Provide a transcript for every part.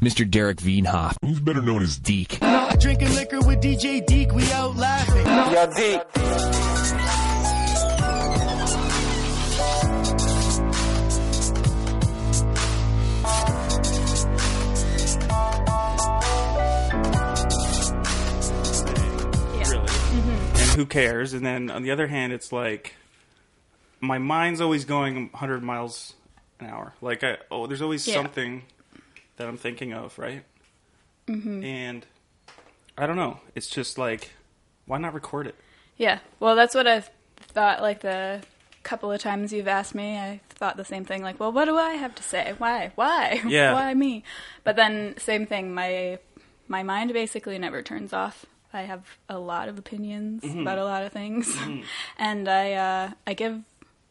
Mr. Derek Veenhoff, who's better known as Deke. Drinking liquor with DJ Deke, we out laughing. Yo, Deke. really. Mm-hmm. And who cares? And then on the other hand, it's like my mind's always going 100 miles an hour. Like, I, oh, there's always Yeah. something that I'm thinking of, right? Mm-hmm. And I don't know. It's just like, why not record it? Yeah. Well, that's what I've thought. Like the couple of times you've asked me, I thought the same thing. Like, well, what do I have to say? Why? Why? Yeah. Why me? But then same thing. My my mind basically never turns off. I have a lot of opinions Mm-hmm. about a lot of things, and I uh, I give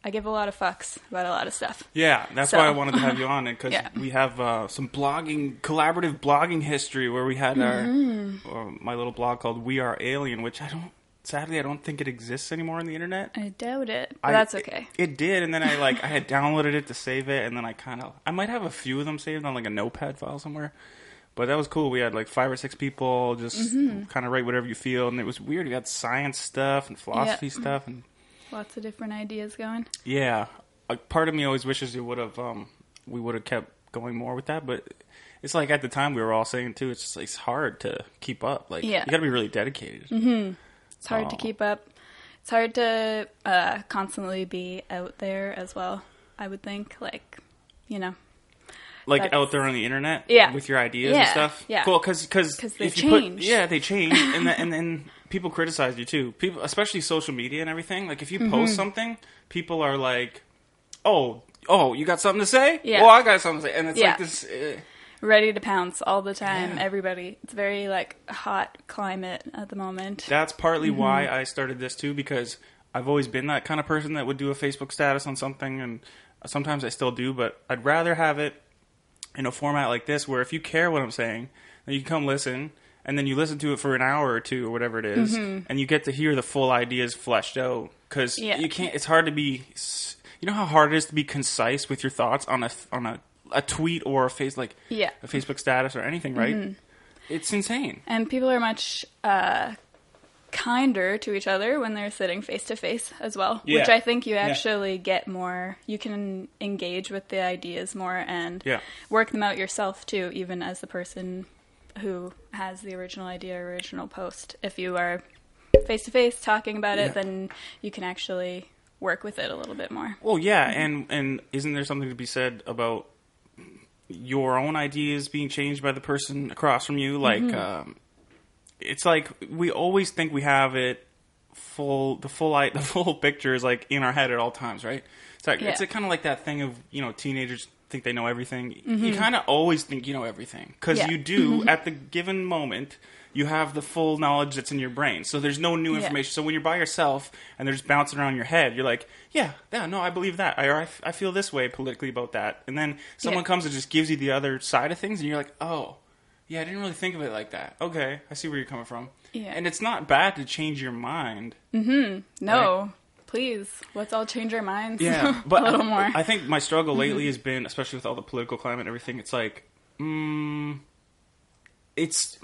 I give a lot of fucks about a lot of stuff. Yeah, that's So- why I wanted to have you on it because Yeah. we have uh, some blogging, collaborative blogging history where we had Mm-hmm. our uh, my little blog called "We Are Alien," which I don't. Sadly, I don't think it exists anymore on the internet. I doubt it, but I- that's okay. It, it did, and then I like I had downloaded it to save it, and then I kind of I might have a few of them saved on like a notepad file somewhere. But that was cool. We had like five or six people just Mm-hmm. kind of write whatever you feel, and it was weird. We had science stuff and philosophy stuff, and Lots of different ideas going. yeah, like part of me always wishes it would have um we would have kept going more with that, but it's like at the time we were all saying too. It's just like, it's hard to keep up. Like Yeah. you got to be really dedicated. It's hard to keep up. It's hard to uh, constantly be out there as well. I would think, like, you know, like That's- out there on the internet, Yeah. with your ideas and stuff. yeah. cool. Because they if you put, yeah, they change, and then and then people criticize you too. People, especially social media and everything. Like if you Mm-hmm. post something, people are like, "Oh, oh, you got something to say? Yeah. Well, I got something to say." And it's Yeah. like this. Uh, ready to pounce all the time. Yeah. Everybody. It's very like hot climate at the moment. that's partly Mm-hmm. why I started this too because I've always been that kind of person that would do a Facebook status on something, and sometimes I still do, but I'd rather have it in a format like this where if you care what I'm saying, then you can come listen. And then you listen to it for an hour or two or whatever it is, and you get to hear the full ideas fleshed out. Because Mm-hmm. Yeah. you can't. It's hard to be. You know how hard it is to be concise with your thoughts on a on a, a tweet or a face like Yeah. a Facebook status or anything, right? It's insane. And people are much uh, kinder to each other when they're sitting face to face as well, Yeah. which I think you Yeah. actually get more. You can engage with the ideas more and Yeah. work them out yourself too, even as the person who has the original idea, or original post. If you are face to face talking about it, then you can actually work with it a little bit more. Well, yeah, and and isn't there something to be said about your own ideas being changed by the person across from you? Like, um, it's like we always think we have it full, the full light, the full picture is like in our head at all times, right? It's like it's Yeah. kind of like that thing of you know teenagers think they know everything. Mm-hmm. You kind of always think you know everything because Yeah. you do mm-hmm. at the given moment. You have the full knowledge that's in your brain, so there's no new Yeah. information. So when you're by yourself and they're just bouncing around your head, you're like, "Yeah, yeah, no, I believe that. I, or I, I feel this way politically about that." And then someone Yeah. comes and just gives you the other side of things, and you're like, "Oh, yeah, I didn't really think of it like that. Okay, I see where you're coming from." Yeah. And it's not bad to change your mind. Mm hmm. No, please, let's all change our minds. Yeah, but a little more. I think my struggle lately has been, especially with all the political climate and everything. It's like, mm, it's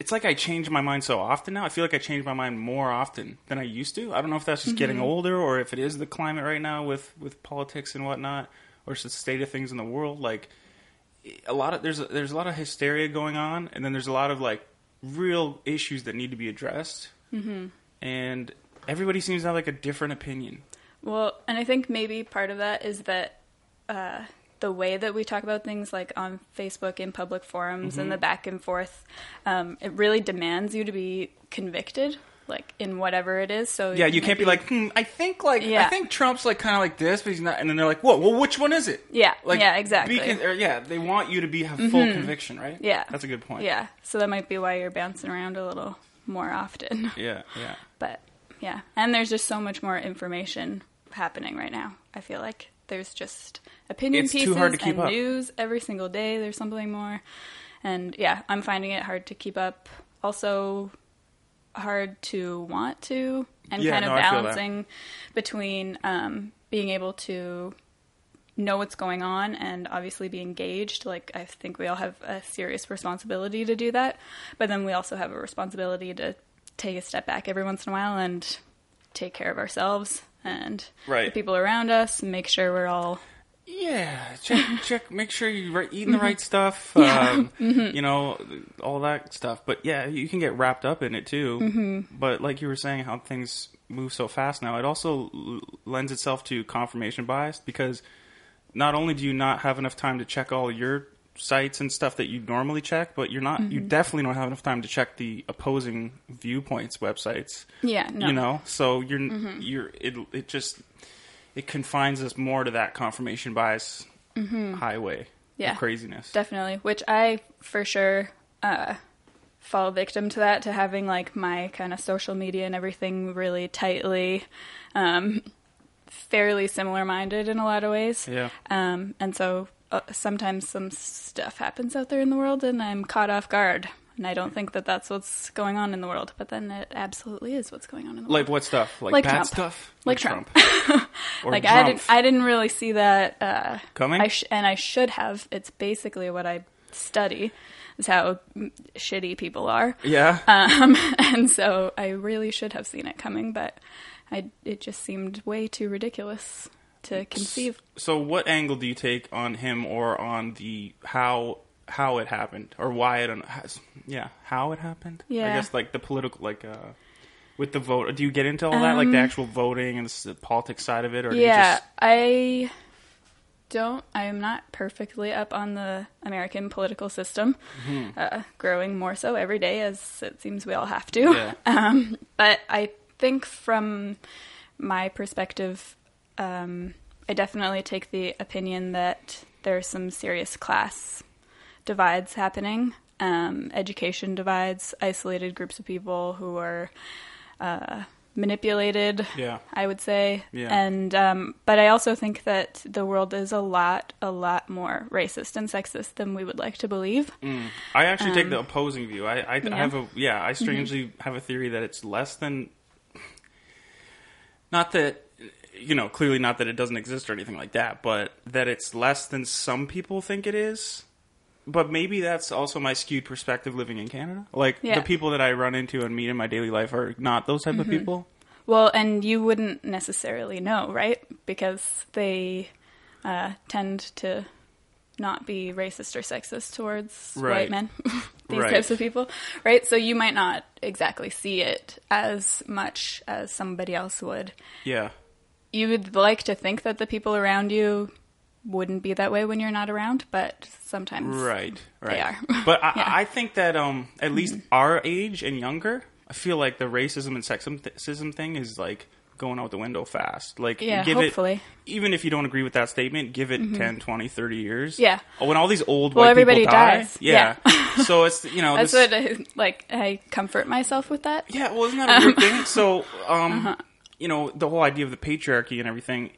it's like I change my mind so often now. I feel like I change my mind more often than I used to. I don't know if that's just Mm-hmm. getting older or if it is the climate right now with with politics and whatnot, or it's the state of things in the world. Like a lot of there's a, there's a lot of hysteria going on, and then there's a lot of like real issues that need to be addressed, mm-hmm. and everybody seems to have like a different opinion. Well, and I think maybe part of that is that uh, the way that we talk about things, like on Facebook in public forums and the Mm-hmm. back and forth, um, it really demands you to be convicted, like in whatever it is. So Yeah, you can't be like, hmm, I think like I think Trump's like kind of like this, but he's not. And then they're like, whoa, well, which one is it? Yeah, like yeah, exactly. Be con- or, yeah, they want you to be have full conviction, right? Yeah. that's a good point. yeah. So that might be why you're bouncing around a little more often. yeah, yeah. But yeah, and there's just so much more information happening right now. I feel like there's just opinion It's too pieces hard to keep and up. news every single day. There's something more, and yeah, I'm finding it hard to keep up. Also, hard to want to, and Yeah, kind of no, I feel that. balancing between um, being able to know what's going on and obviously be engaged. Like I think we all have a serious responsibility to do that, but then we also have a responsibility to take a step back every once in a while and take care of ourselves and Right. the people around us and make sure we're all Yeah, check, check. Make sure you're eating the right stuff. Mm-hmm. Um, You know, all that stuff. But yeah, you can get wrapped up in it too. Mm-hmm. But like you were saying, how things move so fast now, it also l- lends itself to confirmation bias because not only do you not have enough time to check all your sites and stuff that you normally check, but you're not. Mm-hmm. You definitely don't have enough time to check the opposing viewpoints websites. yeah, no. You know, so you're Mm-hmm. you're it it just it confines us more to that confirmation bias highway Mm-hmm. Yeah. of craziness. Definitely, which I for sure uh, fall victim to that, to having like my kind of social media and everything really tightly, um, fairly similar minded in a lot of ways. Yeah. Um, and so uh, sometimes some stuff happens out there in the world and I'm caught off guard. And I don't think that that's what's going on in the world, but then it absolutely is what's going on in the world. Like what stuff? Like, Like bad Trump. stuff? Like Trump. or like I didn't, I didn't really see that uh, Coming? I sh- and I should have. It's basically what I study is how shitty people are, yeah. um, and so I really should have seen it coming, but I it just seemed way too ridiculous to conceive. so what angle do you take on him or on the how how it happened or why it has yeah how it happened? I guess like the political like uh with the vote. Do you get into all that like the actual voting and the, politics side of it, or do you Um, Yeah, just I don't. I'm not perfectly up on the American political system. Mm-hmm. Uh, growing more so every day, as it seems we all have to. Yeah. Um, but I think from my perspective, um, I definitely take the opinion that there's some serious class divides happening, um, education divides, isolated groups of people who are uh, manipulated. Yeah. I would say. Yeah. And um, but I also think that the world is a lot, a lot more racist and sexist than we would like to believe. I actually take Um, the opposing view. I, I, I have a yeah. I strangely have a theory that it's less than. Not that you know, clearly not that it doesn't exist or anything like that, but that it's less than some people think it is. But maybe that's also my skewed perspective living in Canada. Like Yeah. Mm-hmm. the people that I run into and meet in my daily life are not those type of people. Well, and you wouldn't necessarily know, right? Because they uh, tend to not be racist or sexist towards Right. white men, these Right. types of people, right? So you might not exactly see it as much as somebody else would. Yeah. You would like to think that the people around you wouldn't be that way when you're not around, but sometimes Right, right. are. But I, Yeah. I think that um, at least our age and younger, I feel like the racism and sexism thing is like going out the window fast. Like, Yeah, give hopefully. Mm-hmm. it, even if you don't agree with that statement, give it 10, 20, 30 years. Yeah. Oh, When all these old Well, white everybody people die. dies. Yeah. so it's, you know, That's this, what I, like I comfort myself with that. yeah, well, isn't that a weird thing? So, um, Uh-huh. you know, the whole idea of the patriarchy and everything.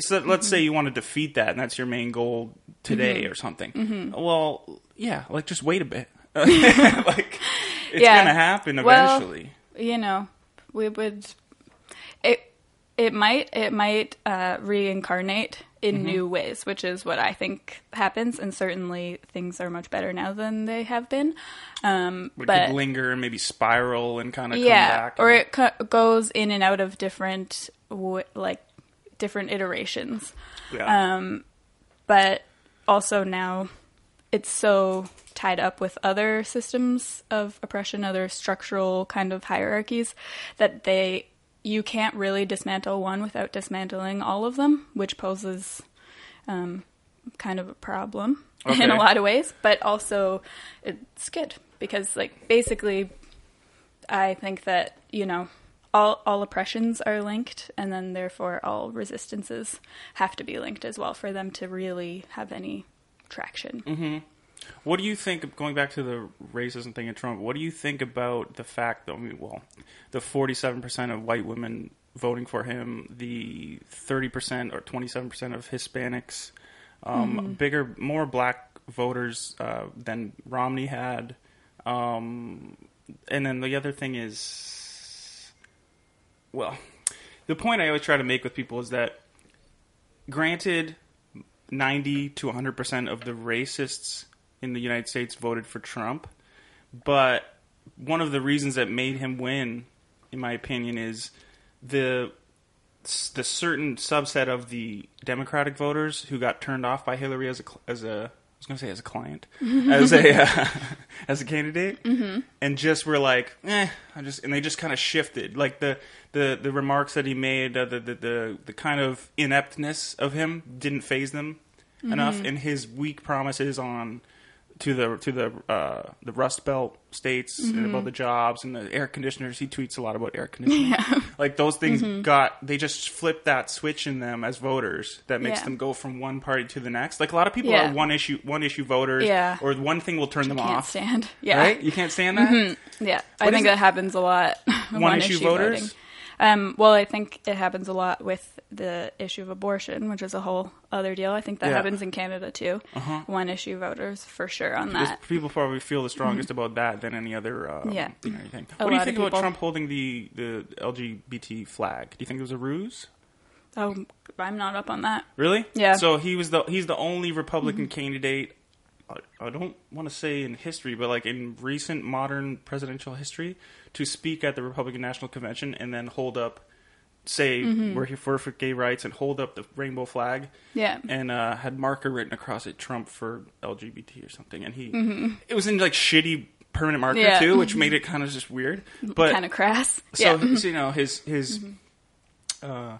So let's Mm-hmm. say you want to defeat that, and that's your main goal today, or something. Mm-hmm. Well, yeah, like just wait a bit. like it's Yeah. gonna happen Well, eventually. you know, we would it it might it might uh, reincarnate in Mm-hmm. new ways, which is what I think happens, and certainly things are much better now than they have been. Um, But, it but could linger and maybe spiral and kind of yeah, come back. or and- it co- goes in and out of different w- like different iterations. yeah. um, but also now it's so tied up with other systems of oppression, other structural kind of hierarchies that they you can't really dismantle one without dismantling all of them, which poses um, kind of a problem in a lot of ways. But also, it's good because, like, basically, I think that you know all all oppressions are linked, and then therefore all resistances have to be linked as well for them to really have any traction. Mm-hmm. What do you think, going back to the racism thing in Trump, what do you think about the fact that, I mean, well, the 47% of white women voting for him, the 30% or 27% of Hispanics, um, bigger, more black voters uh, than Romney had. Um, and then the other thing is, well, the point I always try to make with people is that, granted, ninety to hundred percent of the racists in the United States voted for Trump, but one of the reasons that made him win, in my opinion, is the the certain subset of the Democratic voters who got turned off by Hillary as a as a was going to say as a client as a uh, as a candidate. And just were like eh I just and they just kind of shifted. Like the the the remarks that he made uh, the, the the the kind of ineptness of him didn't phase them enough. And his weak promises on to the to the uh, the Rust Belt states and about mm-hmm. the jobs and the air conditioners. He tweets a lot about air conditioning. Like those things mm-hmm. got they just flipped that switch in them as voters that makes Yeah. them go from one party to the next. Like a lot of people Yeah. are one issue one issue voters, Yeah. or one thing will turn them Can't off. stand. Yeah. Right? You can't stand that. Mm-hmm. Yeah. I think that happens a lot. One issue voters? voting. Um, well, I think it happens a lot with the issue of abortion, which is a whole other deal. I think that Yeah. happens in Canada too. Uh-huh. One issue voters for sure on Because that. people probably feel the strongest about that than any other um, Yeah. thing or anything. A what do you think about Trump holding the, the LGBT flag? Do you think it was a ruse? Oh, I'm not up on that. Really? Yeah. Mm-hmm. So he was the he's the only Republican candidate. I, I don't want to say in history, but like in recent modern presidential history, to speak at the Republican National Convention and then hold up, say Mm-hmm. we're here for, for gay rights and hold up the rainbow flag, Yeah. and uh, had marker written across it Trump for LGBT or something, and he it was in like shitty permanent marker Mm-hmm. Yeah. too, which made it kind of just weird. But kind of crass. so, yeah. so, you know his his. Uh,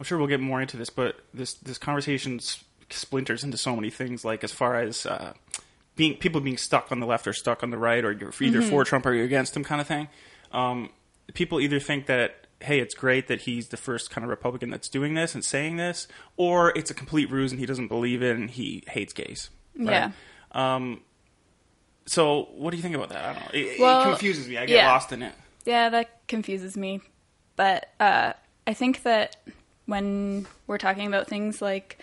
I'm sure we'll get more into this, but this this conversation s- splinters into so many things. Like as far as uh, being people being stuck on the left or stuck on the right, or you're either for Trump or you're against him, kind of thing. Um, people either think that hey, it's great that he's the first kind of Republican that's doing this and saying this, or it's a complete ruse and he doesn't believe it and he hates gays. right? Yeah. Um. So, what do you think about that? I don't know. It, Well, it confuses me. I get yeah. lost in it. Yeah, that confuses me. But uh, I think that when we're talking about things like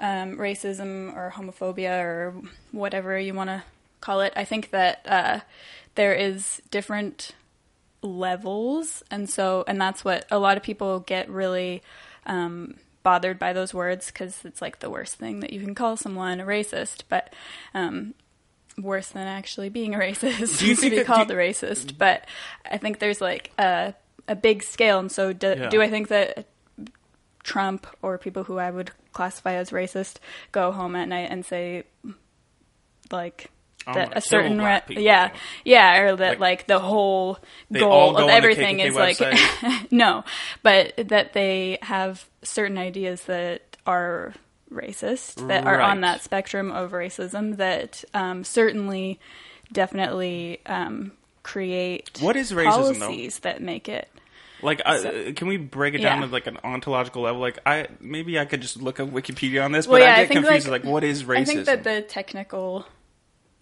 um, racism or homophobia or whatever you want to call it, I think that uh, there is different levels, and so and that's what a lot of people get really um, bothered by those words because it's like the worst thing that you can call someone a racist, but. Um, worse than actually being a racist to be called a racist but i think there's like a, a big scale and so do, Yeah. do i think that trump or people who i would classify as racist go home at night and say like that a certain black ra- people. yeah yeah or that Like, like, the whole goal of everything is like no but that they have certain ideas that are racist that are on that spectrum of racism that um, certainly definitely um, create What is racism, though? policies that make it Like, I, can we break it down Yeah. to like an ontological level? Like, I maybe I could just look up Wikipedia on this, Well, but yeah, I I get think, confused. like- Like, what is racism? I think that the technical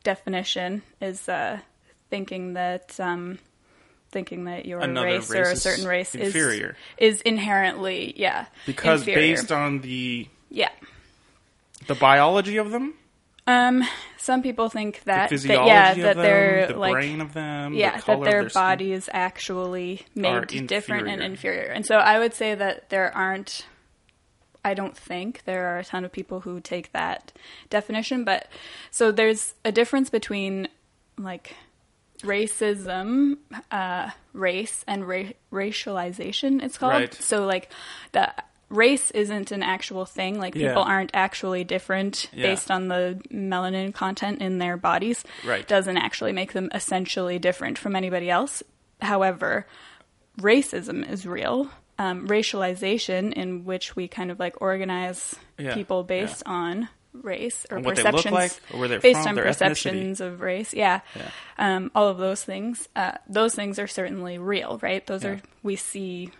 definition is uh, thinking that um, thinking that your Another race or a certain race inferior. is is inherently yeah because inferior. based on the yeah. the biology of them, Um, some people think the that, that yeah that them, they're the like brain of them, yeah the that their, their body is actually made different and inferior. inferior and so i would say that there aren't i don't think there are a ton of people who take that definition but so there's a difference between like racism uh race and ra- racialization it's called Right. so like the race isn't an actual thing like Yeah. people aren't actually different Yeah. based on the melanin content in their bodies Right. doesn't actually make them essentially different from anybody else. However, racism is real. Um, racialization, in which we kind of like organize Yeah, people based on race or And what they look perceptions like, or where they're based from, on their perceptions of race. Yeah, Yeah. Um, all of those things. Uh, those things are certainly real, right? Those Yeah. are we see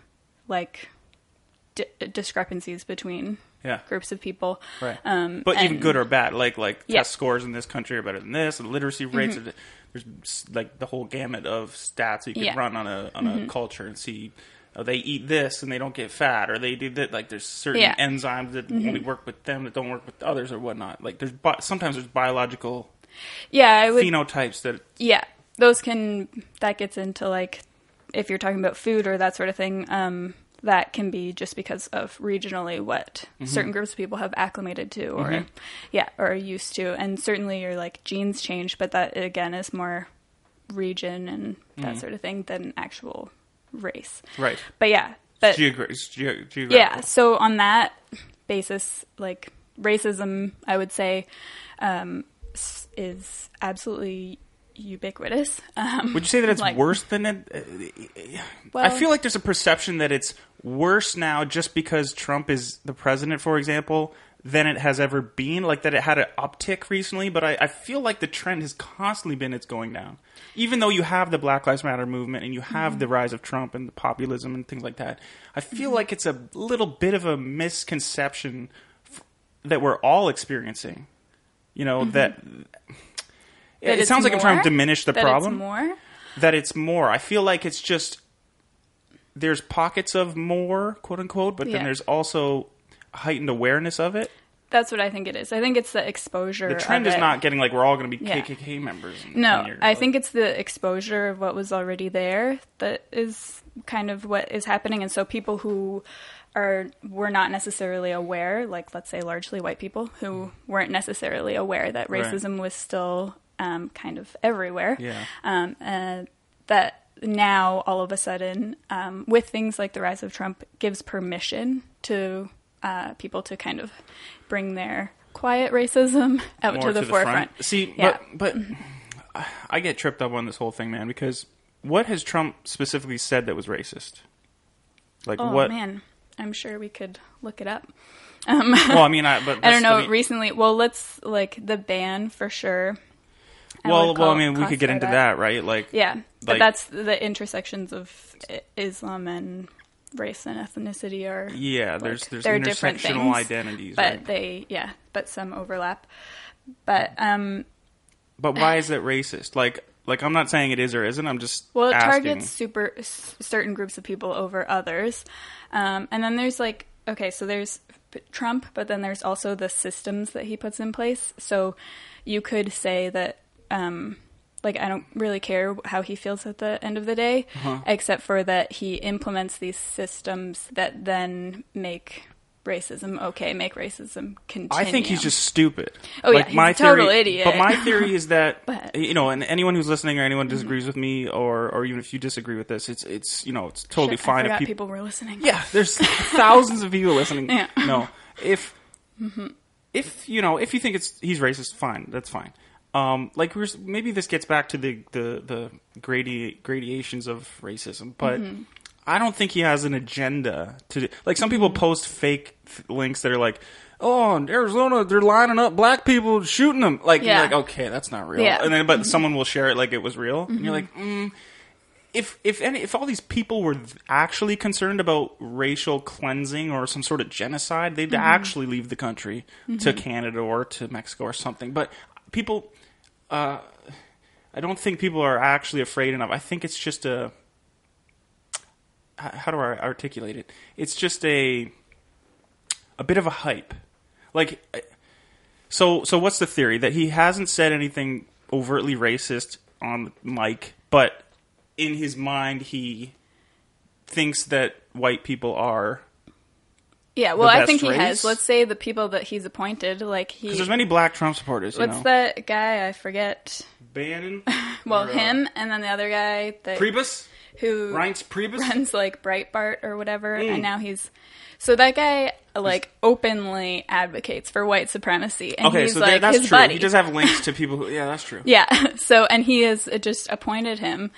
like di- discrepancies between Yeah. groups of people. Right. Um, but even good or bad, like like Yeah. Mm-hmm. test scores in this country are better than this, and literacy rates. Are, there's like the whole gamut of stats you can Yeah. Mm-hmm. run on a on a culture and see. Oh, they eat this and they don't get fat, or they do that. Like there's certain Yeah. Mm-hmm. enzymes that only work with them that don't work with others, or whatnot. Like there's bi- sometimes there's biological Yeah, I would. phenotypes that yeah those can that gets into like if you're talking about food or that sort of thing um that can be just because of regionally what Mm-hmm. certain groups of people have acclimated to or yeah or are used to and certainly your like genes change but that again is more region and that Mm. sort of thing than actual race Right. but yeah but Geogra- ge- yeah so on that basis like racism i would say um, is absolutely ubiquitous um, Would you say that it's like- worse than it? I well, feel like there's a perception that it's worse now just because Trump is the president, for example, than it has ever been. Like that it had an uptick recently, but I, I feel like the trend has constantly been it's going down. Even though you have the Black Lives Matter movement and you have Mm-hmm. the rise of Trump and the populism and things like that, I feel like it's a little bit of a misconception f- that we're all experiencing. You know. Mm-hmm. That it sounds like I'm trying to diminish the that problem it's more that it's more. I feel like it's just there's pockets of more, quote unquote, but then there's also heightened awareness of it. That's what I think it is. I think it's the exposure. The trend is it. not getting like we're all going to be Yeah. KKK members. In No, 10 years, I but- think it's the exposure of what was already there that is kind of what is happening, and so people who are were not necessarily aware, like let's say largely white people who weren't necessarily aware that Right. racism was still um, kind of everywhere. Yeah. Um, and that now all of a sudden, um, with things like the rise of Trump, gives permission to uh, people to kind of bring their quiet racism out more to the forefront. front. See, Yeah. but but I get tripped up on this whole thing, man, because what has Trump specifically said that was racist? Like Oh what? man, I'm sure we could look it up. Well, I mean, I but I don't know. mean- recently, well, let's like the ban for sure. I well, well, I mean, we could get into that, right? Like, Yeah, but that's the intersections of Islam and race and ethnicity are yeah, there's like, there's they're different things, identities, but right? they yeah, but some overlap. But um, But why is it racist? Like, like I'm not saying it is or isn't. I'm just Well, it asking. targets super s- certain groups of people over others, um, and then there's like okay, so there's Trump, but then there's also the systems that he puts in place. So you could say that, um, like, I don't really care how he feels at the end of the day, Uh-huh. except for that he implements these systems that then make racism okay, make racism continue. I think he's just stupid. Oh, yeah, he's a total theory, idiot. But my theory is that But- you know, and anyone who's listening or anyone disagrees with me, or or even if you disagree with this, it's it's you know, it's totally Shit, fine if people. people were listening. Yeah, there's thousands of people listening. Yeah. No, if if you know if you think it's he's racist, fine, that's fine. Um, like we're, maybe this gets back to the the the gradi- gradations of racism, but Mm-hmm. I don't think he has an agenda to like some people post fake th- links that are like. Oh, in Arizona, they're lining up black people, shooting them. Like, you're Yeah. like, okay, that's not real. Yeah. And then, but someone will share it like it was real, and you're like, mm, if if any if all these people were actually concerned about racial cleansing or some sort of genocide, they'd actually leave the country to Canada or to Mexico or something. But people, uh, I don't think people are actually afraid enough. I think it's just a how do I articulate it? It's just a a bit of a hype. Like so so what's the theory that he hasn't said anything overtly racist on mic, but in his mind he thinks that white people are Yeah, well, I best think he race? has. Let's say the people that he's appointed, like he. because there's many black Trump supporters. You What's know, that guy? I forget. Bannon, Well, or, uh, him and then the other guy that Priebus, who Reince Priebus. runs like Breitbart or whatever, Mm. and now he's so that guy like openly advocates for white supremacy, and Okay, he's so like that's his true. buddy. He does have links to people who. Yeah, that's true. yeah, so and he has just appointed him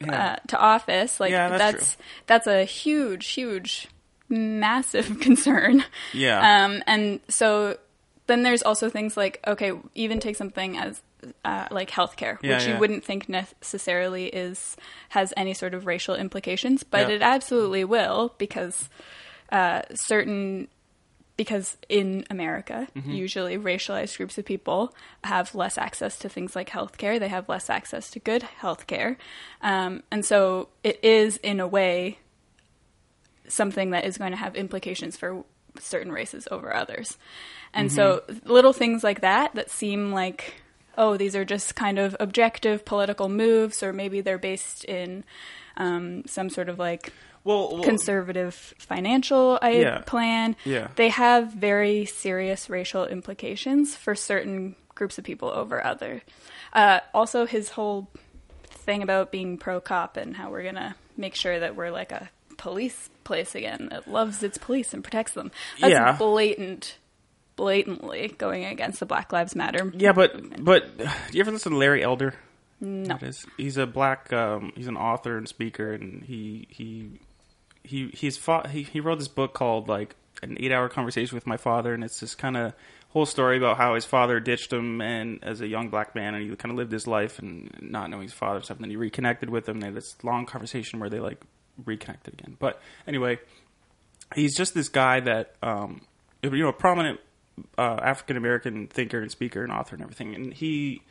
Yeah. uh, to office. Like Yeah, that's that's that's a huge, huge, massive concern. Yeah. Um, and so then there's also things like okay, even take something as uh, like healthcare, Yeah, which yeah. you wouldn't think necessarily is has any sort of racial implications, but Yeah. it absolutely will because uh, certain because in America, Mm-hmm. usually racialized groups of people have less access to things like healthcare. They have less access to good healthcare, um, and so it is in a way something that is going to have implications for certain races over others. And so Mm-hmm. little things like that that seem like oh, these are just kind of objective political moves, or maybe they're based in um, some sort of like Well, well conservative financial I- Yeah. plan. Yeah. They have very serious racial implications for certain groups of people over other. Uh, also, his whole thing about being pro cop and how we're gonna make sure that we're like a police place again It loves its police and protects them. That's Yeah. blatant, blatantly going against the Black Lives Matter. yeah, but but do you ever listen to Larry Elder? No. He's a black. Um, he's an author and speaker, and he he he he's fought. He, he wrote this book called like an eight hour conversation with my father, and it's this kind of whole story about how his father ditched him and as a young black man, and he kind of lived his life and not knowing his father and stuff. And then he reconnected with him. They had this long conversation where they like reconnected again. But anyway, he's just this guy that um, you know a prominent uh, African American thinker and speaker and author and everything, and he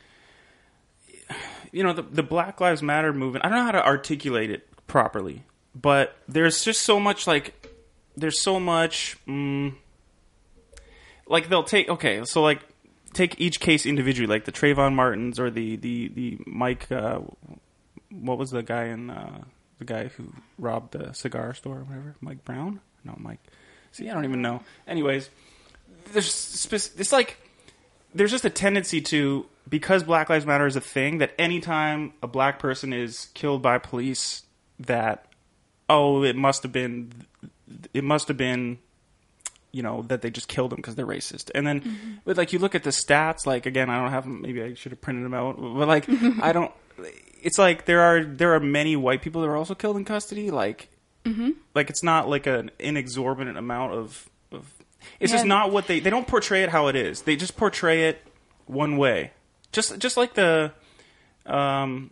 you know the the Black Lives Matter movement. I don't know how to articulate it properly, but there's just so much like there's so much mm, like they'll take okay, so like take each case individually, like the Trayvon Martins or the the the Mike. Uh, what was the guy in uh, the guy who robbed the cigar store or whatever? Mike Brown? No, Mike. See, I don't even know. Anyways, there's it's like there's just a tendency to because Black Lives Matter is a thing that anytime a black person is killed by police, that oh, it must have been, it must have been, you know, that they just killed them because they're racist. And then, mm-hmm. but like you look at the stats, like again, I don't have them. Maybe I should have printed them out, but like I don't. It's like there are there are many white people that are also killed in custody. Like, like it's not like an inexorbitant amount of. of it's just not what they they don't portray it how it is. They just portray it one way. Just just like the um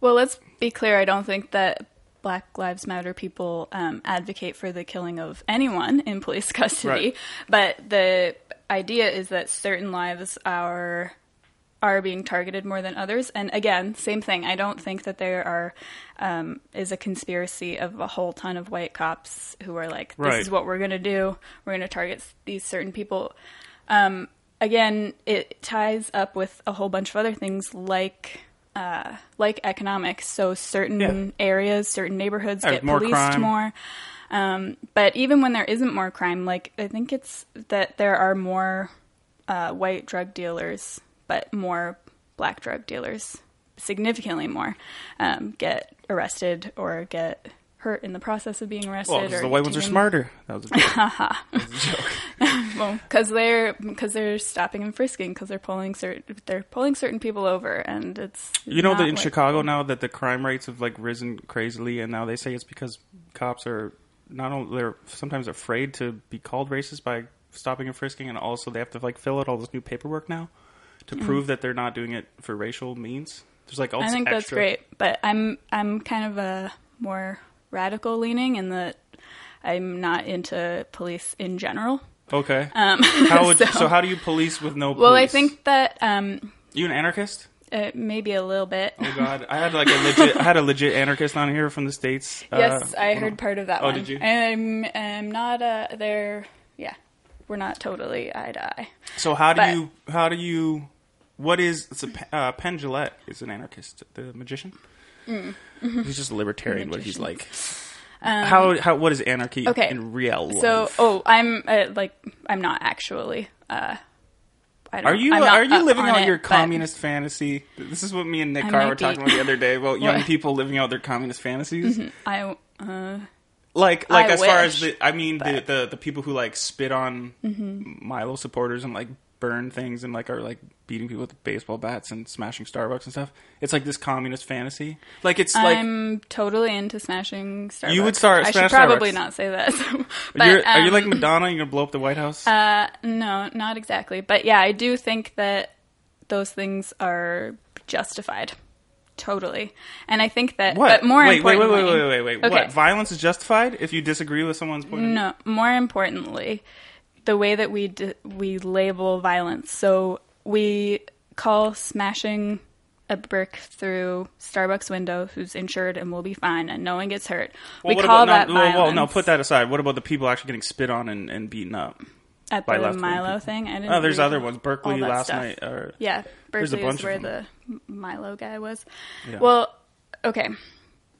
Well, let's be clear. I don't think that Black Lives Matter people um, advocate for the killing of anyone in police custody. Right. But the idea is that certain lives are are being targeted more than others. And again, same thing. I don't think that there are um, is a conspiracy of a whole ton of white cops who are like, "This Right. is what we're going to do. We're going to target these certain people." Um, again, it ties up with a whole bunch of other things like uh, like economics. So certain Yeah. areas, certain neighborhoods There's get more policed crime. more. Um, but even when there isn't more crime, like I think it's that there are more uh, white drug dealers, but more black drug dealers, significantly more, um, get arrested or get hurt in the process of being arrested. well, the white ones are smarter. That was a joke. that was a joke. well, because they're because they're stopping and frisking because they're pulling certain they're pulling certain people over, and it's You know that in like- Chicago now that the crime rates have like risen crazily, and now they say it's because cops are not only they're sometimes afraid to be called racist by stopping and frisking, and also they have to like fill out all this new paperwork now to prove that they're not doing it for racial means. There's like all. I think that's great, but I'm I'm kind of a more radical leaning in that I'm not into police in general. Okay. Um, how would, so, so- how do you police with no? Police? Well, I think that um, you an anarchist. uh, maybe a little bit. Oh God, I had like a legit, I had a legit anarchist on here from the states. yes, Uh, I heard on. part of that Oh, one. did you? I'm I'm not uh there. Yeah, we're not totally eye to eye. So how do But- you how do you what is it's a, uh, Penn is an anarchist, the magician. He's just a libertarian, but he's Mm. Like how how what is anarchy okay. in real life? So, oh, I'm uh, like I'm not actually. Uh, I don't, are you not are you living on out it, your communist fantasy? This is what me and Nick Carr were talking about the other day about young people living out their communist fantasies. I uh, Like like I as far as the I mean but- Mm-hmm. the the people who like spit on Milo supporters and like burn things and like are like beating people with baseball bats and smashing Starbucks and stuff. It's like this communist fantasy. Like it's like I'm totally into smashing Starbucks. You would start I should probably Starbucks. not say that. but, You're, are you um, like Madonna? You're gonna blow up the White House? Uh, no, not exactly. But yeah, I do think that those things are justified. Totally. And I think that, what? but more wait, wait, wait, importantly, wait, wait, wait, wait. Okay. What? Violence is justified if you disagree with someone's point of view? No, more importantly, the way that we d- we label violence. So we call smashing a brick through Starbucks window, who's insured and will be fine, and no one gets hurt. Well, we call about that no, well, violence. well, no, put that aside. What about the people actually getting spit on and, and beaten up? At by the Milo people. thing, I didn't. Oh, there's other ones. Berkeley last stuff. night. Or, Yeah, There's a Berkeley bunch is where the Milo guy was. Yeah. Well, okay.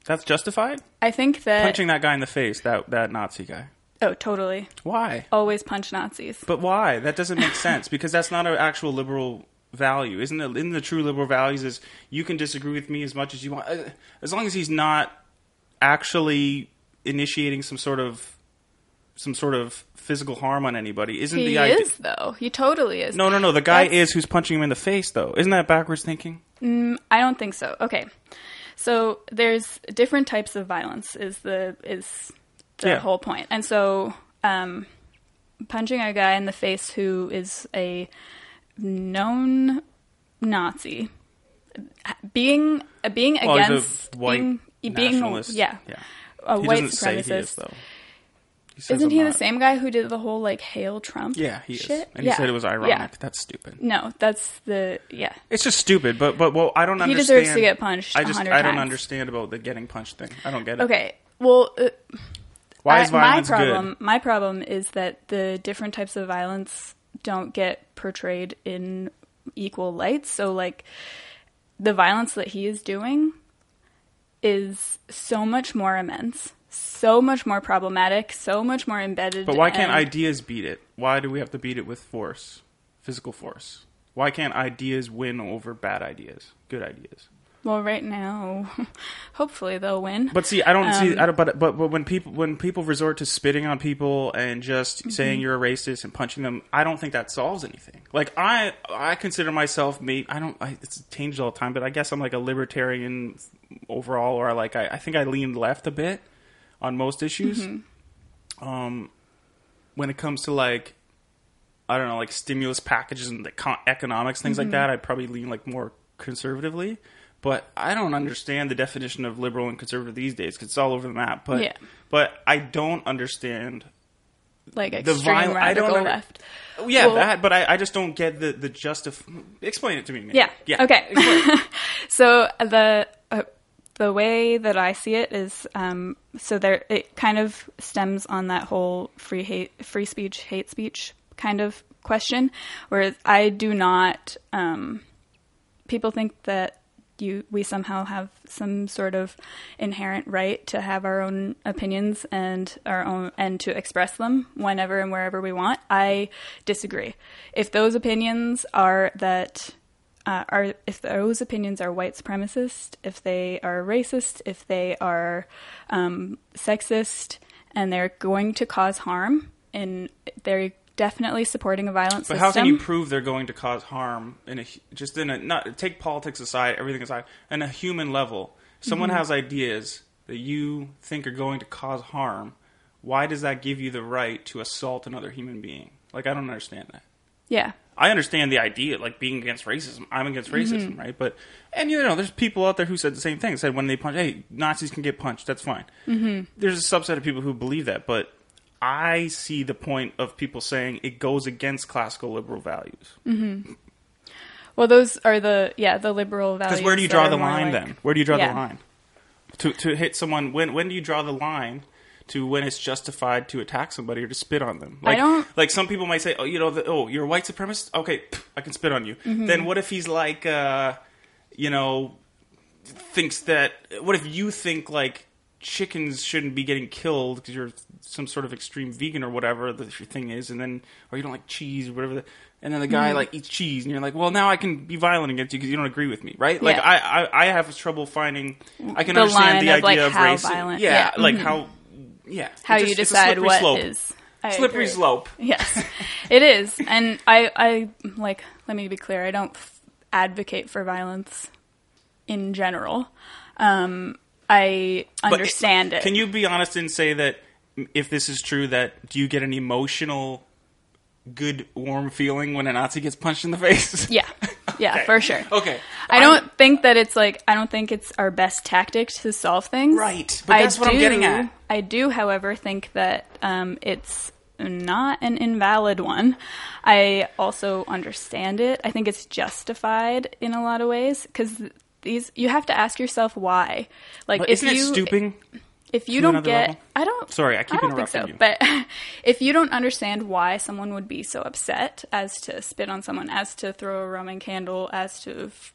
that's justified. I think that. Punching that guy in the face, that that Nazi guy. Oh, totally. Why? Always punch Nazis. But why? That doesn't make sense because that's not an actual liberal value, isn't it? In the true liberal values is you can disagree with me as much as you want, uh, as long as he's not actually initiating some sort of some sort of physical harm on anybody. Isn't He the idea? is though. He totally is. No, no, no. The guy That's- is who's punching him in the face, though. Isn't that backwards thinking? I don't think so. Okay. So there's different types of violence is the is the Yeah. whole point. And so um punching a guy in the face who is a known Nazi being uh, being Well, against a white being, being yeah, yeah. a He white he is, supremacist. though. He Isn't he the same guy who did the whole like hail Trump? Yeah, he shit? is. And he said it was ironic. Yeah. That's stupid. No, that's the yeah. It's just stupid, but but well, I don't understand. He understand. deserves to get punched I just 100 I don't times. understand about the getting punched thing. I don't get it. Okay. Well, uh, Why I- violence my problem? good? My problem is that the different types of violence don't get portrayed in equal light. So, like, the violence that he is doing is so much more immense, so much more problematic, so much more embedded. But why can't and- ideas beat it? Why do we have to beat it with force, physical force? Why can't ideas win over bad ideas, good ideas? Well, right now, hopefully they'll win. But see, I don't see. Um, I don't, but but but when people when people resort to spitting on people and just Mm-hmm. saying you're a racist and punching them, I don't think that solves anything. Like I I consider myself me. I don't. I, it's changed all the time, but I guess I'm like a libertarian overall, or like I, I think I lean left a bit on most issues. Mm-hmm. Um, when it comes to like. I don't know, like stimulus packages and the co- economics, things Mm-hmm. like that. I'd probably lean like more conservatively. But I don't understand the definition of liberal and conservative these days because it's all over the map. But Yeah. but I don't understand. like the extreme viol- I don't radical under- left. Yeah, Well- that. But I, I just don't get the the justif. Explain it to me. man. Yeah. Yeah. Okay. so the uh, the way that I see it is, um, so there it kind of stems on that whole free hate, free speech, hate speech kind of question, where I do not. Um, people think that you we somehow have some sort of inherent right to have our own opinions and our own and to express them whenever and wherever we want. I disagree. If those opinions are that uh, are if those opinions are white supremacist, if they are racist, if they are um, sexist, and they're going to cause harm, and they're definitely supporting a violent But system. But how can you prove they're going to cause harm in a just in a not take politics aside, everything aside, in a human level? Someone Mm-hmm. has ideas that you think are going to cause harm. Why does that give you the right to assault another human being? Like I don't understand that. yeah. I understand the idea, like being against racism. I'm against racism, Mm-hmm. right? But and you know, there's people out there who said the same thing. Said when they punch, hey, Nazis can get punched. That's fine. Mm-hmm. There's a subset of people who believe that, but I see the point of people saying it goes against classical liberal values. Well, those are the yeah the liberal values. Because where do you draw the line like- then? Where do you draw Yeah. the line? To to hit someone when when do you draw the line to when it's justified to attack somebody or to spit on them? Like don't- like some people might say, oh, you know, the, oh, you're a white supremacist. Okay, I can spit on you. Mm-hmm. Then what if he's like, uh, you know, thinks that? What if you think like chickens shouldn't be getting killed because you're some sort of extreme vegan or whatever that your thing is, and then or you don't like cheese or whatever. The, and then the guy Mm-hmm. like eats cheese, and you're like, well, now I can be violent against you because you don't agree with me, right? Like I, I, I have trouble finding. I can The understand the of, like, idea of how race. violent- yeah, yeah, like mhm. how. Yeah, How you just- a decide slippery what slope. is I slippery agree. slope. Yes, it is, and I I like. Let me be clear. I don't f- advocate for violence in general. Um, I understand it. Can you be honest and say that if this is true, that do you get an emotional, good, warm feeling when a Nazi gets punched in the face? Yeah, yeah, Okay. for sure. Okay. I I'm- don't think that it's like I don't think it's our best tactic to solve things. Right, but that's what I'm getting at. I do, however, think that um, it's not an invalid one. I also understand it. I think it's justified in a lot of ways because these you have to ask yourself why. Like But if isn't you it stooping? if you don't get, level? I don't. Sorry, I keep don't think so. interrupting you. But if you don't understand why someone would be so upset as to spit on someone, as to throw a Roman candle, as to f-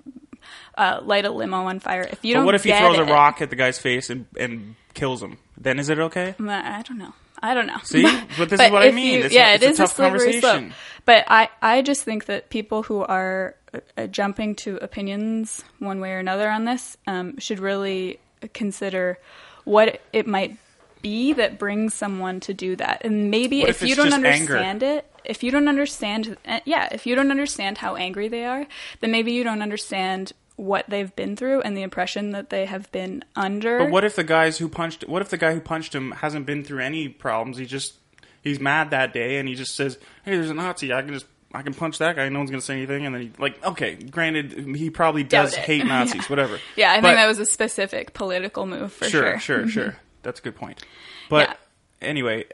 uh, light a limo on fire, if you But don't, what if he throws a rock at the guy's face and, and kills him? Then is it okay? I don't know. I don't know. See? But this is what I mean. you- yeah, a- it's a is tough slippery slope. conversation. But I, I just think that people who are uh, jumping to opinions one way or another on this um, should really consider what it might be that brings someone to do that. And maybe if, if you don't just anger? understand it, if you don't understand, uh, yeah, if you don't understand how angry they are, then maybe you don't understand what they've been through and the impression that they have been under. But what if the guys who punched? What if the guy who punched him hasn't been through any problems? He just he's mad that day, and he just says, "Hey, there's a Nazi. I can just I can punch that guy. No one's gonna say anything." And then he like, okay, granted, he probably does Doubt it. hate Nazis, whatever. yeah, I But- think that was a specific political move for sure, sure. sure, sure. That's a good point. But anyway,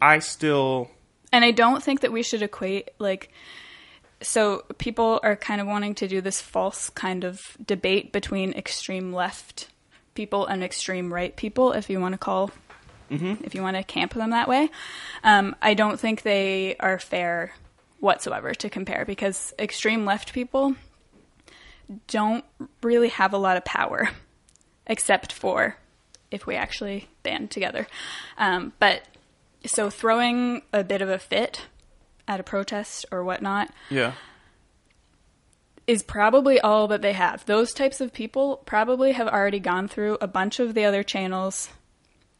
I still And I don't think that we should equate like so people are kind of wanting to do this false kind of debate between extreme left people and extreme right people, if you want to call, if you want to camp them that way. Um, I don't think they are fair whatsoever to compare because extreme left people don't really have a lot of power, except for if we actually band together. Um, but so throwing a bit of a fit at a protest or whatnot yeah. is probably all that they have. Those types of people probably have already gone through a bunch of the other channels.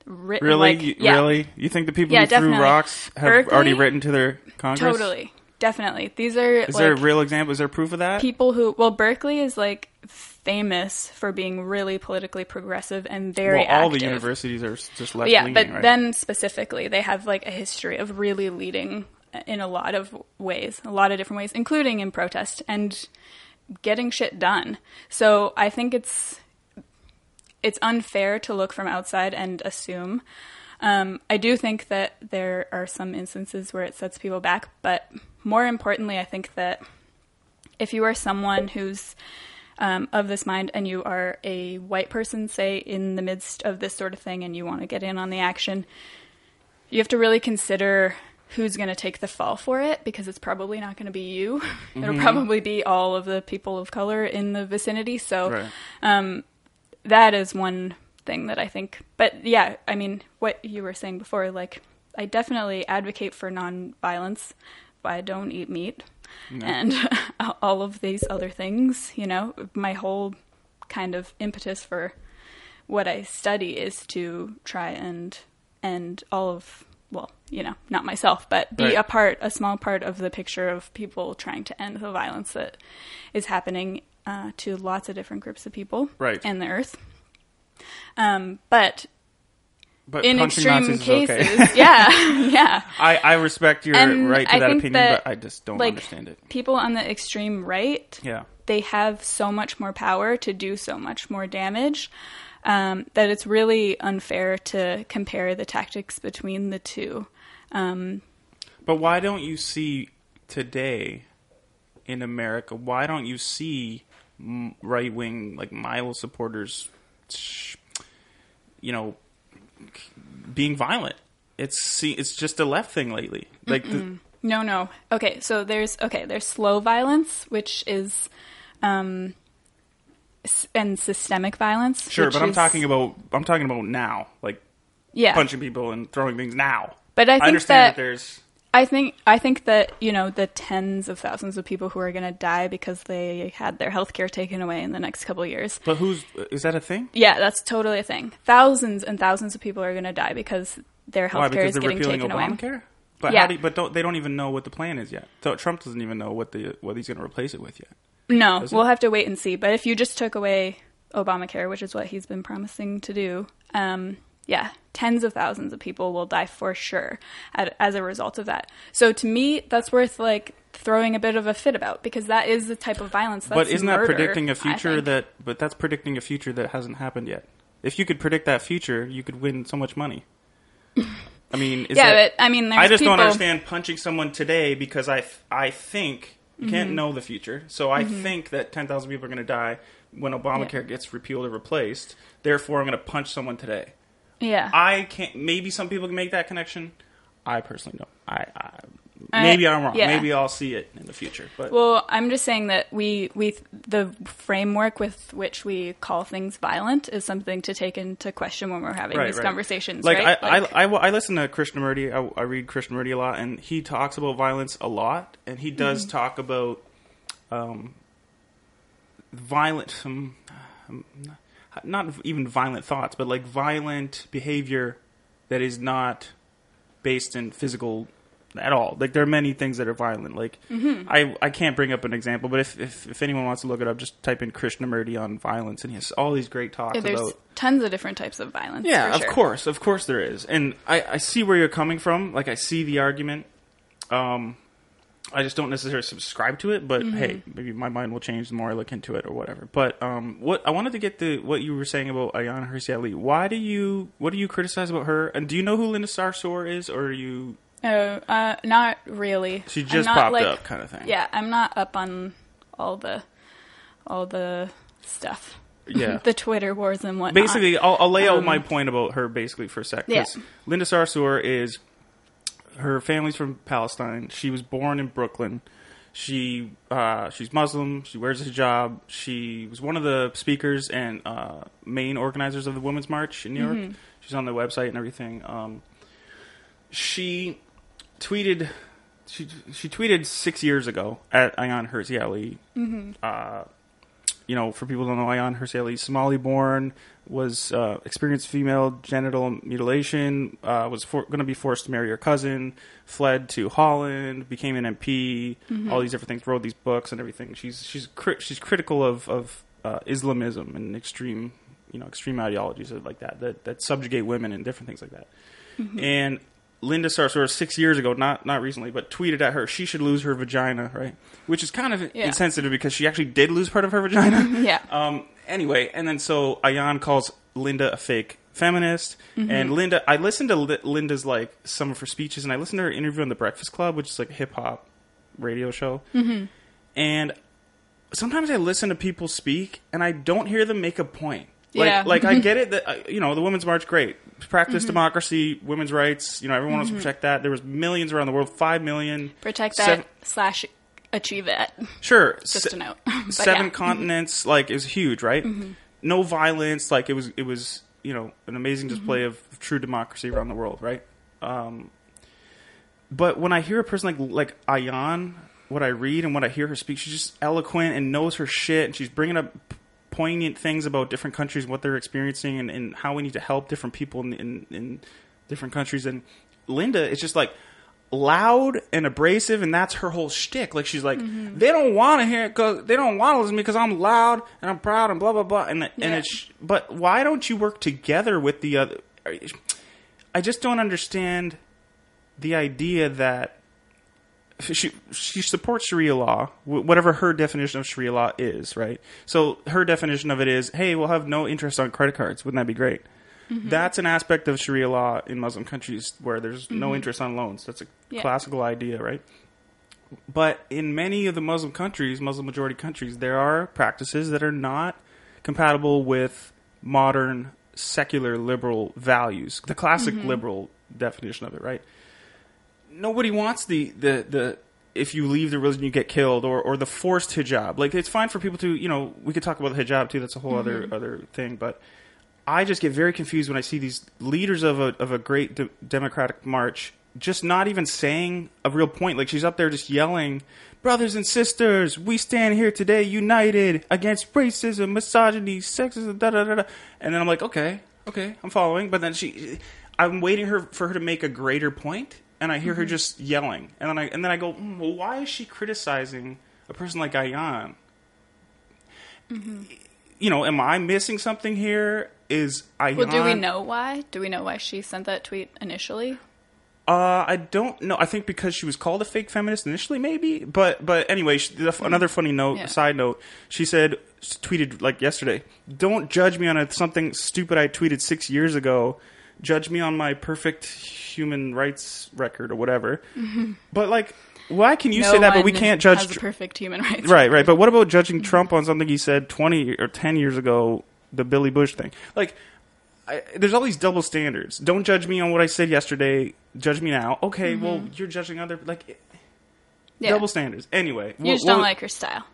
Written, Really, like, yeah, really, you think the people Yeah, who threw rocks have Berkeley? already written to their Congress? totally, definitely. These are Is like there a real example? Is there proof of that? people who. Well, Berkeley is like famous for being really politically progressive and very well, all the universities are just left yeah, but right? then specifically, they have like a history of really leading in a lot of ways, a lot of different ways, including in protest and getting shit done. So I think it's it's unfair to look from outside and assume. Um, I do think that there are some instances where it sets people back, but more importantly, I think that if you are someone who's um, of this mind and you are a white person, say, in the midst of this sort of thing and you want to get in on the action, you have to really consider who's going to take the fall for it because it's probably not going to be you. It'll probably be all of the people of color in the vicinity. So Right. um, that is one thing that I think. But yeah, I mean, what you were saying before, like, I definitely advocate for nonviolence. I don't eat meat and all of these other things. You know, my whole kind of impetus for what I study is to try and end all of well, you know, not myself, but be Right. a part, a small part of the picture of people trying to end the violence that is happening uh, to lots of different groups of people Right. and the earth. Um, but but in extreme cases, okay. yeah, yeah. I, I respect your And right to I that opinion, that, but I just don't like, understand it. People on the extreme right, Yeah. they have so much more power to do so much more damage um, that it's really unfair to compare the tactics between the two. Um, But why don't you see today in America? Why don't you see right wing like Milo supporters, you know, being violent? It's see, it's just a left thing lately. Like the, no, no. Okay, so there's okay, there's slow violence, which is, um, s- and systemic violence. sure, which but I'm is- talking about I'm talking about now, like yeah, punching people and throwing things now. But I think understand that, that- there's I think I think that you know the tens of thousands of people who are going to die because they had their health care taken away in the next couple of years. but who's is that a thing? Yeah, that's totally a thing. Thousands and thousands of people are going to die because their health care is getting taken away. Obamacare. But Yeah. how do you, but don't, they don't even know what the plan is yet. So Trump doesn't even know what the what he's going to replace it with yet. No, we'll have to wait and see. But if you just took away Obamacare, which is what he's been promising to do, um, yeah, tens of thousands of people will die for sure at, as a result of that. So to me, that's worth like throwing a bit of a fit about because that is the type of violence. That's but isn't that predicting a future that? But that's predicting a future that hasn't happened yet. If you could predict that future, you could win so much money. I mean, is Yeah, that, but I mean, I just people, don't understand punching someone today because I I think you can't Mm-hmm. know the future. So I think that ten thousand people are going to die when Obamacare gets repealed or replaced. Therefore, I'm going to punch someone today. Yeah. I can't. Maybe some people can make that connection. I personally don't. I, I I- maybe I'm wrong. yeah. Maybe I'll see it in the future. But Well, I'm just saying that we we the framework with which we call things violent is something to take into question when we're having Right, these right. conversations, like right? I, Like- I, I, I listen to Krishnamurti. I, I read Krishnamurti a lot, and he talks about violence a lot, and he does Mm-hmm. talk about um, violent, um, um, not even violent thoughts, but like violent behavior that is not based in physical at all. Like there are many things that are violent. Like Mm-hmm. I, I can't bring up an example, but if, if if anyone wants to look it up, just type in Krishnamurti on violence, and he has all these great talks Yeah, there's about tons of different types of violence. yeah, of sure. course, of course there is, and I, I see where you're coming from. Like I see the argument. Um, I just don't necessarily subscribe to it, but Mm-hmm. hey, maybe my mind will change the more I look into it or whatever. But um, what I wanted to get to what you were saying about Ayaan Hirsi Ali. Why do you what do you criticize about her? And do you know who Linda Sarsour is, or are you Oh, uh, not really. she just not, popped like- up kind of thing? Yeah, I'm not up on all the all the stuff. yeah. the Twitter wars and whatnot. basically, I'll, I'll lay out Um, my point about her basically for a sec. Yeah. Linda Sarsour is her family's from Palestine. She was born in Brooklyn. She uh, she's Muslim. She wears a hijab. She was one of the speakers and uh, main organizers of the Women's March in New York. She's on the website and everything. Um, she tweeted she she tweeted six years ago at Ayaan Hirsi Ali. Uh, you know, for people who don't know, Ayaan Hirsi Ali, Somali born, was uh, experienced female genital mutilation, uh, was for, going to be forced to marry her cousin, fled to Holland, became an MP, all these different things, wrote these books and everything. She's she's cri- she's critical of of uh, Islamism and extreme you know extreme ideologies like that that that subjugate women and different things like that. And Linda Sarsour six years ago, not not recently, but tweeted at her she should lose her vagina, right? Which is kind of Yeah. insensitive because she actually did lose part of her vagina. yeah, Um, anyway, and then so Ayaan calls Linda a fake feminist, and Linda. I listened to Li- Linda's like some of her speeches, and I listened to her interview on the Breakfast Club, which is like a hip hop radio show. Mm-hmm. And sometimes I listen to people speak, and I don't hear them make a point. Like, Yeah. like I get it that uh, you know the Women's March, great, practice democracy, women's rights. You know, everyone wants to protect that. There was millions around the world, five million. protect that seven- slash achieve it. Sure, Just se- a note. Seven yeah. Mm-hmm. continents like it was huge right no violence like it was it was you know an amazing Mm-hmm. display of true democracy around the world right um but when i hear a person like like ayaan what i read and what i hear her speak she's just eloquent and knows her shit and she's bringing up poignant things about different countries what they're experiencing and, and how we need to help different people in, in in different countries and linda is just like loud and abrasive, and that's her whole shtick. Like she's like, mm-hmm. they don't want to hear it because they don't want to listen to me because I'm loud and I'm proud and blah blah blah. And and it's but why don't you work together with the other? I just don't understand the idea that she she supports Sharia law, whatever her definition of Sharia law is, right? So her definition of it is, hey, we'll have no interest on credit cards. Wouldn't that be great? Mm-hmm. That's an aspect of Sharia law in Muslim countries where there's no mm-hmm. interest on loans. That's a Yeah. classical idea, right? But in many of the Muslim countries, Muslim majority countries, there are practices that are not compatible with modern secular liberal values, the classic mm-hmm. liberal definition of it, right? Nobody wants the, the, the if you leave the religion you get killed or, or the forced hijab. Like it's fine for people to, you know, we could talk about the hijab too, that's a whole other mm-hmm. other thing, but I just get very confused when I see these leaders of a of a great de- democratic march just not even saying a real point. Like she's up there just yelling, "Brothers and sisters, we stand here today united against racism, misogyny, sexism." Da da da da. And then I'm like, okay, okay, I'm following. But then she, I'm waiting her for her to make a greater point, and I hear her just yelling, and then I and then I go, mm, well, why is she criticizing a person like Ayaan? You know, am I missing something here? Is Ayaan? Well, do we know why? Do we know why she sent that tweet initially? Uh, I don't know. I think because she was called a fake feminist initially, maybe. But but anyway, she, the, another funny note, Yeah. side note. She said, she tweeted like yesterday. Don't judge me on a, something stupid I tweeted six years ago. Judge me on my perfect human rights record or whatever. But like, why can you no say that? But we can't judge. A perfect human rights. Right, right. But what about judging Trump on something he said 20 or 10 years ago, the Billy Bush thing? Like, I, there's all these double standards. Don't judge me on what I said yesterday. Judge me now. Okay, well, you're judging other like Mm-hmm. Yeah. double standards. Anyway, You just don't like her style.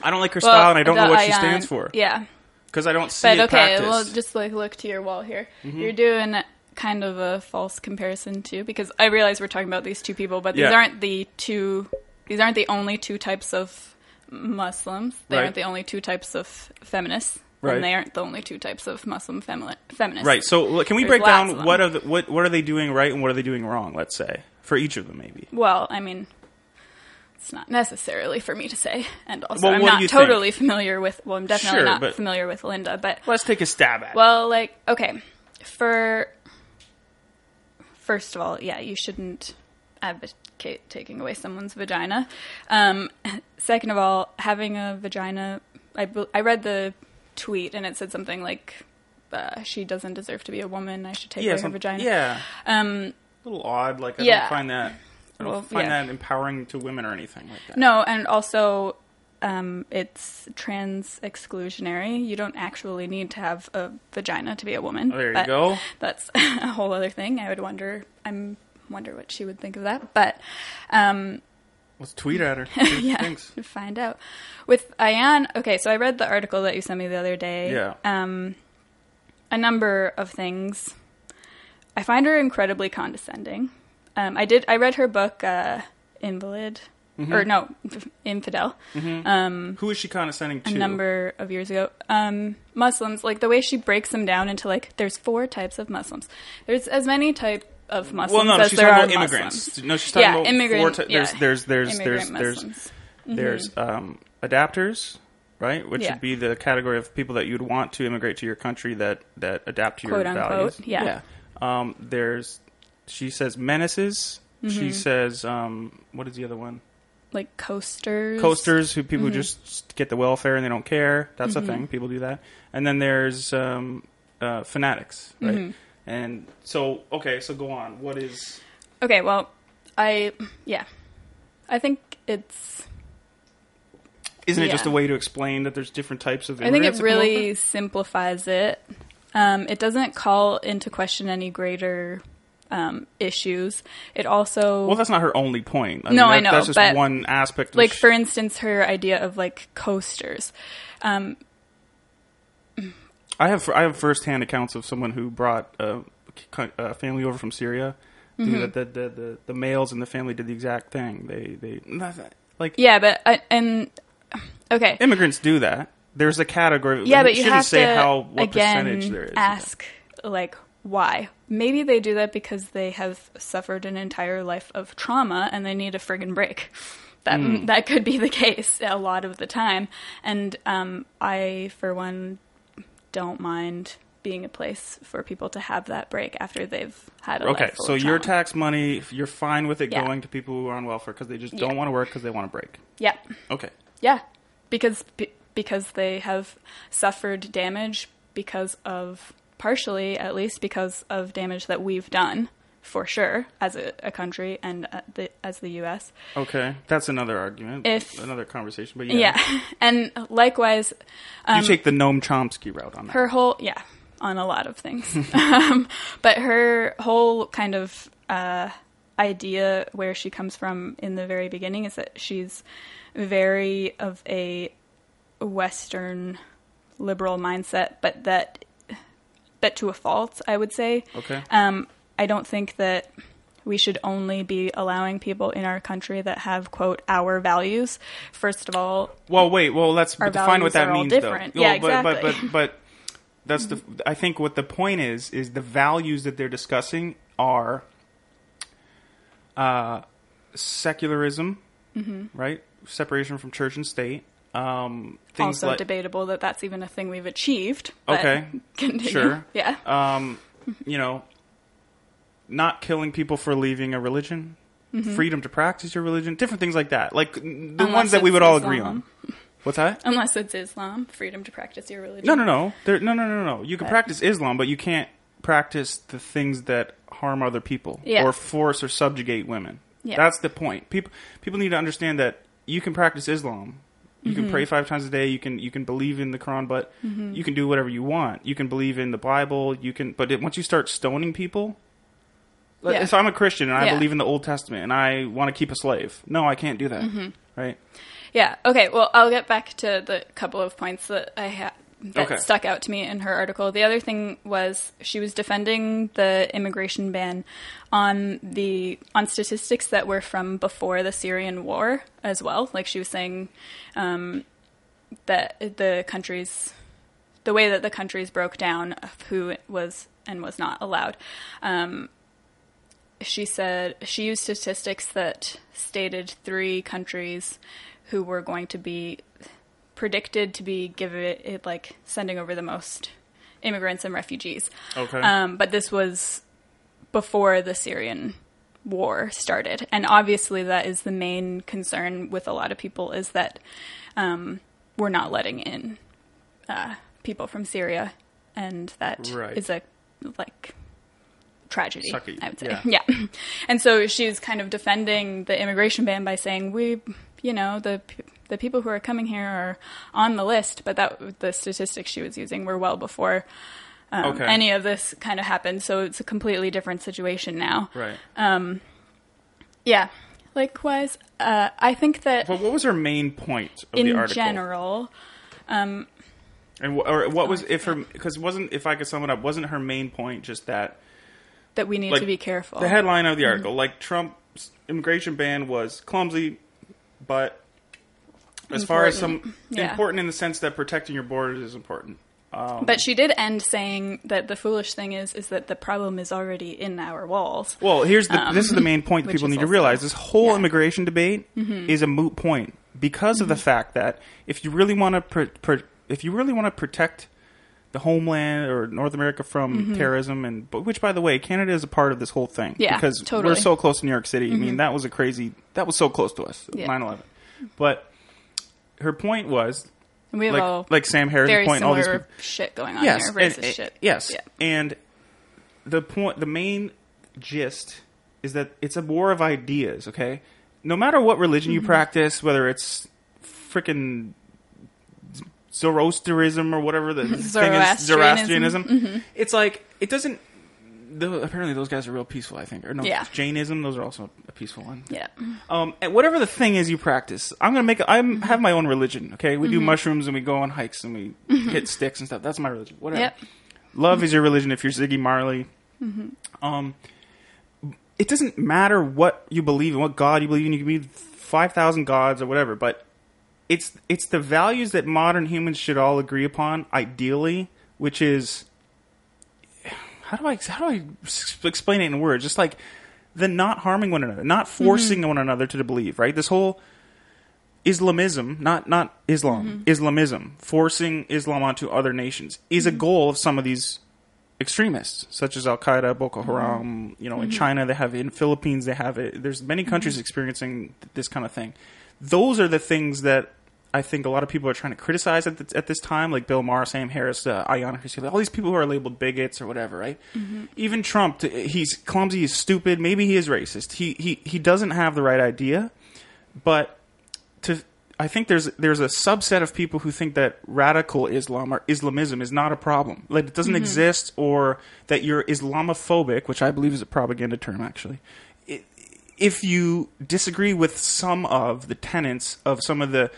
I don't like her Well, style, and I don't know the what she Ayaan- stands for Yeah. Because I don't see But okay. Mm-hmm. well, just like look to your wall here. You're doing kind of a false comparison too, because I realize we're talking about these two people, but these Yeah. aren't the two. These aren't the only two types of Muslims. They Right. aren't the only two types of feminists. Right. And they aren't the only two types of Muslim femi- feminists. right. So can we There's break down what are the, what what are they doing right and what are they doing wrong? Let's say for each of them, maybe. Well, I mean, it's not necessarily for me to say, and also Well, I'm not you think? totally familiar with. Well, I'm definitely Sure, not familiar with Linda, but Let's take a stab at. it. Well, like, okay. For first of all, yeah, you shouldn't advocate taking away someone's vagina. Um, second of all, having a vagina, I, I read the tweet and it said something like, uh, she doesn't deserve to be a woman. I should take yeah, away her some- vagina. yeah, Um, a little odd. Like I Yeah. don't find that. I don't Well, find yeah. that empowering to women or anything like that. no, and also, um, it's trans exclusionary. You don't actually need to have a vagina to be a woman. Oh, there you go. That's a whole other thing. I would wonder. I'm wonder what she would think of that. But um, Let's tweet at her. Yeah, thinks. find out. With Ayaan, okay. So I read the article that you sent me the other day. Yeah. Um, a number of things. I find her incredibly condescending. Um, I did. I read her book, uh, Invalid, Mm-hmm. or no, Infidel. Who is she condescending to? a number of years ago. Um, Muslims, like the way she breaks them down into like, there's four types of Muslims. There's as many type of Muslims Well, no, no as she's there talking are about immigrants. Muslims. No, she's talking Yeah, about immigrant- four ty- there's, yeah. there's there's Immigrant there's there's Muslims. there's um, adapters, right? Which Yeah. would be the category of people that you'd want to immigrate to your country that that adapt to your Quote, unquote, values. yeah. Um, there's she says menaces. Mm-hmm. She says um, what is the other one? Like coasters. Coasters, who people Mm-hmm. just get the welfare and they don't care. That's a thing. People do that. And then there's um, uh, fanatics, right? Mm-hmm. And so, okay, so go on. What is Okay, well, I, yeah. I think it's, Isn't it Yeah. just a way to explain that there's different types of I think it really simplifies it. Um, it doesn't call into question any greater um, issues. It also, Well, that's not her only point. I No, mean, I know, That's just but, one aspect. Of like, sh- for instance, her idea of like coasters. Um, I have I have firsthand accounts of someone who brought a, a family over from Syria. Mm-hmm. The, the, the, the the males in the family did the exact thing. They they like yeah, but, I, and, okay. immigrants do that. There's a category. Yeah, but you have say to how what percentage there is. ask like why. Maybe they do that because they have suffered an entire life of trauma and they need a friggin' break. That Hmm. that could be the case a lot of the time. And um, I, for one, don't mind being a place for people to have that break after they've had a Okay, so your tax money, you're fine with it Yeah. going to people who are on welfare because they just Yeah. don't want to work because they want to break. yeah. Okay. Yeah, because because they have suffered damage because of partially, at least, because of damage that we've done for sure as a, a country and uh, the, as the U.S. Okay, that's another argument. If- another conversation, but Yeah, yeah, and likewise, you take the Noam Chomsky route on that. her whole yeah on a lot of things, um, but her whole kind of uh, idea where she comes from in the very beginning is that she's very of a Western liberal mindset, but that but to a fault, I would say. Okay. Um, I don't think that we should only be allowing people in our country that have quote our values. First of all, Well, wait. Well, let's define what that means, different. though. Yeah, Well, but, but exactly. but but that's the. I think what the point is is the values that they're discussing are uh, secularism, right? Separation from church and state. Um, things also like debatable that that's even a thing we've achieved. Okay, continue. sure. Yeah. um, you know, not killing people for leaving a religion, freedom to practice your religion, different things like that. Like the Mm-hmm. Unless ones that we would all Islam. agree on. What's that? Unless it's Islam, freedom to practice your religion. No, no, no. There, no, no, no, no. You can practice Islam, but you can't practice the things that harm other people Yeah. or force or subjugate women. Yeah. That's the point. People people need to understand that you can practice Islam You can pray five times a day. You can you can believe in the Quran, but you can do whatever you want. You can believe in the Bible. You can, but it, once you start stoning people, like, Yeah. if I'm a Christian and I Yeah. believe in the Old Testament and I want to keep a slave, no, I can't do that. Mm-hmm. Right? Yeah. Okay. Well, I'll get back to the couple of points that I had that Okay. stuck out to me in her article. The other thing was she was defending the immigration ban on the on statistics that were from before the Syrian war as well. Like she was saying um, that the countries, the way that the countries broke down of who was and was not allowed. Um, she said she used statistics that stated three countries who were going to be predicted to be given it like sending over the most immigrants and refugees. Okay. Um, but this was before the Syrian war started, and obviously that is the main concern with a lot of people is that um, we're not letting in uh, people from Syria, and that is Right. a like tragedy. Sucky. I would say, Yeah. yeah. And so she's kind of defending the immigration ban by saying we, you know, the the people who are coming here are on the list, but that the statistics she was using were well before um, Okay. any of this kind of happened. So it's a completely different situation now. right. Um, Yeah. Likewise, uh, I think that but what was her main point of in the article? In general, and wh- or what was if her because wasn't if I could sum it up, wasn't her main point just that that we need Like, to be careful. The headline of the Mm-hmm. article, like Trump's immigration ban was clumsy, but as far as some Important. Yeah. important in the sense that protecting your borders is important. Um, but she did end saying that the foolish thing is is that the problem is already in our walls. well, here's the this is the main point that Um, people need to realize: this whole yeah. Mm-hmm. immigration debate is a moot point because of the fact that if you really want to pr- pr- if you really want to protect the homeland or North America from terrorism, and which, by the way, Canada is a part of this whole thing. Yeah, because totally. Mm-hmm. we're so close to New York City. I mean, that was a crazy. That was so close to us. Yeah. 9-11. But her point was we have like all like Sam Harris' very point. All these people, shit going on yes, here, racist and- shit. yes, Yeah. and the point, the main gist is that it's a war of ideas. Okay, no matter what religion Mm-hmm. you practice, whether it's freaking Zoroastrianism or whatever the thing is, Zoroastrianism. Mm-hmm. Zoroastrianism, it's like it doesn't. The, apparently, those guys are real peaceful. I think, or no, Yeah. Jainism. Those are also a peaceful one. Yeah. Um, and whatever the thing is you practice, I'm gonna make. I Mm-hmm. have my own religion. Okay, we do mushrooms and we go on hikes and we hit sticks and stuff. That's my religion. Whatever. Mm-hmm. Yep. Love is your religion. If you're Ziggy Marley, Mm-hmm. um, it doesn't matter what you believe in, what God you believe in. You can be five thousand gods or whatever, but it's it's the values that modern humans should all agree upon, ideally, which is how do I how do I explain it in words? Just like the not harming one another, not mm-hmm. forcing one another to believe. Right? This whole Islamism, not not Islam, mm-hmm. Islamism, forcing Islam onto other nations is a mm-hmm. goal of some of these extremists, such as Al Qaeda, Boko Haram. You know, in China they have it, in Philippines they have it. There's many countries experiencing th- this kind of thing. Those are the things that I think a lot of people are trying to criticize at, th- at this time, like Bill Maher, Sam Harris, uh, Ayaan Hirsi Ali, all these people who are labeled bigots or whatever, right? Even Trump, he's clumsy, he's stupid, maybe he is racist. He he he doesn't have the right idea, but to I think there's there's a subset of people who think that radical Islam or Islamism is not a problem, like it doesn't exist, or that you're Islamophobic, which I believe is a propaganda term actually. If you disagree with some of the tenets of some of the,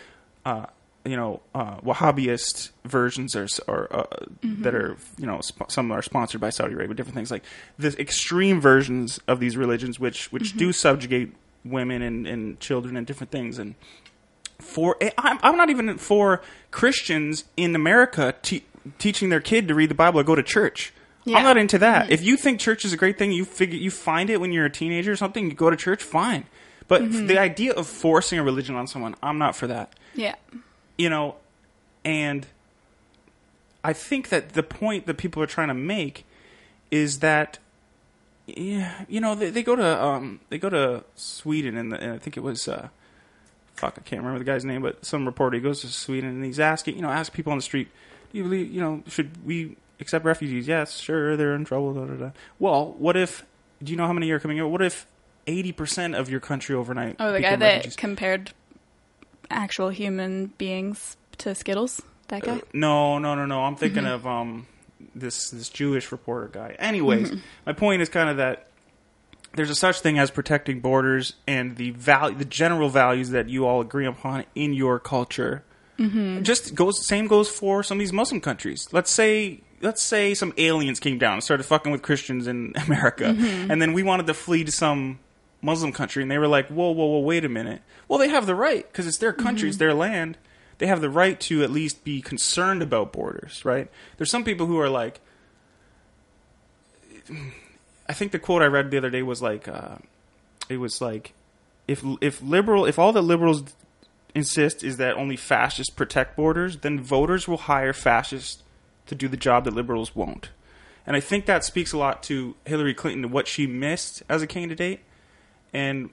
uh, you know, uh, Wahhabist versions s- or uh, that are you know sp- some are sponsored by Saudi Arabia, different things like the extreme versions of these religions, which which do subjugate women and, and children and different things and for eh, I'm, I'm not even for Christians in America te- teaching their kid to read the Bible or go to church. Yeah. I'm not into that. If you think church is a great thing, you figure you find it when you're a teenager or something. You go to church, fine. But f- the idea of forcing a religion on someone, I'm not for that. Yeah. You know, and I think that the point that people are trying to make is that yeah, you know, they, they go to um, they go to Sweden, and, the, and I think it was uh, fuck, I can't remember the guy's name, but some reporter he goes to Sweden and he's asking, you know, ask people on the street, do you believe, you know, should we accept refugees? Yes, sure, they're in trouble. Da, da, da. Well, what if? Do you know how many are coming here? What if eighty percent of your country overnight? Oh, the guy that refugees? compared actual human beings to Skittles. That guy. No, no, no, no. I'm thinking of um this this Jewish reporter guy. Anyways, my point is kind of that there's a such thing as protecting borders and the value, the general values that you all agree upon in your culture. Mm-hmm. Just goes same goes for some of these Muslim countries. Let's say let's say some aliens came down and started fucking with Christians in America, and then we wanted to flee to some Muslim country, and they were like, "Whoa, whoa, whoa, wait a minute." Well, they have the right because it's their country, it's their land. They have the right to at least be concerned about borders, right? There's some people who are like, I think the quote I read the other day was like, uh, it was like, if if liberal, if all that liberals insist is that only fascists protect borders, then voters will hire fascists to do the job that liberals won't. And I think that speaks a lot to Hillary Clinton and what she missed as a candidate. And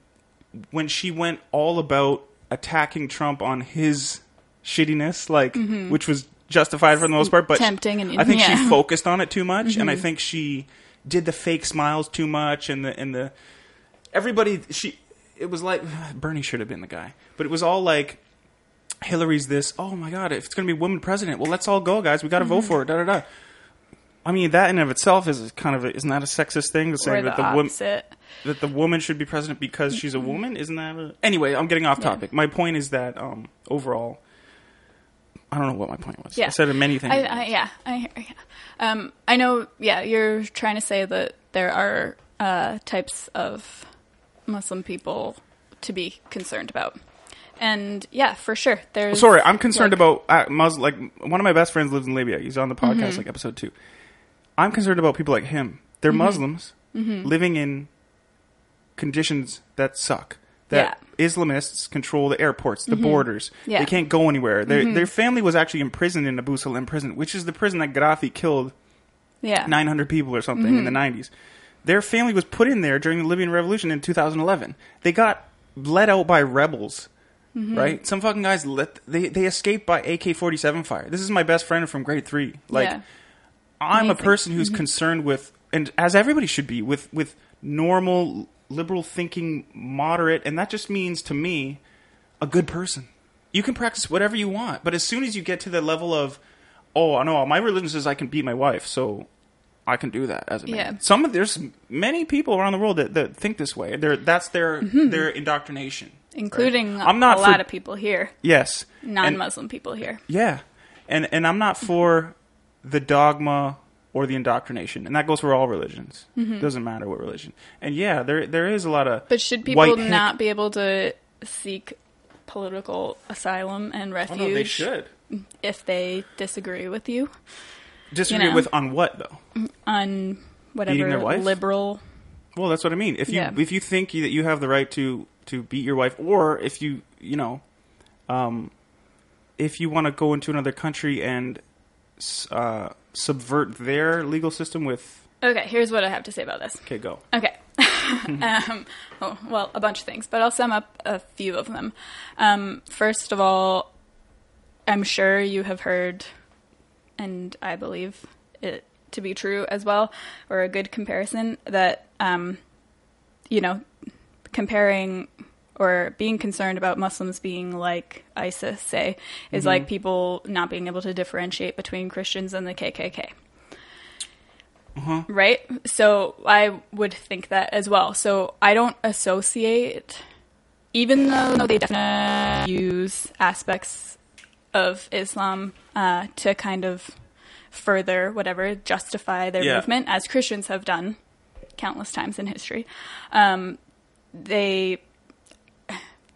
when she went all about attacking Trump on his shittiness, like which was justified for the most part, but Tempting and- I think she focused on it too much, and I think she did the fake smiles too much, and the and the everybody she it was like Bernie should have been the guy, but it was all like Hillary's this. Oh my god, if it's gonna be a woman president, well let's all go, guys. We got to vote Mm-hmm. for it. Da da da. I mean, that in of itself is kind of a, isn't that a sexist thing to say the that the woman opposite. That the woman should be president because she's a woman? Isn't that a... anyway? I'm getting off Yeah. topic. My point is that um, overall, I don't know what my point was. I Yeah. said many things. I, I, yeah, I hear. Yeah. Um, I know. Yeah, you're trying to say that there are uh, types of Muslim people to be concerned about, and yeah, for sure. There's. Sorry, I'm concerned like- about uh, Muslim. Like one of my best friends lives in Libya. He's on the podcast, Mm-hmm. like episode two. I'm concerned about people like him. They're Muslims Mm-hmm. living in conditions that suck. That Islamists control the airports, the borders. Mm-hmm. Yeah. Mm-hmm. They can't go anywhere. Their their family was actually imprisoned in Abu Salim prison, which is the prison that Gaddafi killed Yeah. 900 people or something in the Mm-hmm. 90s. Their family was put in there during the Libyan revolution in 2011. They got let out by rebels. Mm-hmm. Right? Some fucking guys let they they escaped by AK-47 fire. This is my best friend from grade 3. Like yeah. I'm a person who's concerned with and as everybody should be with with normal liberal thinking moderate and that just means to me a good person. You can practice whatever you want, but as soon as you get to the level of oh, I no, my religion says I can beat my wife, so I can do that as a man. Yeah. Some of there's many people around the world that, that think this way. They're, that's their their indoctrination. right? Mm-hmm. Including I'm not a for- lot of people here, Yes. non-Muslim people here. yeah, and and I'm not for the dogma or the indoctrination, and that goes for all religions. Doesn't matter what religion. And yeah, there there is a lot of. Mm-hmm. But should people hick- not be able to seek political asylum and Oh, refuge no, they should if they disagree with you disagree know. with on what though. on whatever liberal? Well, that's what I mean. If you Yeah. if you think that you have the right to to beat your wife, or if you you know, um, if you want to go into another country and uh, subvert their legal system with Okay, here's what I have to say about this. okay, go. Okay. um, oh, well, a bunch of things, but I'll sum up a few of them. Um, first of all, I'm sure you have heard, and I believe it to be true as well, or a good comparison, that, um, you know, comparing or being concerned about Muslims being like ISIS, say, is like people not being able to differentiate between Christians and the KKK right? So I would think that as well. So I don't associate, even though they definitely use aspects of Islam uh, to kind of further whatever justify their Yeah. movement, as Christians have done countless times in history. Um, they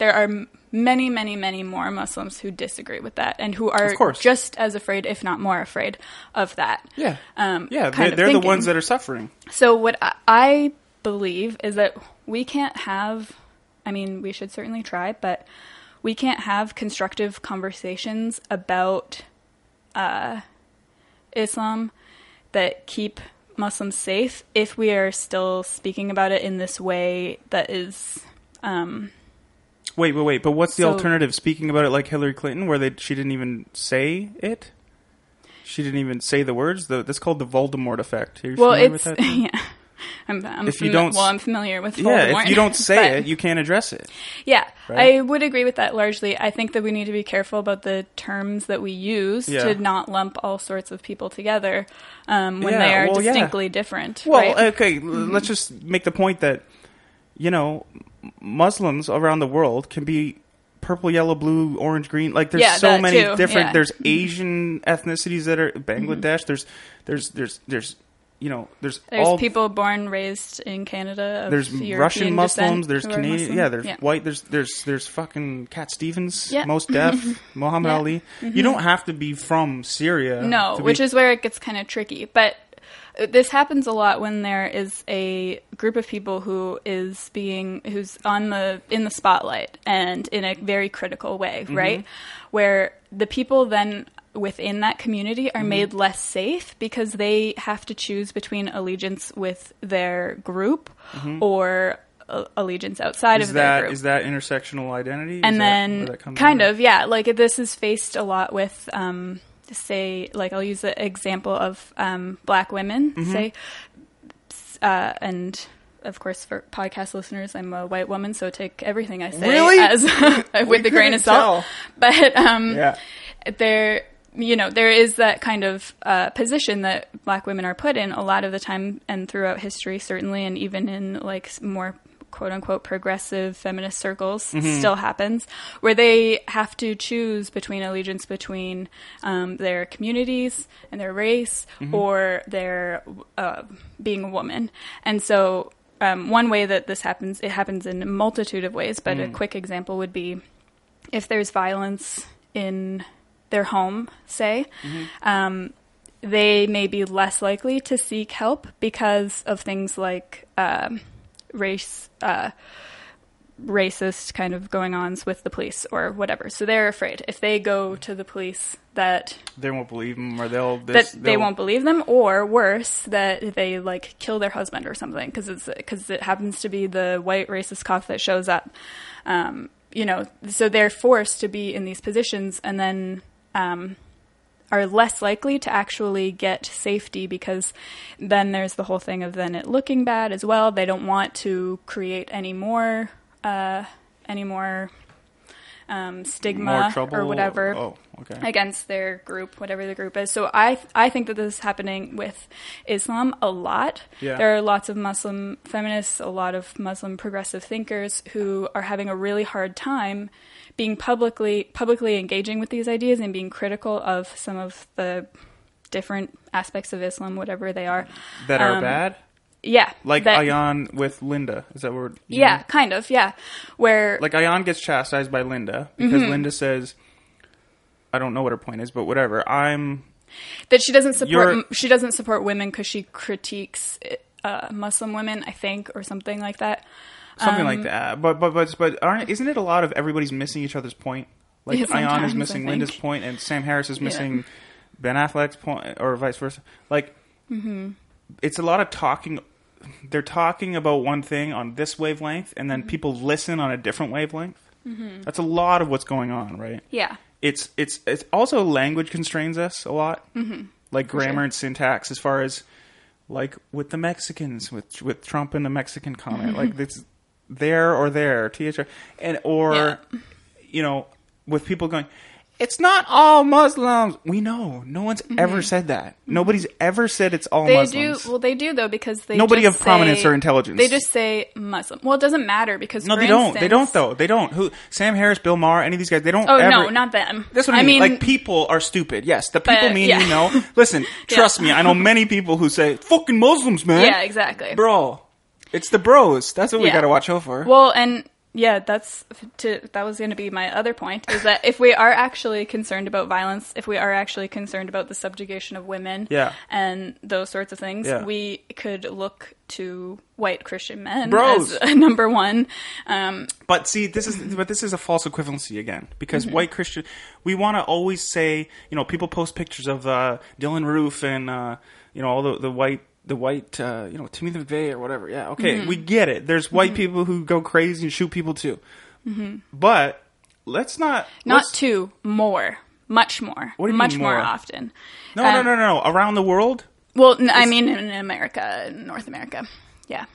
there are many, many, many more Muslims who disagree with that and who are just as afraid, if not more afraid, of that. Yeah, Um, yeah, they're, they're the ones that are suffering. So what I- I believe is that we can't have. I mean, we should certainly try, but we can't have constructive conversations about uh, Islam that keep Muslims safe if we are still speaking about it in this way that is. Um, Wait, wait, wait. But what's the So- alternative? Speaking about it like Hillary Clinton, where they she didn't even say it. She didn't even say the words. The, that's called the Voldemort effect. Are you well, familiar it's with that? yeah. I'm, I'm If you fami- don't- well, I'm familiar with Yeah, if you don't say but- it, you can't address it. yeah, Right? I would agree with that largely. I think that we need to be careful about the terms that we use Yeah. to not lump all sorts of people together um, when Yeah, they are well, yeah. distinctly different. Well, right? okay, l- let's just make the point that you know Muslims around the world can be purple, yellow, blue, orange, green. Like there's Yeah, so many too, different. yeah. Mm-hmm. There's Asian ethnicities that are Bangladesh. There's there's there's there's you know there's, There's all people born raised in Canada. Of there's European Russian Muslims. There's Canadian. Muslim. Yeah, there's white. There's there's there's fucking Cat Stevens. Yeah. Mos Def. Muhammad Yeah. Ali. You don't have to be from Syria. No, to which be, is where it gets kind of tricky. But this happens a lot when there is a group of people who is being who's on the in the spotlight and in a very critical way, Mm-hmm. right? Where the people then within that community Mm-hmm. are made less safe because they have to choose between allegiance with their group or uh, allegiance outside Mm-hmm. is of their that group is that intersectional identity? And that then where that kind in? of yeah like this is faced a lot with um say like i'll use the example of um black women Mm-hmm. say uh and of course for podcast listeners i'm a white woman so take everything i say Really? as with a grain of salt tell. but um Yeah. there you know there is that kind of uh, position that black women are put in a lot of the time and throughout history certainly and even in like more quote unquote progressive feminist circles still happens where they have to choose between allegiance between um, their communities and their race or their uh, being a woman. And so um, one way that this happens it happens in a multitude of ways but a quick example would be if there's violence in their home, say, um, they may be less likely to seek help because of things like um, race, uh, racist kind of going ons with the police or whatever. So they're afraid if they go to the police that they won't believe them, or they'll that this, they they'll- won't believe them, or worse, that they like kill their husband or something because it's because it happens to be the white racist cop that shows up. Um, you know, so they're forced to be in these positions, and then um, are less likely to actually get safety because then there's the whole thing of then it looking bad as well. They don't want to create any more, uh, any more um, stigma more or whatever Oh, okay. against their group, whatever the group is. So I I think that this is happening with Islam a lot. Yeah. There are lots of Muslim feminists, a lot of Muslim progressive thinkers who are having a really hard time being publicly publicly engaging with these ideas and being critical of some of the different aspects of Islam, whatever they are. that are um, bad, Yeah, like that- Ayaan with Linda. Is that word? Yeah, kind of. Yeah, where Like Ayaan gets chastised by Linda because Mm-hmm. Linda says, "I don't know what her point is, but whatever. I'm that she doesn't support she doesn't support women because she critiques uh, Muslim women, I think, or something like that. Something Um, like that." But but but but aren't isn't it a lot of everybody's missing each other's point? Like Yeah, Ayaan is missing. Linda's point, and Sam Harris is missing Ben Affleck's point, or vice versa. Like, Mm-hmm. it's a lot of talking. They're talking about one thing on this wavelength, and Mm-hmm. then people listen on a different wavelength. That's a lot of what's going on, right? Yeah, It's it's it's also language constrains us a lot, mm-hmm. like grammar sure. and syntax. As far as like with the Mexicans, with with Trump and the Mexican comment, like it's there or there, thr, and or Yeah. you know, with people going, it's not all Muslims. We know no one's ever said that. Nobody's ever said it's all Mm-hmm. they Muslims. do. Well, they do though because they Nobody of prominence say- or intelligence. They just say Muslim. Well, it doesn't matter because no, they don't. They don't though. They don't. Who? Sam Harris, Bill Maher, any of these guys? They don't. Oh ever, no, not them. That's what I, mean. Like people are stupid. Yes, the people But, me and yeah. you know. Listen, trust me. I know many people who say "fucking Muslims, man." yeah, exactly. bro. It's the bros. That's what we Yeah. got to watch out for. Well, and yeah, that's to that was going to be my other point is that if we are actually concerned about violence, if we are actually concerned about the subjugation of women, Yeah. and those sorts of things, Yeah. we could look to white Christian men Bros. as number one. Um, But see, this is but this is a false equivalency again because white Christian. We want to always say, you know, people post pictures of uh, Dylann Roof and uh, you know all the the white the white uh, you know Timothy McVeigh or whatever. Yeah, okay, we get it. There's white people who go crazy and shoot people too. But let's not not let's- two, more, much more, What do you much mean more? more? often. No, no, Um, no, no, no. Around the world, Well, n- I mean in America, North America. Yeah.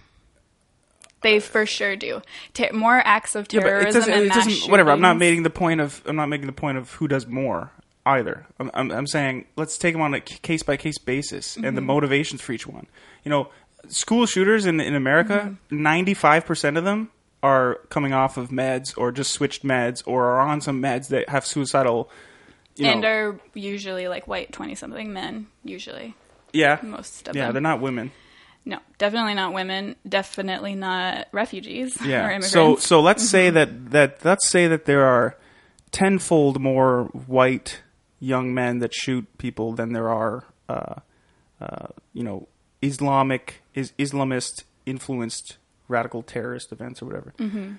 They for sure do. Ter- more acts of Yeah, terrorism doesn't. and It mass doesn't whatever. I'm not making the point of. I'm not making the point of who does more either. I'm. I'm, I'm saying let's take them on a case by case basis and the Mm-hmm. motivations for each one. You know, school shooters in in America, Mm-hmm. 95 percent of them are coming off of meds or just switched meds or are on some meds that have suicidal. You and know, are usually like white 20 something men, usually. yeah, most of yeah, them. they're not women. No, definitely not women, definitely not refugees or Yeah. immigrants. So so let's say Mm-hmm. that that let's say that there are tenfold more white young men that shoot people than there are uh, uh, you know Islamic is Islamist influenced radical terrorist events or whatever. Mm-hmm.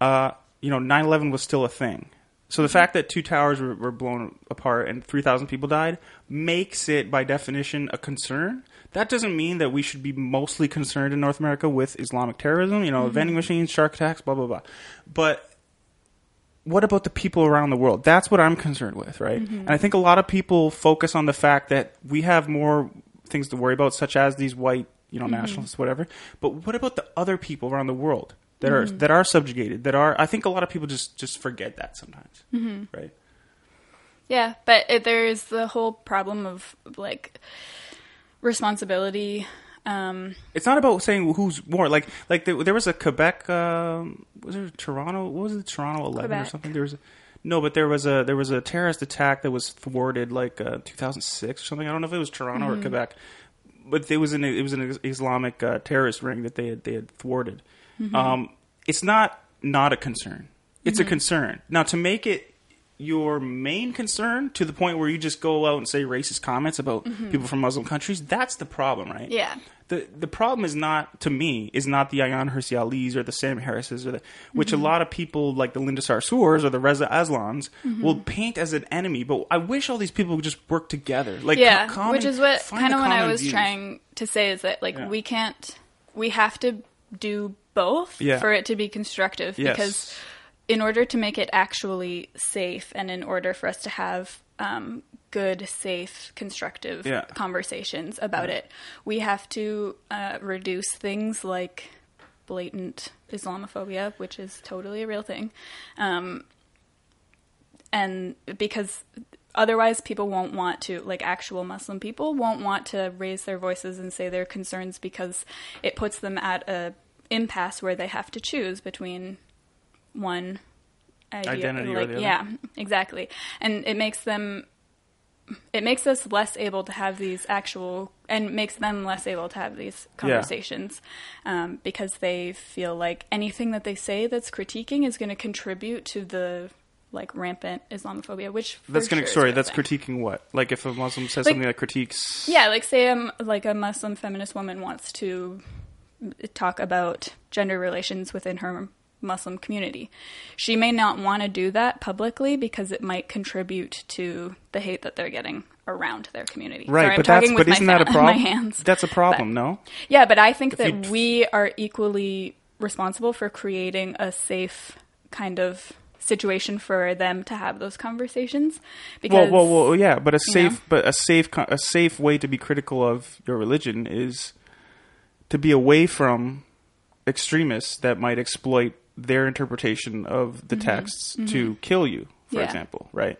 Uh, you know, 9/11 was still a thing. So the fact that two towers were, were blown apart and 3,000 people died makes it, by definition, a concern. That doesn't mean that we should be mostly concerned in North America with Islamic terrorism, you know, vending machines, shark attacks, blah, blah, blah. But what about the people around the world? That's what I'm concerned with, right? Mm-hmm. And I think a lot of people focus on the fact that we have more things to worry about, such as these white, you know, mm-hmm. nationalists, whatever. But what about the other people around the world that are mm-hmm. that are subjugated? That are, I think, a lot of people just just forget that sometimes, right? Yeah, but it, there's the whole problem of like responsibility. Um, It's not about saying who's more like like there, there was a Quebec um, was it Toronto what was it Toronto eleven or something? There was a, no but there was a there was a terrorist attack that was thwarted like uh, 2006 or something. I don't know if it was Toronto Mm-hmm. or Quebec but it was an it was an Islamic uh, terrorist ring that they had they had thwarted. Mm-hmm. um, it's not not a concern. It's a concern. Now to make it your main concern to the point where you just go out and say racist comments about people from Muslim countries that's the problem right Mm-hmm. yeah, the the problem is not to me is not the Ayaan Hirsi Ali's or the Sam Harrises or the which Mm-hmm. a lot of people like the Linda Sarsours or the Reza Aslans Mm-hmm. will paint as an enemy. But I wish all these people would just work together. Like yeah, co- common- which is what kind of what I was views. trying to say is that like Yeah. we can't, we have to do both Yeah. for it to be constructive Yes. because in order to make it actually safe and in order for us to have um, good, safe, constructive Yeah. conversations about it, we have to uh, reduce things like blatant Islamophobia, which is totally a real thing. Um, and because otherwise people won't want to like actual muslim people won't want to raise their voices and say their concerns because it puts them at a impasse where they have to choose between one idea Identity like yeah exactly and it makes them it makes us less able to have these actual and makes them less able to have these conversations um, because they feel like anything that they say that's critiquing is going to contribute to the like rampant Islamophobia, which for That's gonna sure sorry. That's critiquing what? Like if a Muslim says Like- something that critiques. Yeah, like say um like a Muslim feminist woman wants to talk about gender relations within her Muslim community. She may not want to do that publicly because it might contribute to the hate that they're getting around their community. Right, Sorry, I'm but that's talking with but isn't that a problem? Hands. That's a problem, But- no? Yeah, but I think that you'd- we are equally responsible for creating a safe kind of situation for them to have those conversations. Well, Because well, well, yeah, but a safe, know? but a safe, a safe way to be critical of your religion is to be away from extremists that might exploit their interpretation of the texts to kill you, for Mm-hmm. Yeah. example, right?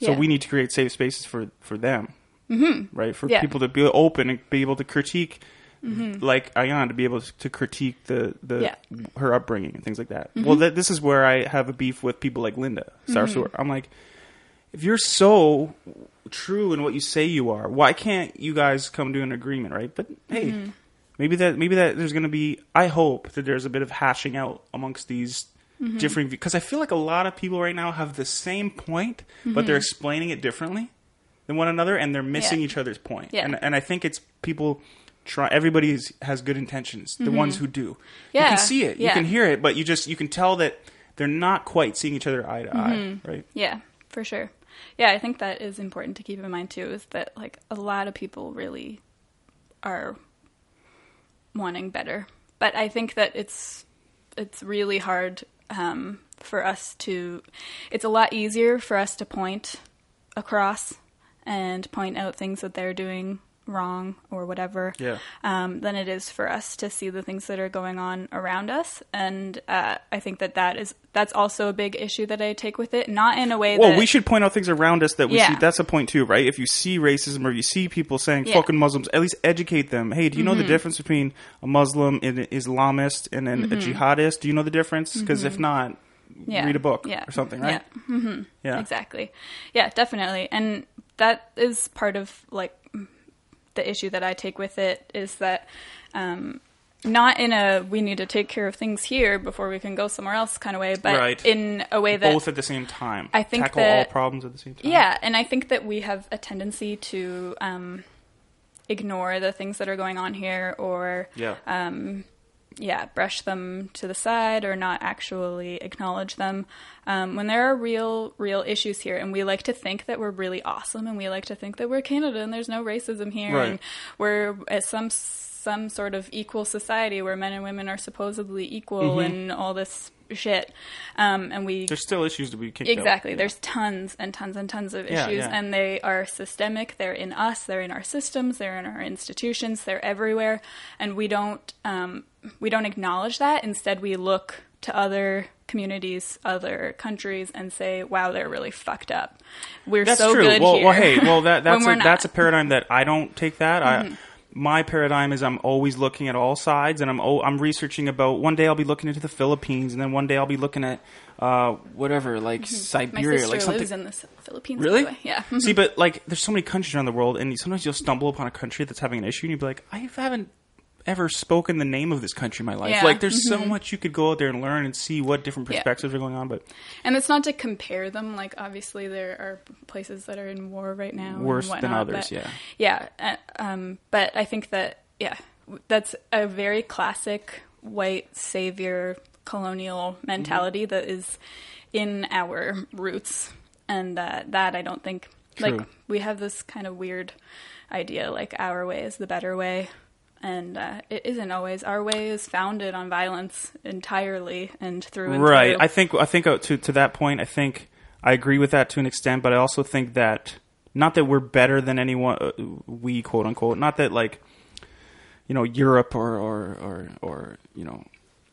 So Yeah. we need to create safe spaces for for them, mm-hmm. right? For Yeah. people to be open and be able to critique. Like Ayaan to be able to critique the, the Mm-hmm. Mm-hmm. her upbringing and things like that. Well, th- this is where I have a beef with people like Linda Sarsour. I'm like, if you're so true in what you say you are, why can't you guys come to an agreement, right? But hey, Mm-hmm. Maybe that maybe that there's going to be. I hope that there's a bit of hashing out amongst these Mm-hmm. different because I feel like a lot of people right now have the same point, but they're explaining it differently than one another, and they're missing Mm-hmm. Yeah. each other's point. Yeah. And and I think it's people. Try everybody has good intentions. The ones who do, yeah. you Mm-hmm. Can see it, you can hear it, but you just you can tell that they're not quite seeing each other eye to eye, Mm-hmm. right? Yeah, for sure. Yeah, I think that is important to keep in mind too. Is that like a lot of people really are wanting better, but I think that it's it's really hard um, for us to. It's a lot easier for us to point across and point out things that they're doing wrong or whatever Yeah. um, than it is for us to see the things that are going on around us. And uh, I think that that is that's also a big issue that I take with it. Not in a way Well, that we should point out things around us that we Yeah. see. That's a point too, right? If you see racism or you see people saying Yeah. Mm-hmm. "fucking Muslims," at least educate them. Hey, do you know the difference between a Muslim and an Islamist and then a jihadist? Do you know the difference? Because if not, Mm-hmm. Yeah. read a book Yeah. or something, right? Yeah. Mm-hmm. Yeah. Exactly. Yeah, definitely. And that is part of like the issue that I take with it is that um, not in a we need to take care of things here before we can go somewhere else kind of way, but Right. in a way that Both at the same time. I think tackle all problems at the same time. yeah, and I think that we have a tendency to um, ignore the things that are going on here or Yeah. um, yeah, brush them to the side or not actually acknowledge them um, when there are real, real issues here. And we like to think that we're really awesome, and we like to think that we're Canada and there's no racism here, Right. and we're at some some sort of equal society where men and women are supposedly equal and all this shit. Um, and we There's still issues to be kicked out. Exactly. There's tons and tons and tons of issues, yeah. and they are systemic. They're in us. They're in our systems. They're in our institutions. They're everywhere, and we don't um, we don't acknowledge that. Instead, we look to other communities, other countries, and say, "Wow, they're really fucked up. We're That's so true. good well, here." well, hey, well, that that's a, that's a paradigm that I don't take that. Mm-hmm. I my paradigm is I'm always looking at all sides, and I'm oh, I'm researching about. One day I'll be looking into the Philippines, and then one day I'll be looking at uh, whatever, like Mm-hmm. My Siberia, sister like something. lives in the Philippines. Really? Yeah. See, but like, there's so many countries around the world, and sometimes you'll stumble upon a country that's having an issue, and you'll be like, I haven't ever spoken the name of this country in my life. Yeah. Like, there's so much you could go out there and learn and see what different Yeah. perspectives are going on. But And it's not to compare them. Like obviously there are places that are in war right now, Worse than others, but- yeah. yeah. uh, Um, but I think that yeah, that's a very classic white savior colonial mentality Mm-hmm. that is in our roots, and uh, that I don't think True. like we have this kind of weird idea like our way is the better way. And uh, it isn't always. Our way is founded on violence entirely and through and right, through. I think I think uh, to to that point, I think I agree with that to an extent, but I also think that not that we're better than anyone, uh, we quote unquote, not that like you know Europe or or or, or you know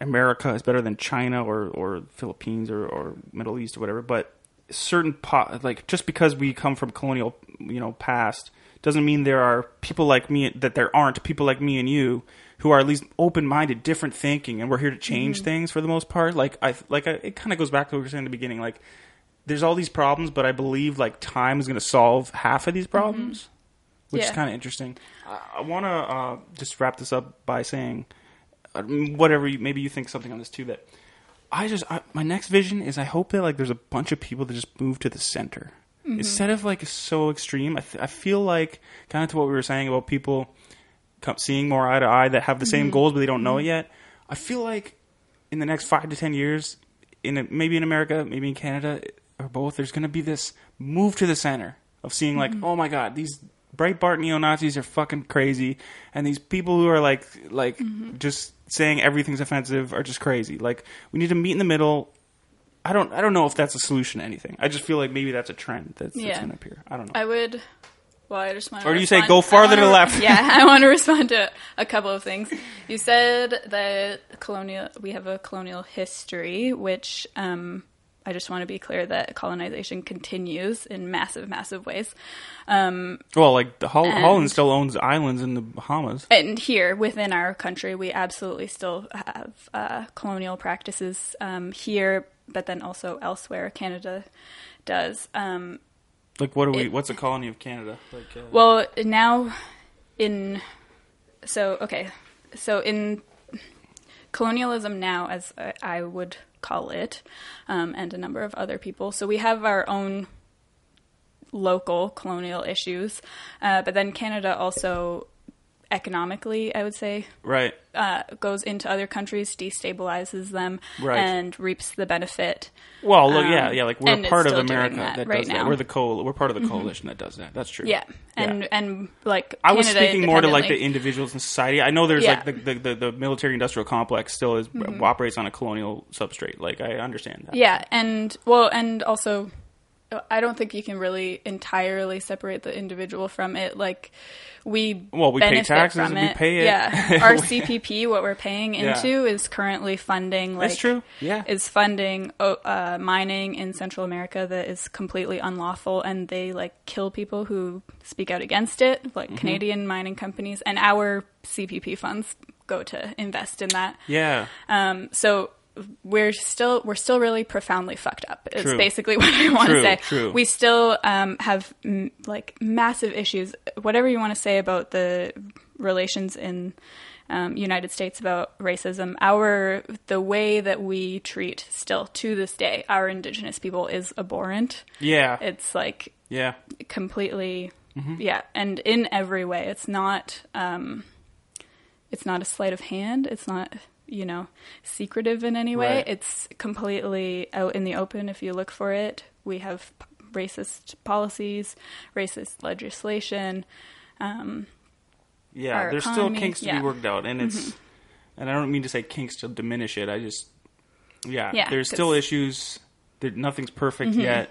America is better than China or or Philippines or, or Middle East or whatever, but certain po- like just because we come from colonial you know past doesn't mean there are people like me that there aren't people like me and you who are at least open-minded different thinking and we're here to change things for the most part. Like i like I, it kind of goes back to what we were saying in the beginning like there's all these problems but i believe like time is going to solve half of these problems which is kind of interesting. I, I want to uh, just wrap this up by saying uh, whatever you, maybe you think something on this too that I just I, my next vision is I hope that like there's a bunch of people that just move to the center Mm-hmm. instead of like so extreme. I, th- I feel like kind of to what we were saying about people come, seeing more eye to eye that have the same mm-hmm. goals but they don't know it mm-hmm. yet. I feel like in the next five to ten years, in a, maybe in America, maybe in Canada uh, or both, there's going to be this move to the center of seeing like, oh my god, these Breitbart neo Nazis are fucking crazy, and these people who are like like just saying everything's offensive are just crazy. Like we need to meet in the middle. I don't I don't know if that's a solution to anything. I just feel like maybe that's a trend that's, that's going to appear. I don't know. I would. Well, I just want. Or do you say go farther to the left? Yeah, I want to respond to a couple of things. You said that colonial. We have a colonial history, which um, I just want to be clear that colonization continues in massive, massive ways. Um, well, like the Hol- And- Holland still owns islands in the Bahamas. and here within our country, we absolutely still have uh, colonial practices um, here, but then also elsewhere. Canada does. Um, Like what do we? It- what's a colony of Canada? Like uh, Well, now in so okay, so in colonialism now, as I- I would call it, um, and a number of other people. So we have our own local colonial issues, uh, but then Canada also economically, I would say, right. uh, goes into other countries, destabilizes them, Right. and reaps the benefit. Well, look, yeah, Um, yeah. Like we're a part of America that that, right does that. now. Mm-hmm. We're the co. We're part of the coalition that does that. That's true. Yeah, and Yeah. and like I was speaking more to like the individuals in society. I know there's Yeah. Mm-hmm. like the, the, the, the military industrial complex still is operates on a colonial substrate. Like I understand that. Yeah, and well, and also I don't think you can really entirely separate the individual from it. Like we Well, we pay taxes and we it. pay it. Yeah, our CPP, what we're paying Yeah. into, is currently funding. Like, That's true. Yeah. is funding oh, uh, mining in Central America that is completely unlawful, and they like kill people who speak out against it, like Mm-hmm. Canadian mining companies, and our CPP funds go to invest in that. Yeah. Um, so we're still we're still really profoundly fucked up. It's basically what I want to say. true. We still um, have m- like massive issues. Whatever you want to say about the relations in um, United States about racism, our the way that we treat still to this day our Indigenous people is abhorrent. Yeah. It's like yeah. completely yeah and in every way it's not um it's not a sleight of hand it's not you know secretive in any way Right. it's completely out in the open if you look for it we have p- racist policies racist legislation um Yeah, there's economy, still kinks to yeah. Mm-hmm. be worked out, and it's, and I don't mean to say kinks to diminish it. I just, yeah, Yeah, there's still issues. There, nothing's perfect Mm-hmm. yet,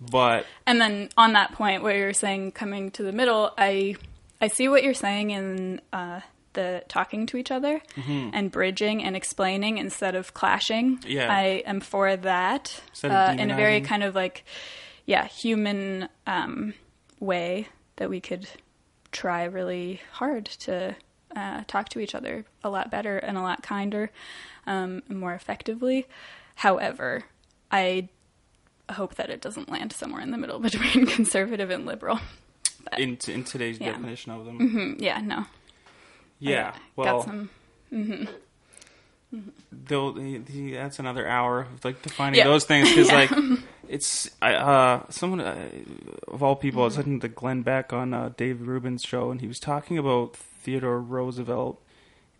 but And then on that point where you're saying coming to the middle, I I see what you're saying in uh, the talking to each other and bridging and explaining instead of clashing. Mm-hmm. Yeah. I am for that uh, in a very kind of like yeah human um, way that we could try really hard to uh, talk to each other a lot better and a lot kinder um, and more effectively. However, I hope that it doesn't land somewhere in the middle between conservative and liberal. in in today's Yeah. definition of them, Mm, Yeah, no. Yeah. I Well, got some. the, the, that's another hour of like defining Yeah. those things because Yeah. like it's I, uh someone uh, of all people I was Mm-hmm. listening to Glenn Beck on uh, Dave Rubin's show and he was talking about Theodore Roosevelt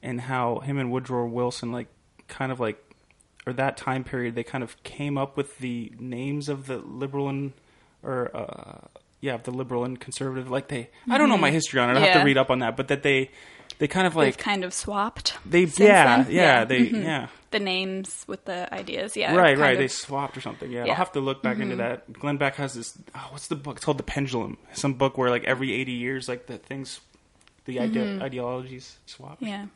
and how him and Woodrow Wilson like kind of like or that time period they kind of came up with the names of the liberal and or uh yeah the liberal and conservative like they I don't know my history on it I have Mm-hmm. To read up on that but that they they kind of like They've kind of swapped. they yeah, then. yeah they mhm. yeah The names with the ideas, yeah. right, right. of- They swapped or something. Yeah, Yeah. Mm-hmm. I'll have to look back into that. Glenn Beck has this. Oh, what's the book? It's called The Pendulum. Some book where like every eighty years, like the things, the ide- ideologies swap. Mm-hmm. yeah,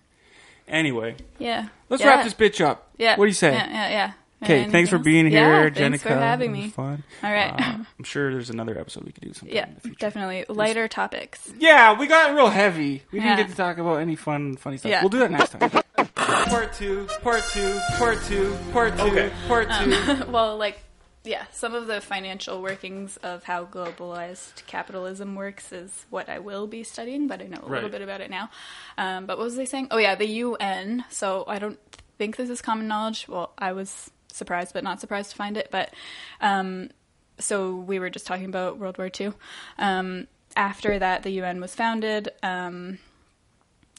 Anyway, yeah. let's yeah. wrap this bitch up. Yeah. What do you say? Yeah, yeah, yeah. Okay, Anything thanks for else? being Yeah, here, thanks for having me. Fun. All right. Uh, I'm sure there's another episode we could do sometime yeah, in the future. definitely lighter topics. Yeah, we got real heavy. We didn't get to talk about any fun, funny stuff. Yeah. We'll do that next time. part two, part two, part two, part two, Um, part two. well, like, yeah, some of the financial workings of how globalized capitalism works is what I will be studying, but I know a little bit about it now. Um, but what was I saying? Oh, yeah, the UN. So I don't think this is common knowledge. Well, I was surprised, but not surprised to find it. But um, so we were just talking about World War II. Um, after that, the UN was founded. Um,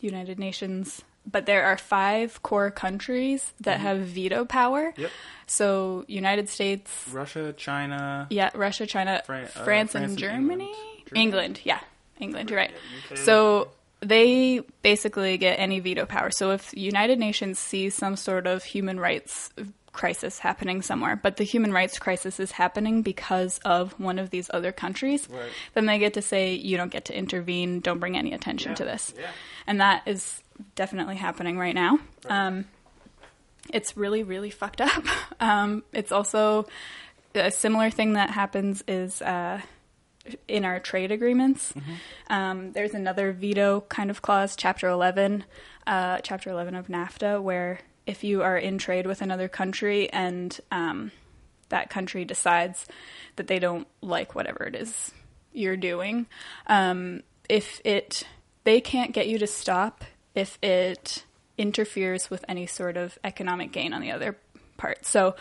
United Nations, but there are five core countries that have veto power. Yep. So United States, Russia, China. yeah, Russia, China, Fran- uh, France, France and and Germany. England. England, yeah, England. You're right. So they basically get any veto power. So if United Nations sees some sort of human rights crisis happening somewhere, but the human rights crisis is happening because of one of these other countries, Right. then they get to say you don't get to intervene, don't bring any attention to this. yeah. And that is definitely happening right now. Um, it's really, really fucked up. Um, it's also a similar thing that happens is uh, in our trade agreements. Um, there's another veto kind of clause, Chapter 11, uh, Chapter 11 of NAFTA, where if you are in trade with another country and um, that country decides that they don't like whatever it is you're doing, um, if it they can't get you to stop if it interferes with any sort of economic gain on the other part. So,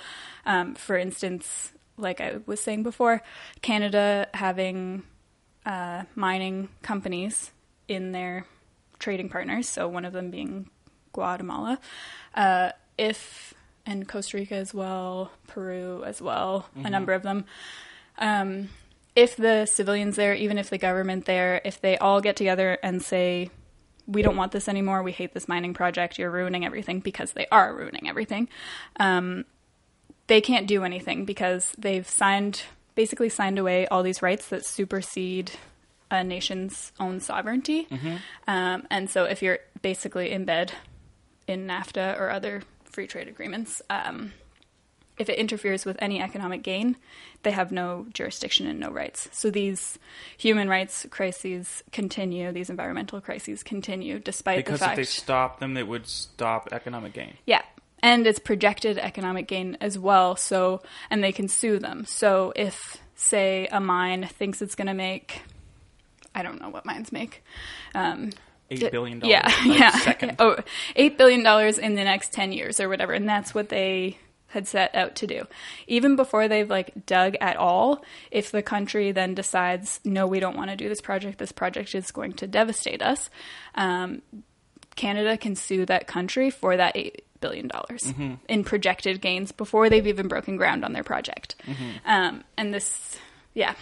um, for instance, like I was saying before, Canada having uh, mining companies in their trading partners, so one of them being Guatemala, uh, if and Costa Rica as well, Peru as well, a number of them. Um, if the civilians there, even if the government there, if they all get together and say, we don't want this anymore, we hate this mining project, you're ruining everything, because they are ruining everything, um, they can't do anything because they've signed basically signed away all these rights that supersede a nation's own sovereignty. Um, and so if you're basically in bed in NAFTA or other free trade agreements, um, if it interferes with any economic gain, they have no jurisdiction and no rights. So these human rights crises continue, these environmental crises continue, despite Because the fact. Because if they stopped them, they would stop economic gain. Yeah. And it's projected economic gain as well. So, and they can sue them. So, if, say, a mine thinks it's going to make, I don't know what mines make. Um, Eight billion dollars. yeah, yeah. Second. Oh, $8 billion in the next 10 years or whatever. And that's what they had set out to do. Even before they've like dug at all, if the country then decides, no, we don't want to do this project, this project is going to devastate us, um, Canada can sue that country for that $8 billion Mm-hmm. in projected gains before they've even broken ground on their project. Um, and this, yeah.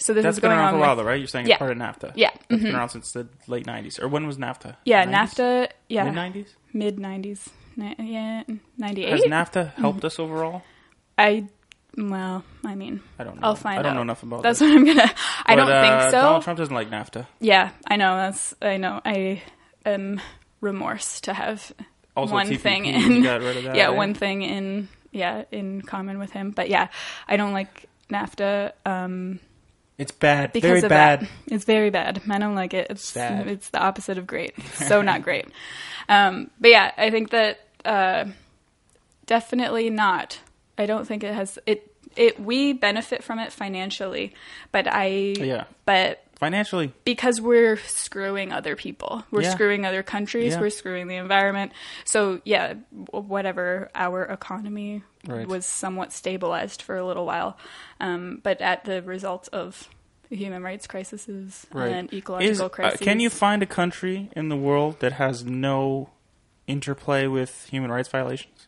So this Mm-hmm. That's is been going around on for a while, though, right? You're saying Yeah. it's part of NAFTA. Yeah. It's been around since the late '90s, or when was NAFTA? Yeah, 90s? NAFTA, yeah. Mid '90s. Mid 90s. Ni- yeah, 98. Has NAFTA helped us overall? I well, I mean, I don't know. I'll find I don't out. know enough about That's this. what I'm gonna. I But, don't uh, think so. Donald Trump doesn't like NAFTA. Yeah, I know. That's I know. I am remorse to have Also, one TPP, thing in. got rid of that, yeah, right? one thing in yeah in common with him. But yeah, I don't like NAFTA um, It's bad. because Very of bad. that. It's very bad. I don't like it. It's Sad. it's the opposite of great. It's so not great. Um, but yeah, I think that uh, definitely not. I don't think it has it. It we benefit from it financially, but I Yeah. but Financially, because we're screwing other people, we're Yeah. screwing other countries, Yeah. we're screwing the environment. So yeah, whatever our economy Right. was somewhat stabilized for a little while, um, but at the result of human rights crises and ecological Is- uh, crises. can you find a country in the world that has no interplay with human rights violations?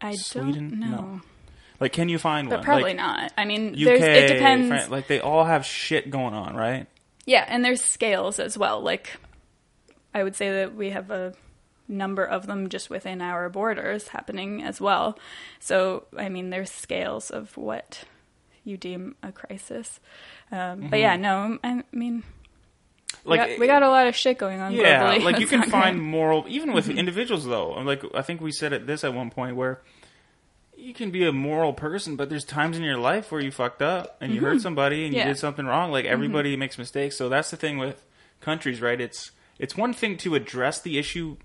I Sweden? don't know, No. Like, can you find but one? probably like, not. I mean, UK, it depends. Fran- like they all have shit going on, right? Yeah, and there's scales as well. Like, I would say that we have a number of them just within our borders happening as well. So, I mean, there's scales of what you deem a crisis. Um, But yeah, no, I mean, we, Like got, we got a lot of shit going on Yeah, globally. like you can find great. moral, even with Mm-hmm. individuals though. Like I think we said at this at one point where you can be a moral person, but there's times in your life where you fucked up and you hurt somebody and Mm-hmm. Yeah. Mm-hmm. you did something wrong. Like everybody makes mistakes, so that's the thing with countries, right? It's it's one thing to address the issue,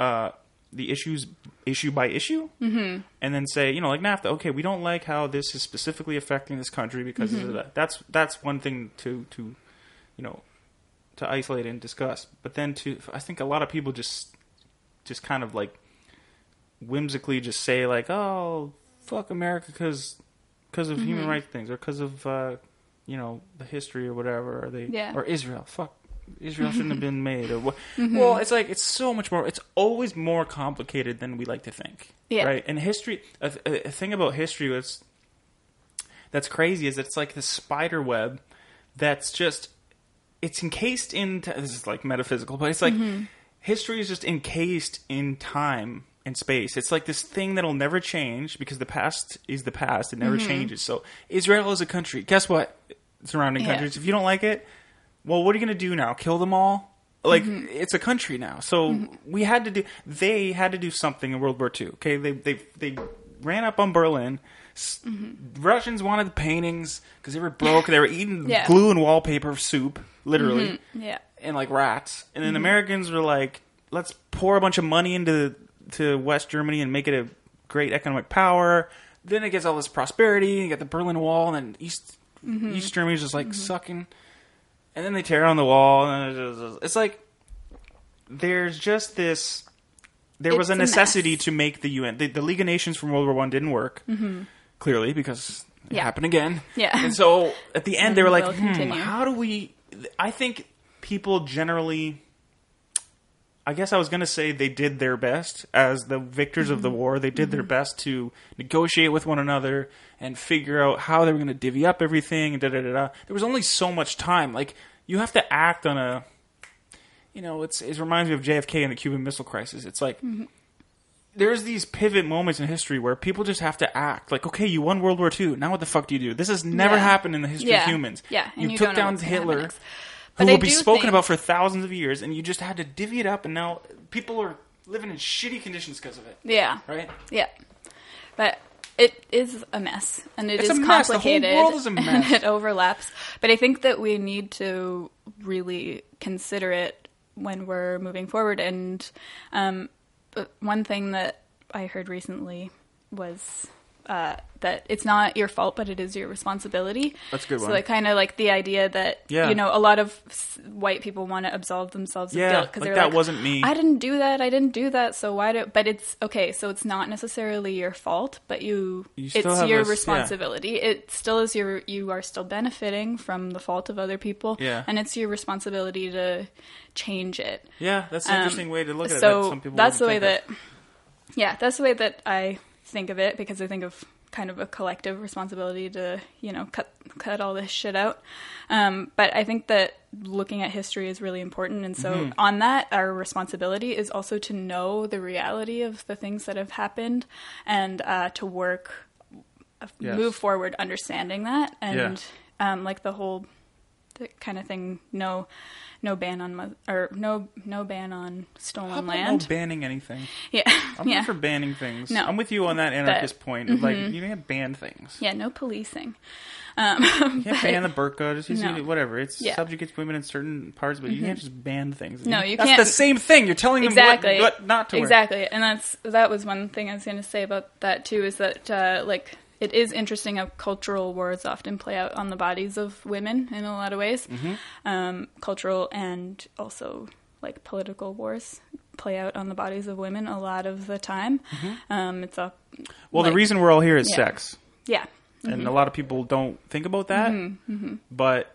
uh, the issues issue by issue, mm-hmm. and then say, you know, like NAFTA. Okay, we don't like how this is specifically affecting this country because Mm-hmm. of that. That's that's one thing to to you know to isolate and discuss. But then to I think a lot of people just just kind of like whimsically just say like, "Oh, fuck America because because of human Mm-hmm. rights things or because of uh, you know the history or whatever." Or they Yeah. or Israel, fuck. Israel shouldn't have been made, or what? Mm-hmm. Well, it's like it's so much more. It's always more complicated than we like to think, Yeah. right? And history, a, a thing about history that's that's crazy is it's like the spider web that's just it's encased in t- this is like metaphysical but it's like history is just encased in time and space it's like this thing that'll never change because the past is the past it never changes so israel is a country guess what surrounding Yeah. countries if you don't like it well what are you going to do now? Kill them all? Like mm-hmm. it's a country now. So mm-hmm. we had to do they had to do something in world war ii okay? They they they ran up on berlin. S- mm-hmm. russians wanted the paintings because they were broke. They were eating Yeah. glue and wallpaper soup literally yeah. and like rats. And then americans were like let's pour a bunch of money into to west germany and make it a great economic power. Then it gets all this prosperity you got the berlin wall and then east east germany's just like sucking and then they tear on the wall and it's, it's like there's just this there was It's a a mess. necessity to make the un the, the league of nations from world war one didn't work clearly because it Mm-hmm. Yeah. happened again Yeah. and so at the end they were like hmm, how do we i think people generally I guess I was going to say they did their best as the victors of Mm-hmm. the war. They did their best to negotiate with one another and figure out how they were going to divvy up everything da da da da. There was only so much time. Like you have to act on a, you know, it's it reminds me of JFK and the Cuban Missile Crisis. It's like Mm-hmm. there's these pivot moments in history where people just have to act like, okay, you won World War II. Now what the fuck do you do? This has never Yeah. happened in the history Yeah. of humans. Yeah, and you, you took down Hitler. Who will be spoken think- about for thousands of years, and you just had to divvy it up, and now people are living in shitty conditions because of it. Yeah. Right? Yeah. But it is a mess and it It's is mess. The whole complicated. world is a And it overlaps. But I think that we need to really consider it when we're moving forward. And um, one thing that I heard recently was uh, that it's not your fault, but it is your responsibility. That's a good so one. like kind of like the idea that Yeah. you know a lot of s- white people want to absolve themselves Yeah, of guilt because like, they're that like, wasn't me. I didn't do that. I didn't do that. So why do? But it's okay. So it's not necessarily your fault, but you, You it's your a s- yeah. responsibility. It still is your. You are still benefiting from the fault of other people. Yeah. and it's your responsibility to change it. Yeah, that's an Um, interesting way to look at it. so that some people that's the way wouldn't that. Yeah, that's the way that I think of it because I think of kind of a collective responsibility to you know cut cut all this shit out. Um, but I think that looking at history is really important, and so Mm-hmm. on that, our responsibility is also to know the reality of the things that have happened and uh, to work uh, Yes. move forward understanding that and um, like the whole the kind of thing no no ban on mo- or no no ban on stolen land no banning anything? yeah I'm yeah not for banning things. No. I'm with you on that anarchist point. Of like, you can't ban things. yeah no policing um, You can't ban the burqa. Just use No. it, whatever. It's Yeah. Mm-hmm. subjugates women in certain parts, but you can't just ban things. No, you That's can't- the same thing. You're telling them exactly what, what not to wear. exactly and that's that was one thing i was going to say about that too is that uh, like it is interesting how cultural wars often play out on the bodies of women in a lot of ways Mm-hmm. um, cultural and also like political wars play out on the bodies of women a lot of the time um, it's a Mm-hmm. Well, like- the reason we're all here is Yeah. sex, yeah and a lot of people don't think about that. Mm-hmm, But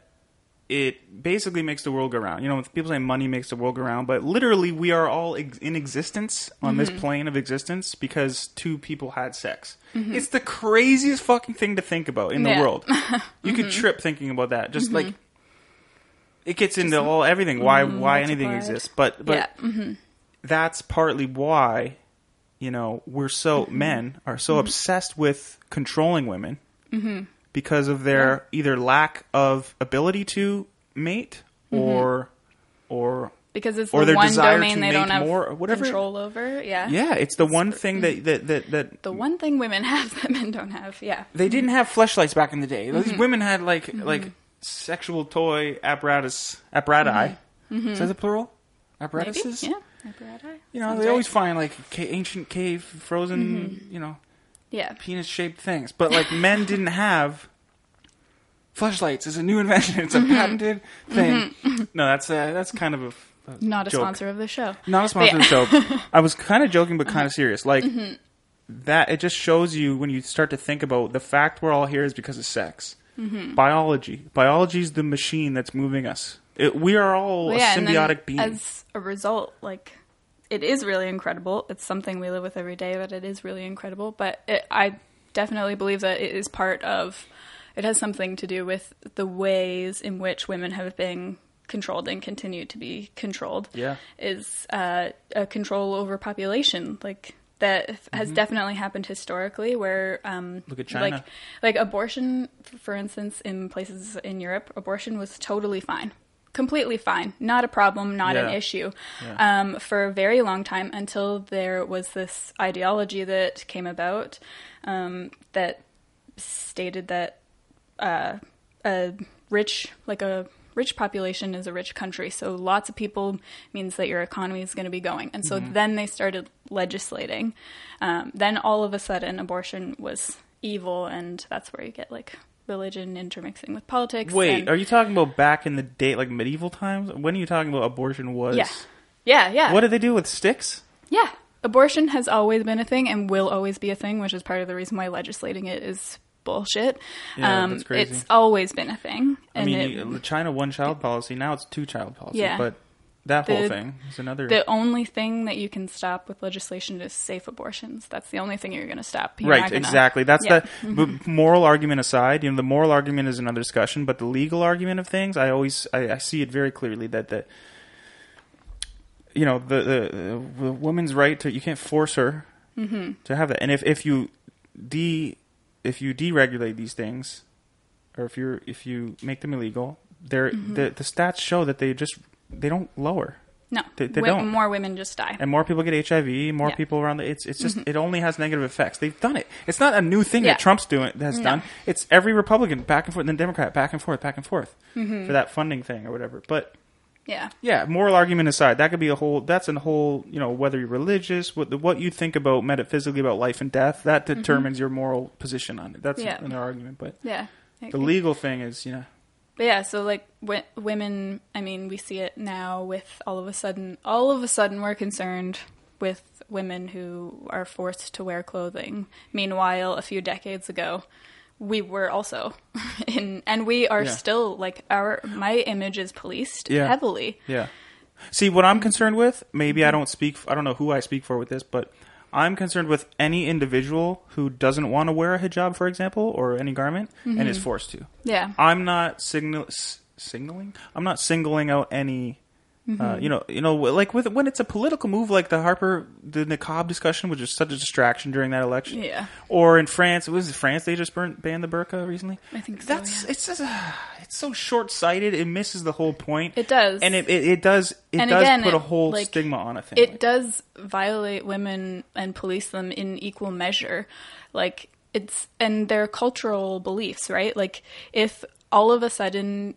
it basically makes the world go round. You know, people say money makes the world go round, but literally, we are all ex- in existence on Mm-hmm. this plane of existence because two people had sex. Mm-hmm. It's the craziest fucking thing to think about in the Yeah. Mm-hmm. world. You could trip thinking about that. Just like it gets into all everything. Why why anything multiplied. exists, but but yeah hmm that's partly why you know we're so Mm-hmm. men are so obsessed with controlling women because of their either lack of ability to mate Mm-hmm. or or because it's or the their one desire domain to they don't have more or whatever. control over yeah yeah it's the one thing that that that, that the one thing women have that men don't have yeah they didn't have fleshlights back in the day. Mm-hmm. These women had like like sexual toy apparatus apparati. Is that the plural? Mm-hmm. Maybe? Apparatuses. yeah Apparatus. You know, Sounds they always find like ca- ancient cave frozen, Mm-hmm. you know, yeah penis shaped things. But like men didn't have fleshlights. It's a new invention. It's a Mm-hmm. patented thing. No, that's uh, that's kind of a, a not a joke. sponsor of the show Not a sponsor of the show. I was kind of joking, but kind of serious. Like Mm-hmm. that, it just shows you when you start to think about the fact we're all here is because of sex. Mm-hmm. Biology. Biology is the machine that's moving us. It, we are all Well, a and then symbiotic being. As a result, like it is really incredible. It's something we live with every day, but it is really incredible. But it, I definitely believe that it is part of. It has something to do with the ways in which women have been controlled and continue to be controlled. Yeah. is uh, a control over population, like. That has definitely happened historically, where um, Mm-hmm. Look at China. like like abortion, for instance, in places in Europe, abortion was totally fine, completely fine, not a problem, not an issue, Yeah. um, for a very long time until there was this ideology that came about um, that stated that uh, a rich, like a rich population is a rich country. So lots of people means that your economy is going to be going. And so then they started legislating. Um, then all of a sudden, abortion was evil, and that's where you get like religion intermixing with politics. Wait, and- are you talking about back in the day, like medieval times? When are you talking about abortion was? yeah, yeah, yeah. What did they do with sticks? Yeah. Abortion has always been a thing and will always be a thing, which is part of the reason why legislating it is bullshit. Yeah, um, that's crazy. It's always been a thing. I mean, it- China one child policy. Now it's two child policy. Yeah. But that whole thing is another. the only thing that you can stop with legislation is safe abortions. That's the only thing you're going to stop. You're right, gonna- exactly. That's Yeah. Mm-hmm. the moral argument aside. You know, the moral argument is another discussion, but the legal argument of things, I always I, I see it very clearly that the you know the, the the woman's right to you can't force her mm-hmm. to have that. And if if you de if you deregulate these things, or if you're if you make them illegal, they're the the stats show that they just they don't lower. No, They- they don't. more women just die. and more people get HIV, more Yeah. Mm-hmm. people around the it's it's just it only has negative effects. They've done it. It's not a new thing Yeah. that Trump's doing has No. done. It's every Republican back and forth, and then Democrat back and forth, back and forth Mm-hmm. for that funding thing or whatever. But yeah, yeah, moral argument aside, that could be a whole. That's a whole. You know, whether you're religious, what what you think about metaphysically about life and death, that determines your moral position on it. That's Mm-hmm. Yeah. another argument. But yeah. The legal thing is, you know, But yeah, so like w- women, I mean, we see it now with all of a sudden, all of a sudden, we're concerned with women who are forced to wear clothing. Meanwhile, a few decades ago, we were also in, and we are Yeah. still like our my image is policed Yeah. heavily. Yeah. See, what I'm concerned with, maybe I mm-hmm. don't speak, I don't know who I speak for with this, but I'm concerned with any individual who doesn't want to wear a hijab, for example, or any garment, and is mm-hmm. forced to. Yeah, I'm not signal s- signaling. I'm not singling out any. Uh, you know, you know, like with when it's a political move, like the Harper, the niqab discussion, which was such a distraction during that election. Yeah. Or in France, was it France? They just burnt, banned the burqa recently. I think so, That's yeah. it's just, uh, it's so short sighted. It misses the whole point. It does. and it it, it does it And does again, put a whole like, stigma on a thing. it does violate women and police them in equal measure like it's and their cultural beliefs right like if all of a sudden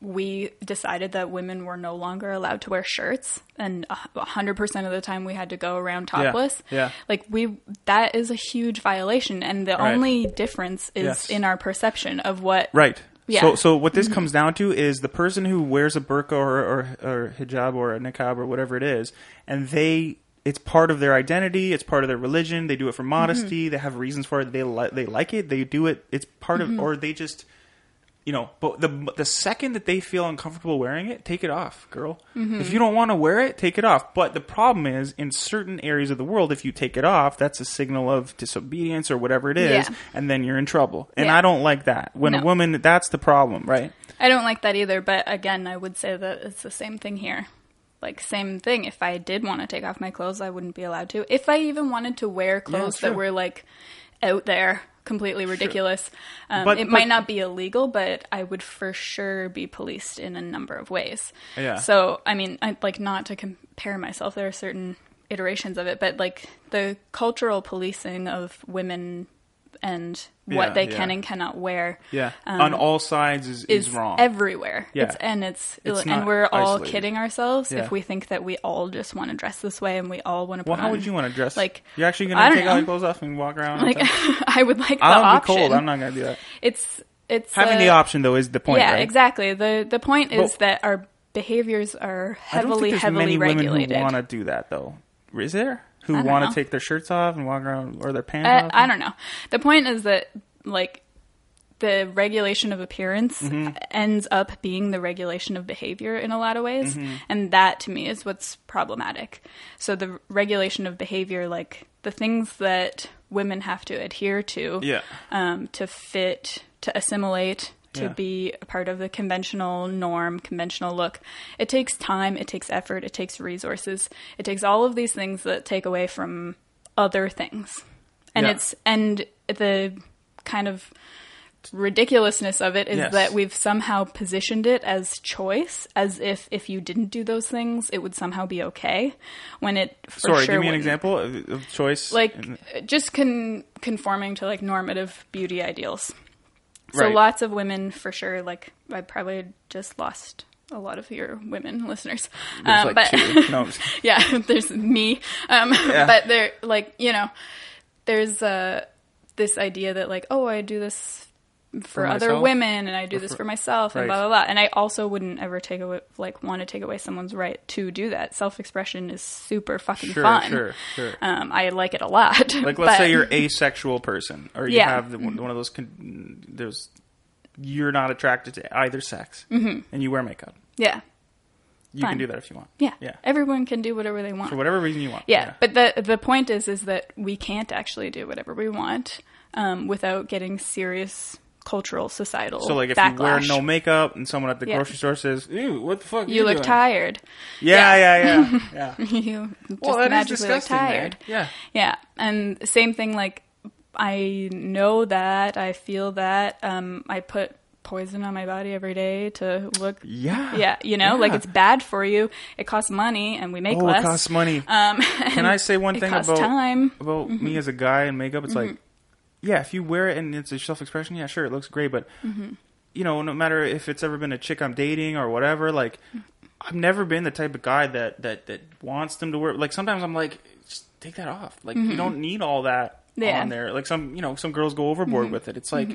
we decided that women were no longer allowed to wear shirts and a 100% of the time we had to go around topless yeah. like we that is a huge violation and the Right. only difference is Yes. in our perception of what Right. Yeah. So, so what this mm-hmm. comes down to is the person who wears a burqa or, or, or hijab or a niqab or whatever it is, and they, it's part of their identity, it's part of their religion. They do it for mm-hmm. modesty. They have reasons for it. They li- they like it. They do it. It's part of, mm-hmm. or they just, you know. But the the second that they feel uncomfortable wearing it, take it off, girl. Mm-hmm. If you don't want to wear it, take it off. But the problem is, in certain areas of the world, if you take it off, that's a signal of disobedience or whatever it is, Yeah. and then you're in trouble. And Yeah. I don't like that. When a woman, that's the problem, right? I don't like that either, but again, I would say that it's the same thing here. Like same thing. If I did want to take off my clothes, I wouldn't be allowed to. If I even wanted to wear clothes true. that were like out there, completely ridiculous, um, But- it but- might not be illegal, but I would for sure be policed in a number of ways. Yeah. So I mean, I like not to compare myself. There are certain iterations of it, but like the cultural policing of women and what Yeah, they yeah. can and cannot wear Yeah, um, on all sides is, is, is wrong. everywhere. Yeah. It's, and it's, It's and we're all isolated. kidding ourselves Yeah. if we think that we all just want to dress this way and we all want to. well, how on, would you want to dress? Like you're actually going to take all your clothes off and walk around. Like I would like the I'll option. be cold. I'm not going to do that. It's it's Having uh, the option though is the point. yeah, right? exactly. the The point is But- that our behaviors are I don't heavily think heavily many regulated. want to do that though. Is there? Who want know. to take their shirts off and walk around or their pants I, off? I don't know. The point is that like the regulation of appearance Mm-hmm. ends up being the regulation of behavior in a lot of ways, Mm-hmm. and that to me is what's problematic. So the regulation of behavior, like the things that women have to adhere to, Yeah. um, to fit, to assimilate, to Yeah. be a part of the conventional norm, conventional look. It takes time, it takes effort, it takes resources, it takes all of these things that take away from other things. And Yeah. it's and the kind of ridiculousness of it is Yes. that we've somehow positioned it as choice, as if if you didn't do those things, it would somehow be okay. When it for Sorry, sure give me an example of, of choice. like And- just con- conforming to like normative beauty ideals. So Right. lots of women, for sure. Like I probably just lost a lot of your women listeners, Um, like but. No, yeah, there's me. Um, Yeah. But they're like you know, there's uh, this idea that like oh I do this for, other myself? women and I do this for- for myself and blah blah blah. And I also wouldn't ever take away like want to take away someone's right to do that. Self expression is super fucking Sure, fun. sure, sure. Um, I like it a lot. like let's but- say you're asexual person or you Yeah. have the, one one of those con- there's you're not attracted to either sex and you wear makeup yeah, you can do that if you want yeah, yeah Everyone can do whatever they want. for whatever reason you want yeah, but the the point is is that we can't actually do whatever we want um, without getting serious cultural societal So like if backlash. you wear no makeup and someone at the Yeah. grocery store says, "Ew, what the fuck?" are you look doing?" tired. Yeah, yeah, yeah, yeah. you just well, magically look disgusting. man. tired. Yeah. Yeah, and same thing. Like I know that I feel that um, I put poison on my body every day to look. Yeah. Yeah, you know, like it's bad for you. It costs money, and we make Oh, less. it costs money. um, Can I say one thing about time. about Mm-hmm. me as a guy in makeup? It's like, yeah, if you wear it and it's a self expression, yeah, sure, it looks great. But Mm-hmm. you know, no matter if it's ever been a chick I'm dating or whatever, like, I've never been the type of guy that that that wants them to wear. Like sometimes I'm like, just take that off. Like you don't need all that Mm-hmm. Yeah. Mm-hmm. on there. Like some you know some girls go overboard with it. It's like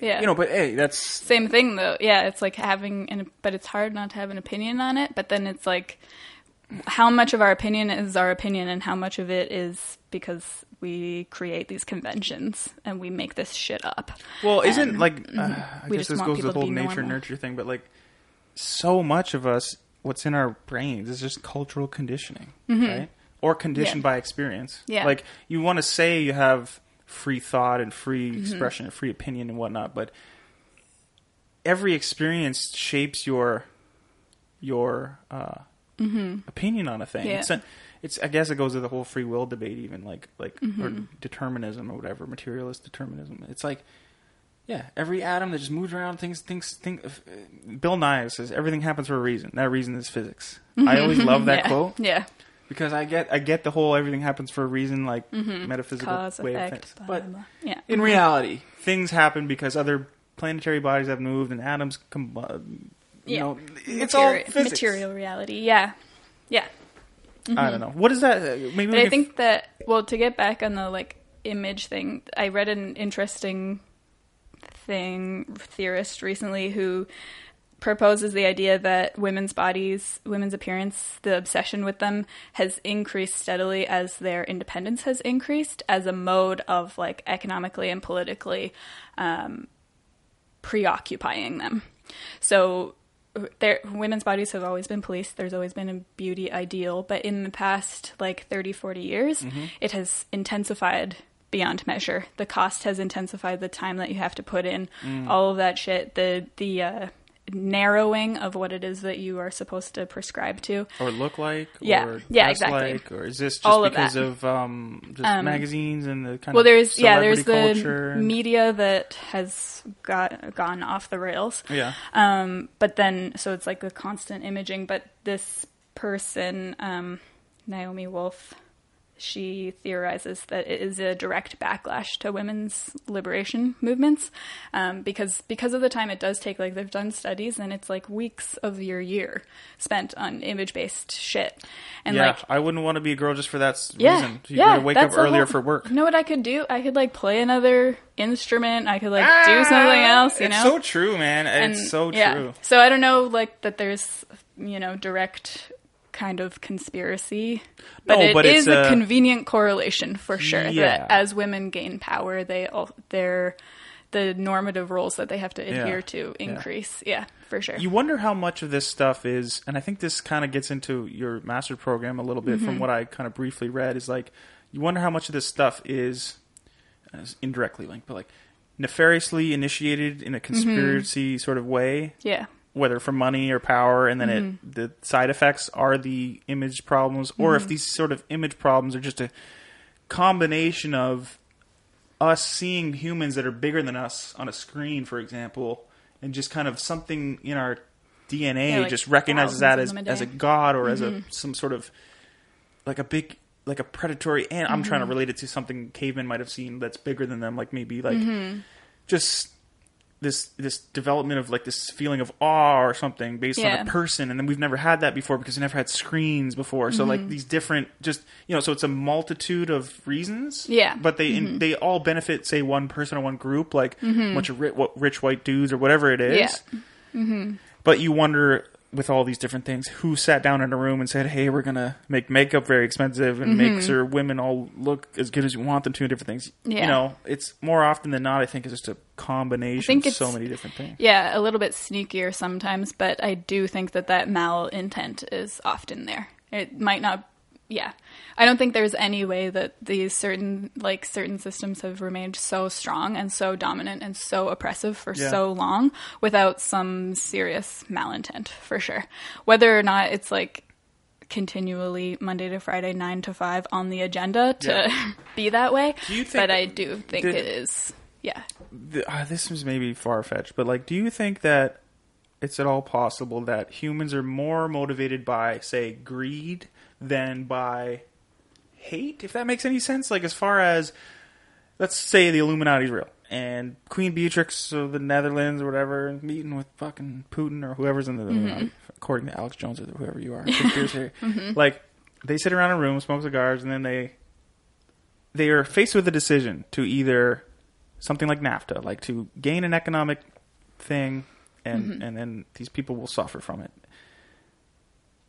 Yeah, you know, but hey, that's same thing though. Yeah, it's like having an, but it's hard not to have an opinion on it. But then it's like, how much of our opinion is our opinion, and how much of it is because we create these conventions and we make this shit up. Well, isn't And, like uh, I mm-hmm. guess just this goes to the whole nature nurture thing, but like so much of us, what's in our brains is just cultural conditioning, right? Or conditioned Mm-hmm. Yeah. by experience. Yeah. Like you want to say you have free thought and free Mm-hmm. expression and free opinion and whatnot, but every experience shapes your your uh, opinion on a thing. Mm-hmm. Yeah. It's, a, it's I guess it goes to the whole free will debate, even like like or Mm-hmm. determinism or whatever, materialist determinism. It's like yeah, every atom that just moves around, things, things, think. uh, Bill Nye says everything happens for a reason. That reason is physics. I always love that yeah. quote Yeah, because I get, I get the whole everything happens for a reason, like metaphysical Mm-hmm. cause way of effect. things. Blah, But blah. yeah, in reality, things happen because other planetary bodies have moved and atoms com- You know, it's all physics. material reality. Yeah, yeah. I don't know. What is that? uh, Maybe But I could- think that well, to get back on the like image thing, I read an interesting thing theorist recently who proposes the idea that women's bodies, women's appearance, the obsession with them has increased steadily as their independence has increased as a mode of like economically and politically um, preoccupying them. So their women's bodies have always been policed. There's always been a beauty ideal. But in the past like 30 40 years it has intensified beyond measure. The cost has intensified the time that you have to put in all of that shit. The the uh, narrowing of what it is that you are supposed to prescribe to or look like, Yeah. or Yeah, exactly. like, or is this just All of because that. of um, just Um, magazines and the kind well of there's yeah there's the and- media that has got gone off the rails yeah, Um, but then, so it's like a constant imaging. But this person, um, Naomi Wolf, she theorizes that it is a direct backlash to women's liberation movements um, because because of the time it does take. Like they've done studies, and it's like weeks of your year spent on image based shit. And yeah. like I wouldn't want to be a girl just for that yeah, reason. You yeah, gotta wake up earlier whole- for work. You know what I could do? I could like play another instrument. I could like do something else. You Ah, it's know, so true, man. It's so yeah. true. So I don't know, like that. There's you know direct kind of conspiracy, but No, it is but it's a a- convenient correlation for sure. Yeah. That as women gain power, they all their the normative roles that they have to adhere Yeah. to increase. Yeah, for sure. You wonder how much of this stuff is, and I think this kind of gets into your master program a little bit Mm-hmm. from what I kind of briefly read. Is like, you wonder how much of this stuff is, is indirectly linked, but like nefariously initiated in a Mm-hmm. conspiracy sort of way, yeah, whether for money or power, and then Mm-hmm. it the side effects are the image problems, or Mm-hmm. if these sort of image problems are just a combination of us seeing humans that are bigger than us on a screen, for example, and just kind of something in our DNA Yeah, like just recognizes that as, thousands of them a as a god or as a some sort of like a big like a predatory and I'm Mm-hmm. trying to relate it to something cavemen might have seen that's bigger than them, like maybe like Mm-hmm. just this this development of like this feeling of awe or something based on a person and then we've never had that before because we never had screens before so Mm-hmm. like these different just you know so it's a multitude of reasons Yeah. but they Mm-hmm. in, they all benefit say one person or one group like a bunch of rich, rich white dudes or whatever it is Yeah. but you wonder with all these different things who sat down in a room and said hey we're gonna make makeup very expensive and make mm-hmm. sure women all look as good as you want them to and different things Yeah. you know it's more often than not i think it's just a combination of so many different things yeah, a little bit sneakier sometimes, but I do think that that malintent is often there. It might not yeah. I don't think there's any way that these certain like certain systems have remained so strong and so dominant and so oppressive for Yeah. so long without some serious malintent for sure. Whether or not it's like continually Monday to Friday 9 to 5 on the agenda to Yeah. be that way. Do you think- but I do think did- it is yeah. th- uh, this is maybe far fetched, but like, do you think that it's at all possible that humans are more motivated by, say, greed than by hate? If that makes any sense, like as far as let's say the Illuminati's real and Queen Beatrix of the Netherlands or whatever meeting with fucking Putin or whoever's in the mm-hmm. Illuminati, according to Alex Jones or whoever you are, theory. Mm-hmm. like they sit around a room, smoke cigars, and then they they are faced with a decision to either something like NAFTA, like to gain an economic thing, and mm-hmm. and then these people will suffer from it.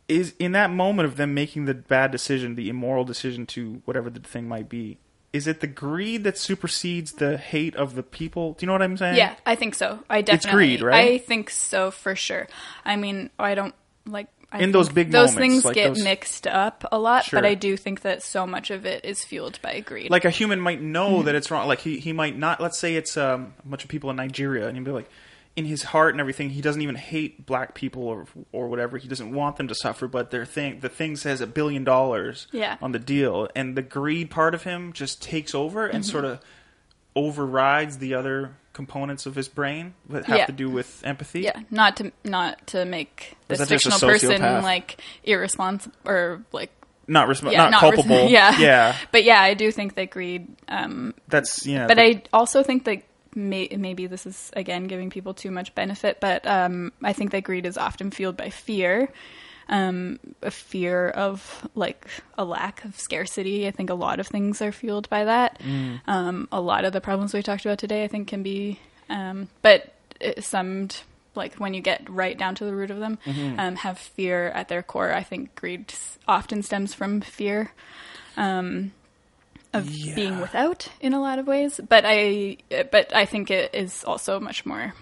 Is in that moment of them making the bad decision, the immoral decision to whatever the thing might be, is it the greed that supersedes the hate of the people? Do you know what I'm saying? Yeah, I think so. I definitely. It's greed, right? I think so for sure. I mean, I don't like. I In those big those moments, things like get those- mixed up a lot, Sure. but I do think that so much of it is fueled by greed. like a human might know Mm-hmm. that it's wrong. Like he, he might not. Let's say it's um, a bunch of people in Nigeria, and you'd be like, in his heart and everything, he doesn't even hate black people or or whatever. He doesn't want them to suffer, but their thing, the thing says a billion dollars Yeah. on the deal, and the greed part of him just takes over and Mm-hmm. sort of overrides the other components of his brain that have Yeah. to do with empathy. yeah, not to not to make this that just a fictional person like irresponsible or like Not resp- yeah, not, res- culpable. yeah, yeah. But yeah, I do think that greed. Um, That's yeah. but I also think that may, maybe this is again giving people too much benefit, but um, I think that greed is often fueled by fear, um, a fear of like a lack of scarcity. I think a lot of things are fueled by that. Um, a lot of the problems we talked about today, I think, can be, um, but it summed. Like when you get right down to the root of them, um, have fear at their core. I think greed often stems from fear of Yeah. being without in a lot of ways but i but i think it is also much more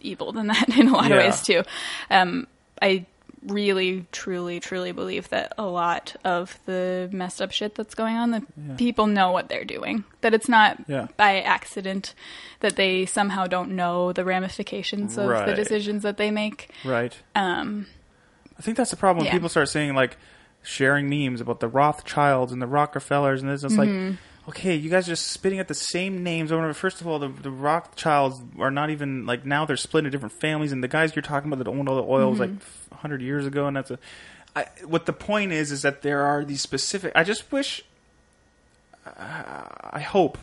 evil than that in a lot Yeah. of ways too um i really truly truly believe that a lot of the messed up shit that's going on the people know what they're doing that it's not Yeah. by accident that they somehow don't know the ramifications of the decisions that they make Right. um I think that's the problem when Yeah. people start saying like sharing memes about the Rothschilds and the Rockefellers and this. It's Mm-hmm. like, okay, you guys are just spitting at the same names and. First of all, the, the Rothschilds are not even like now they're split into different families, and the guys you're talking about that owned all the oil was like Mm-hmm. hundred years ago, and that's a. I, what the point is is that there are these specific. I just wish. Uh, I hope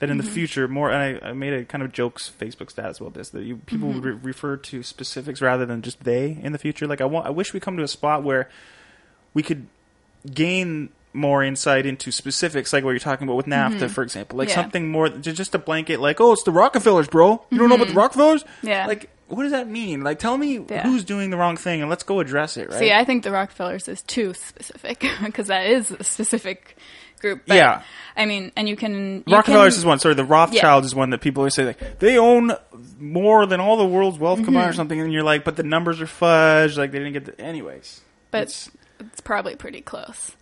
that in the Mm-hmm. future more and I, I made a kind of jokes Facebook status about this that you people Mm-hmm. would re- refer to specifics rather than just they in the future. Like I want, I wish we come to a spot where we could gain more insight into specifics, like what you're talking about with NAFTA, for example, like Mm-hmm. Yeah. something more just a blanket, like oh, it's the Rockefellers, bro. You don't know about the Rockefellers? Mm-hmm. Yeah. Like what does that mean? Like tell me Yeah. who's doing the wrong thing and let's go address it. Right? See, I think the Rockefellers is too specific because that is a specific group. But, Yeah. I mean, and you can you Rockefellers can- is one. Sorry, the Rothschilds is one that people always say like they own more than all the world's wealth Mm-hmm. combined or something, and you're like, but the numbers are fudged. Like they didn't get the anyways. but It's- probably pretty close.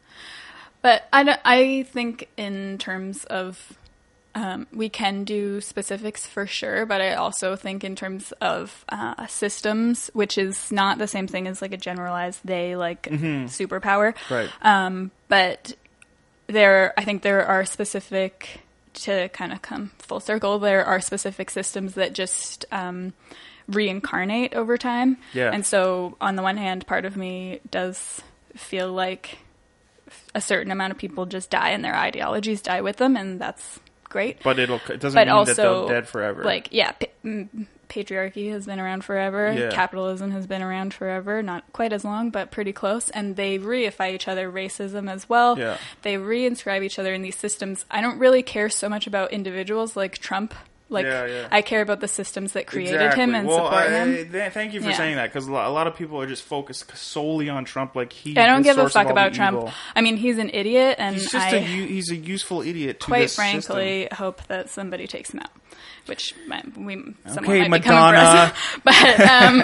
But I I think in terms of um, we can do specifics for sure, but I also think in terms of uh, systems, which is not the same thing as like a generalized they like superpower. Right. Um, but there, I think there are specific to kind of come full circle. There are specific systems that just um, reincarnate over time. Yeah. And so, on the one hand, part of me does feel like a certain amount of people just die and their ideologies die with them, and that's great. but it'll it doesn't But mean that they're dead forever. Like, yeah, pa- patriarchy has been around forever. Yeah. Capitalism has been around forever. Not quite as long, but pretty close. And they reify each other. Racism as well. Yeah. They reinscribe each other in these systems. I don't really care so much about individuals like Trump. Like, Yeah, yeah. I care about the systems that created Exactly. him and well, support I- him. th- thank you for Yeah. saying that because a lot of people are just focused solely on Trump. Like he, I don't give a fuck about Trump. evil. I mean, he's an idiot, and He's just I, a u- he's a useful idiot. To quite frankly, hope that somebody takes him out. Which might, we someone Okay, might be coming for Madonna. us. but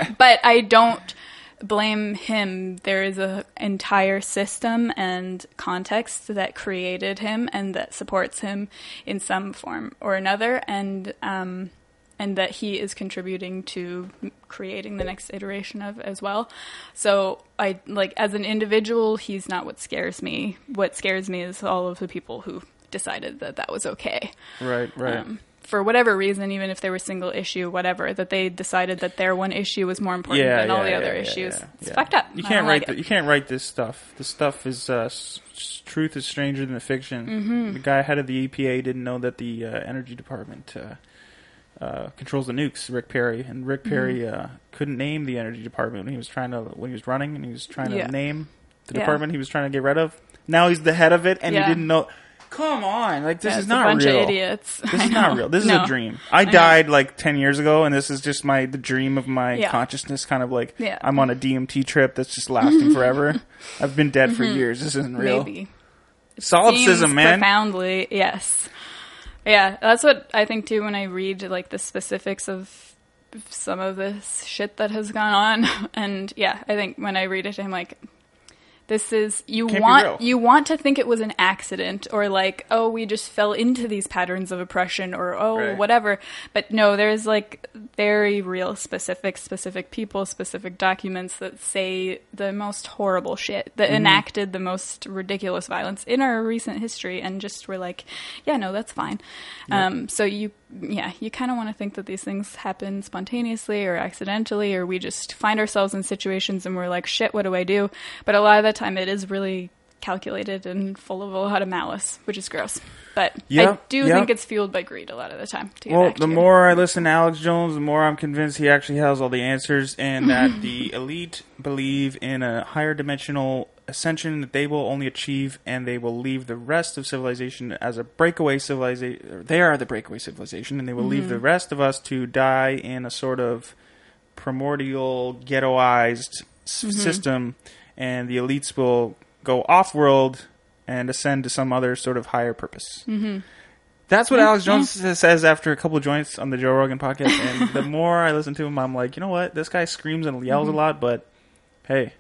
um, but I don't blame him. There is an entire system and context that created him and that supports him in some form or another, and um, and that he is contributing to creating the next iteration of as well. So I like as an individual, he's not what scares me. What scares me is all of the people who decided that that was okay. Right, right. Um, for whatever reason, even if they were single issue, whatever, that they decided that their one issue was more important yeah, than all the yeah, other yeah, issues. yeah, It's yeah. fucked up. You can't write. like the, you can't write this stuff. This stuff is uh, s- truth is stranger than the fiction. Mm-hmm. The guy head of the EPA didn't know that the uh, energy department uh, uh, controls the nukes. Rick Perry and Rick Mm-hmm. Perry uh, couldn't name the energy department when he was trying to when he was running and he was trying to Yeah. name the Yeah. department he was trying to get rid of. Now he's the head of it, and Yeah. he didn't know. Come on, like this Yeah, is not a bunch real. of idiots. This is not real. This is No. a dream. I know. died like ten years ago, and this is just my the dream of my Yeah. consciousness. Kind of like Yeah. I'm on a DMT trip that's just lasting forever. I've been dead for years. This isn't real. Mm-hmm. Maybe. Solipsism, man. Profoundly, yes. Yeah, that's what I think too when I read like the specifics of some of this shit that has gone on. And yeah, I think when I read it, I'm like, this is you Can't want you want to think it was an accident or like oh we just fell into these patterns of oppression or oh Right. whatever but no there's like very real specific specific people specific documents that say the most horrible shit that Mm-hmm. enacted the most ridiculous violence in our recent history and just were like yeah no that's fine um so you yeah you kind of want to think that these things happen spontaneously or accidentally or we just find ourselves in situations and we're like shit what do i do? But a lot of the time it is really calculated and full of a lot of malice which is gross. But i do yep. think it's fueled by greed a lot of the time Well, the more I listen to Alex Jones, the more I'm convinced he actually has all the answers, and that the elite believe in a higher dimensional ascension that they will only achieve, and they will leave the rest of civilization as a breakaway civilization. They are the breakaway civilization, and they will leave the mm-hmm. rest of us to die in a sort of primordial, ghettoized s- mm-hmm. system, and the elites will go off world and ascend to some other sort of higher purpose. Mm-hmm. That's what mm-hmm. Alex Jones says after a couple of joints on the Joe Rogan podcast. And the more I listen to him, I'm like, you know what? This guy screams and yells a lot, but hey,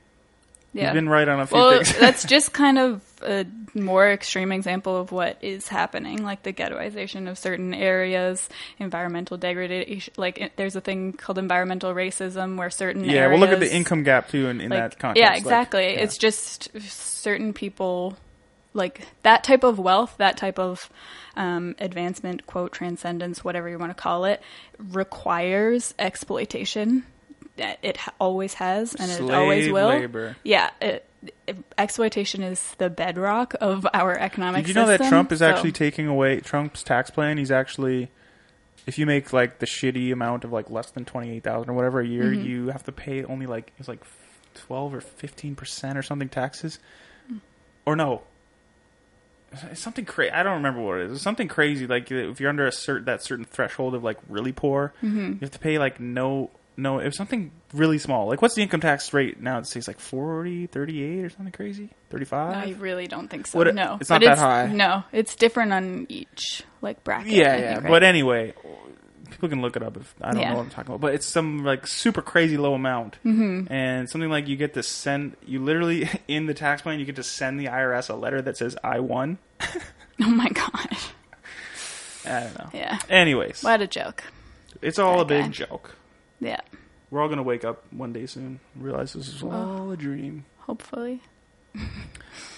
yeah. he's been right on a few well, things. that's just kind of a more extreme example of what is happening, like the ghettoization of certain areas, environmental degradation. Like it, there's a thing called environmental racism, where certain yeah, areas, well, look at the income gap too in, in like, that context. Yeah, Like, exactly. yeah. It's just certain people, like that type of wealth, that type of um, advancement, quote transcendence, whatever you want to call it, requires exploitation. It always has, and it always will. labor. Yeah, it, it- exploitation is the bedrock of our economic. Did you know that Trump is actually taking away Trump's tax plan? He's actually, if you make like the shitty amount of like less than twenty eight thousand or whatever a year, Mm-hmm. you have to pay only like it's like twelve or fifteen percent or something taxes, or no, it's something crazy. I don't remember what it is. It's something crazy. Like if you're under a certain that certain threshold of like really poor, Mm-hmm. you have to pay like no. No, it was something really small. Like, what's the income tax rate now? It says like 40, 38 or something crazy? 35? I really don't think so. What- no, it's not But that high. No, it's different on each like bracket. Yeah, I yeah. think, right? But anyway, people can look it up if I don't Yeah. know what I'm talking about. But it's some like super crazy low amount, mm-hmm. and something like you get to send. You literally in the tax plan, you get to send the IRS a letter that says "I won." oh my god, I don't know. yeah, Anyways, what a joke. it's all a big guy. joke. Yeah, We're all gonna wake up one day soon, and realize this is all a dream. hopefully.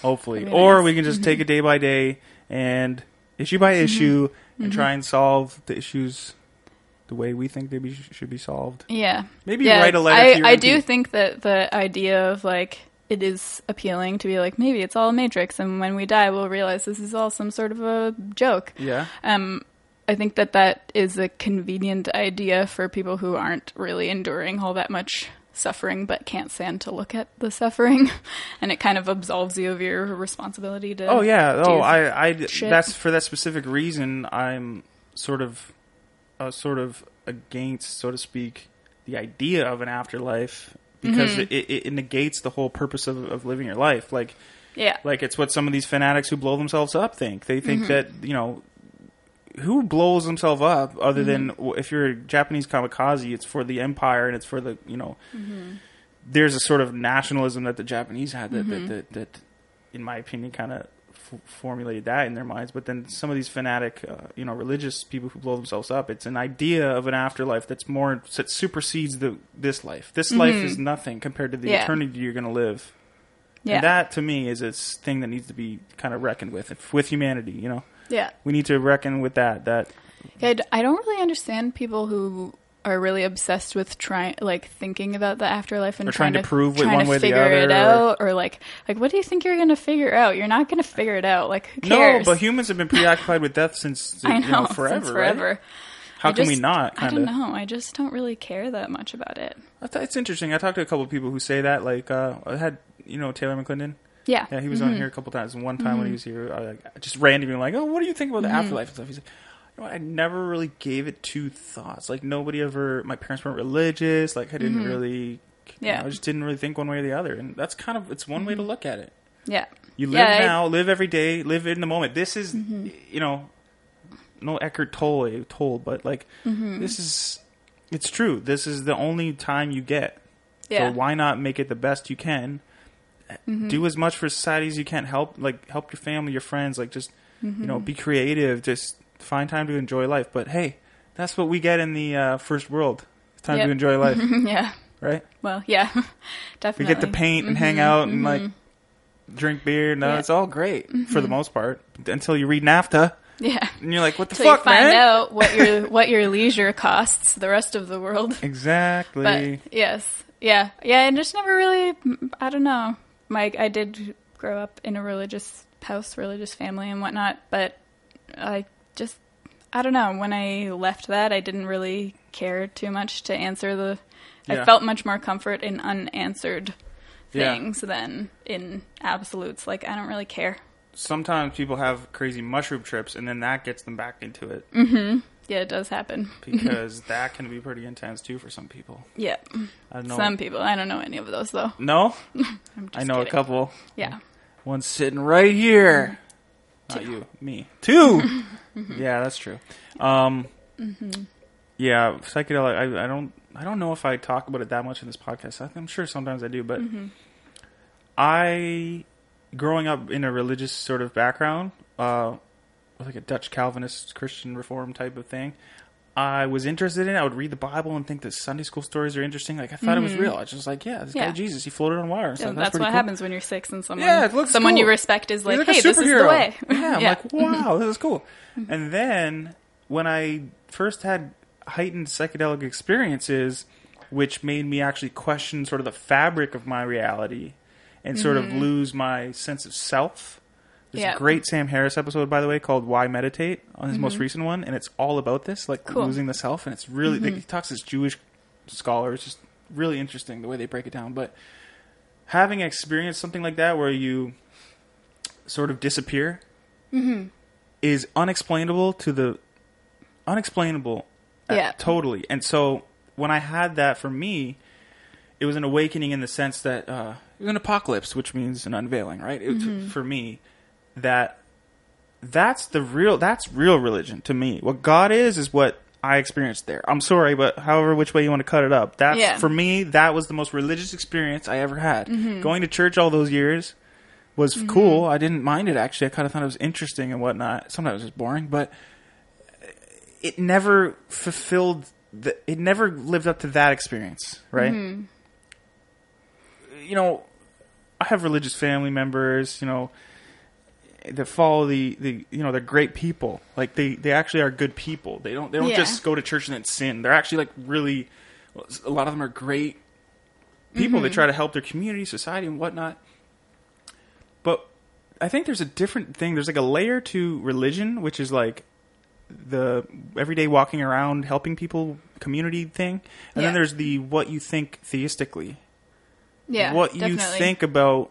Hopefully, That'd be or we can just take it day by day and issue by issue and try and solve the issues the way we think they be, should be solved. Yeah. Maybe yeah, write a letter I, to your I MP. do think that the idea of like it is appealing to be like maybe it's all a matrix and when we die we'll realize this is all some sort of a joke. Yeah. Um I think that that is a convenient idea for people who aren't really enduring all that much suffering but can't stand to look at the suffering and it kind of absolves you of your responsibility to Oh yeah. Oh, I, I. shit. That's for that specific reason. I'm sort of, uh, sort of against, so to speak, the idea of an afterlife because Mm-hmm. it, it, it negates the whole purpose of, of living your life. Like, yeah like it's what some of these fanatics who blow themselves up think. They think Mm-hmm. that you know. Who blows himself up other than Mm-hmm. w if you're a Japanese kamikaze? It's for the empire and it's for the you know Mm-hmm. there's a sort of nationalism that the Japanese had that Mm-hmm. that, that, that, in my opinion, kind of f- formulated that in their minds. But then some of these fanatic, uh, you know, religious people who blow themselves up, it's an idea of an afterlife that's more that supersedes the this life. This life is nothing compared to the Mm-hmm. Yeah. eternity you're going to live. Yeah. And that to me is a thing that needs to be kind of reckoned with with humanity. You know, yeah. we need to reckon with that. That Yeah, I don't really understand people who are really obsessed with trying, like, thinking about the afterlife and Or trying to prove it trying one to way or the figure it other, or- out, or like, like, what do you think you're gonna figure out? You're not gonna figure it out. Like, no, but humans have been preoccupied with death since I know, you know, forever. since right? forever. How I can we just- not? I don't know. I just don't really care that much about it. It's interesting. I talked to a couple of people who say that. Like, uh, I had you know Taylor McClendon. Yeah. Yeah, he was Mm-hmm. on here a couple times. And one time when he was here, I like, just randomly like, "Oh, what do you think about the Mm-hmm. afterlife and stuff?" He's like, "You know what? I never really gave it two thoughts. Like, nobody ever. My parents weren't religious. Like, I didn't really. Mm-hmm. Yeah. Mm-hmm. know, I just didn't really think one way or the other. And that's kind of it's one way to look at it. Yeah. You live Yeah, I- Mm-hmm. now, live every day, live in the moment. This is, you know, no Eckhart Tolle told, but like Mm-hmm. this is, it's true. This is the only time you get. Yeah. So why not make it the best you can? Mm-hmm. Do as much for society as you can. Help, like help your family, your friends. Like just, you Mm-hmm. know, be creative. Just find time to enjoy life. But hey, that's what we get in the uh, first world. It's time Yep. to enjoy life, yeah. right? Well, yeah. Definitely. We get to paint and Mm-hmm. hang out and like drink beer. No, Yeah. Mm-hmm. it's all great for the most part until you read NAFTA Yeah. and you're like, what the Till you fuck, find man? out what your what your leisure costs the rest of the world. Exactly. But yes, yeah, yeah, and just never really. I don't know. My I did grow up in a religious house, religious family, and whatnot. But I just I don't know. When I left that, I didn't really care too much to answer the. Yeah. I felt much more comfort in unanswered Yeah. things than in absolutes. Like I don't really care. Sometimes people have crazy mushroom trips and then that gets them back into it mm-hmm. Yeah, it does happen. because that can be pretty intense too for some people. Yeah, I know. some people. I don't know any of those though. no? I'm just I know kidding. a couple. Yeah. One's sitting right here. Not you, me. 2 yeah, that's true. Um, Yeah, psychedelic. I, I don't. I don't know if I talk about it that much in this podcast. I- I'm sure sometimes I do, but I, growing up in a religious sort of background, uh, like a Dutch Calvinist Christian Reform type of thing, I was interested in. it. I would read the Bible and think that Sunday school stories are interesting. Like I thought it was mm-hmm. real. I was just like, yeah, this guy Jesus, he floated on water. Yeah, stuff. that's, pretty what cool. happens when you're six and someone Yeah, someone you respect is like, He's hey, this is the way. Yeah, I'm Yeah. like, wow, this is cool. Mm-hmm. And then when I first had heightened psychedelic experiences, which made me actually question sort of the fabric of my reality and sort of mm-hmm. lose my sense of self. There's Yeah. a great Sam Harris episode, by the way, called "Why Meditate" on his most recent one, and it's all about this, like Cool. losing the self. And it's really like, he talks to Jewish scholar. It's just really interesting the way they break it down. But having experienced something like that, where you sort of disappear, is unexplainable to the unexplainable. uh, Yeah. totally. And so when I had that for me, it was an awakening in the sense that uh, it was an apocalypse, which means an unveiling, right? It, Mm-hmm. For me, that that's the real that's real religion to me. What God is is what I experienced there. I'm sorry, but however which way you want to cut it up, that's Yeah. for me. That was the most religious experience I ever had. Mm-hmm. Going to church all those years was cool. I didn't mind it actually. I kind of thought it was interesting and whatnot. Sometimes it was boring, but it never fulfilled. The, it never lived up to that experience, right? Mm-hmm. You know, I have religious family members. You know, that follow the, the you know they're great people. Like they they actually are good people. They don't they don't Yeah. just go to church and then sin. They're actually like really. A lot of them are great people. Mm-hmm. They try to help their community, society, and whatnot. But I think there's a different thing. There's like a layer to religion, which is like the everyday walking around helping people community thing, and Yeah. then there's the what you think theistically. Yeah, what you think about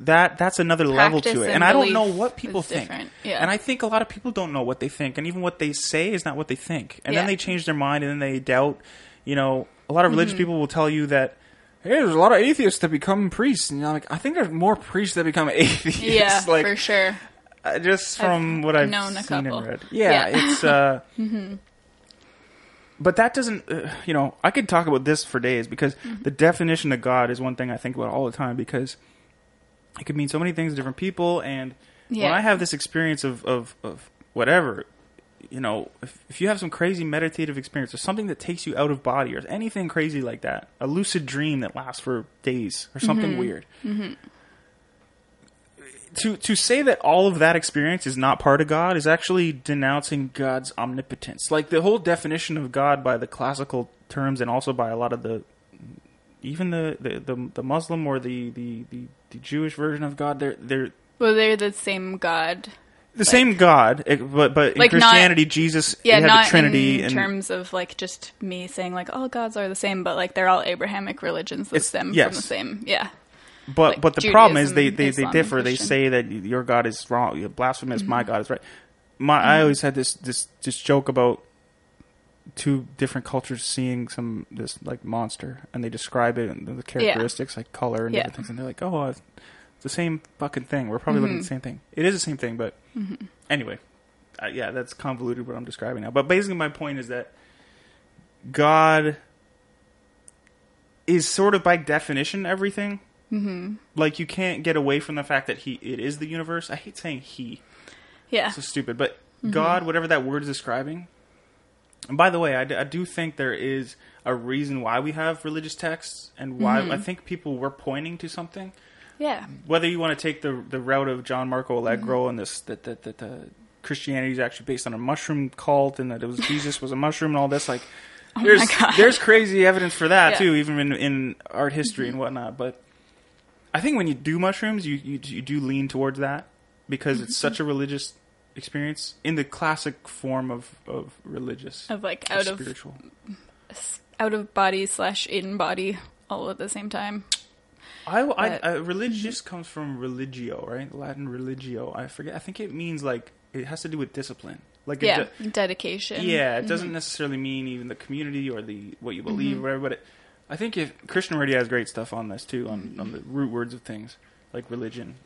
that that's another level to it and and i don't know what people think. Yeah. and i think a lot of people don't know what they think and even what they say is not what they think and Yeah. then they change their mind and then they doubt you know a lot of religious Mm-hmm. people will tell you that hey there's a lot of atheists that become priests and you're like i think there's more priests that become atheists Yeah, like for sure. uh, just from I've what i've known a seen couple. and read yeah, Yeah. it's uh but that doesn't, uh, you know, I could talk about this for days because Mm-hmm. the definition of God is one thing I think about all the time because it could mean so many things to different people. And when I have this experience of, of, of whatever, you know, if, if you have some crazy meditative experience or something that takes you out of body or anything crazy like that, a lucid dream that lasts for days or something Mm-hmm. weird. To, to say that all of that experience is not part of God is actually denouncing God's omnipotence. Like the whole definition of God by the classical terms and also by a lot of the even the, the, the, the Muslim or the, the, the, the Jewish version of God, they're they're Well, they're the same God. the same God, eh, but but in Like, not- Christianity, Jesus Yeah, had not the Trinity in and terms of like just me saying like all gods are the same, but like they're all Abrahamic religions that stem yes. from the same. Yeah. But like but the problem is Judaism, they, they, they differ. They say that your God is wrong, blasphemous. My Mm-hmm. God is right. My I always had this this this joke about two different cultures seeing some this like monster, and they describe it and the characteristics like color and Yeah. different things, and they're like, oh, it's the same fucking thing. We're probably looking at the Mm-hmm. same thing. It is the same thing, but anyway, uh, yeah, that's convoluted what I'm describing now. But basically, my point is that God is sort of by definition everything. Mm-hmm. Like you can't get away from the fact that he it is the universe. I hate saying he. Yeah. So stupid, but God, whatever that word is describing. And by the way, I, d- I do think there is a reason why we have religious texts, and why mm-hmm. I think people were pointing to something. Yeah. Whether you want to take the the route of John Marco mm-hmm. Allegro and this that that that uh, Christianity is actually based on a mushroom cult, and that it was Jesus was a mushroom, and all this like. Oh there's there's crazy evidence for that Yeah. too, even in, in art history and mm-hmm. whatnot. But I think when you do mushrooms, you you, you do lean towards that because it's such a religious experience in the classic form of, of religious, Of like out of spiritual. out of body slash in body all at the same time. I, I, uh, religious comes from religio, right? Latin religio. I forget. I think it means like it has to do with discipline. Like Yeah. do- Dedication. yeah, it doesn't necessarily mean even the community or the what you believe Mm-hmm. or whatever. But it, I think if Christian already has great stuff on this too, on on the root words of things like religion.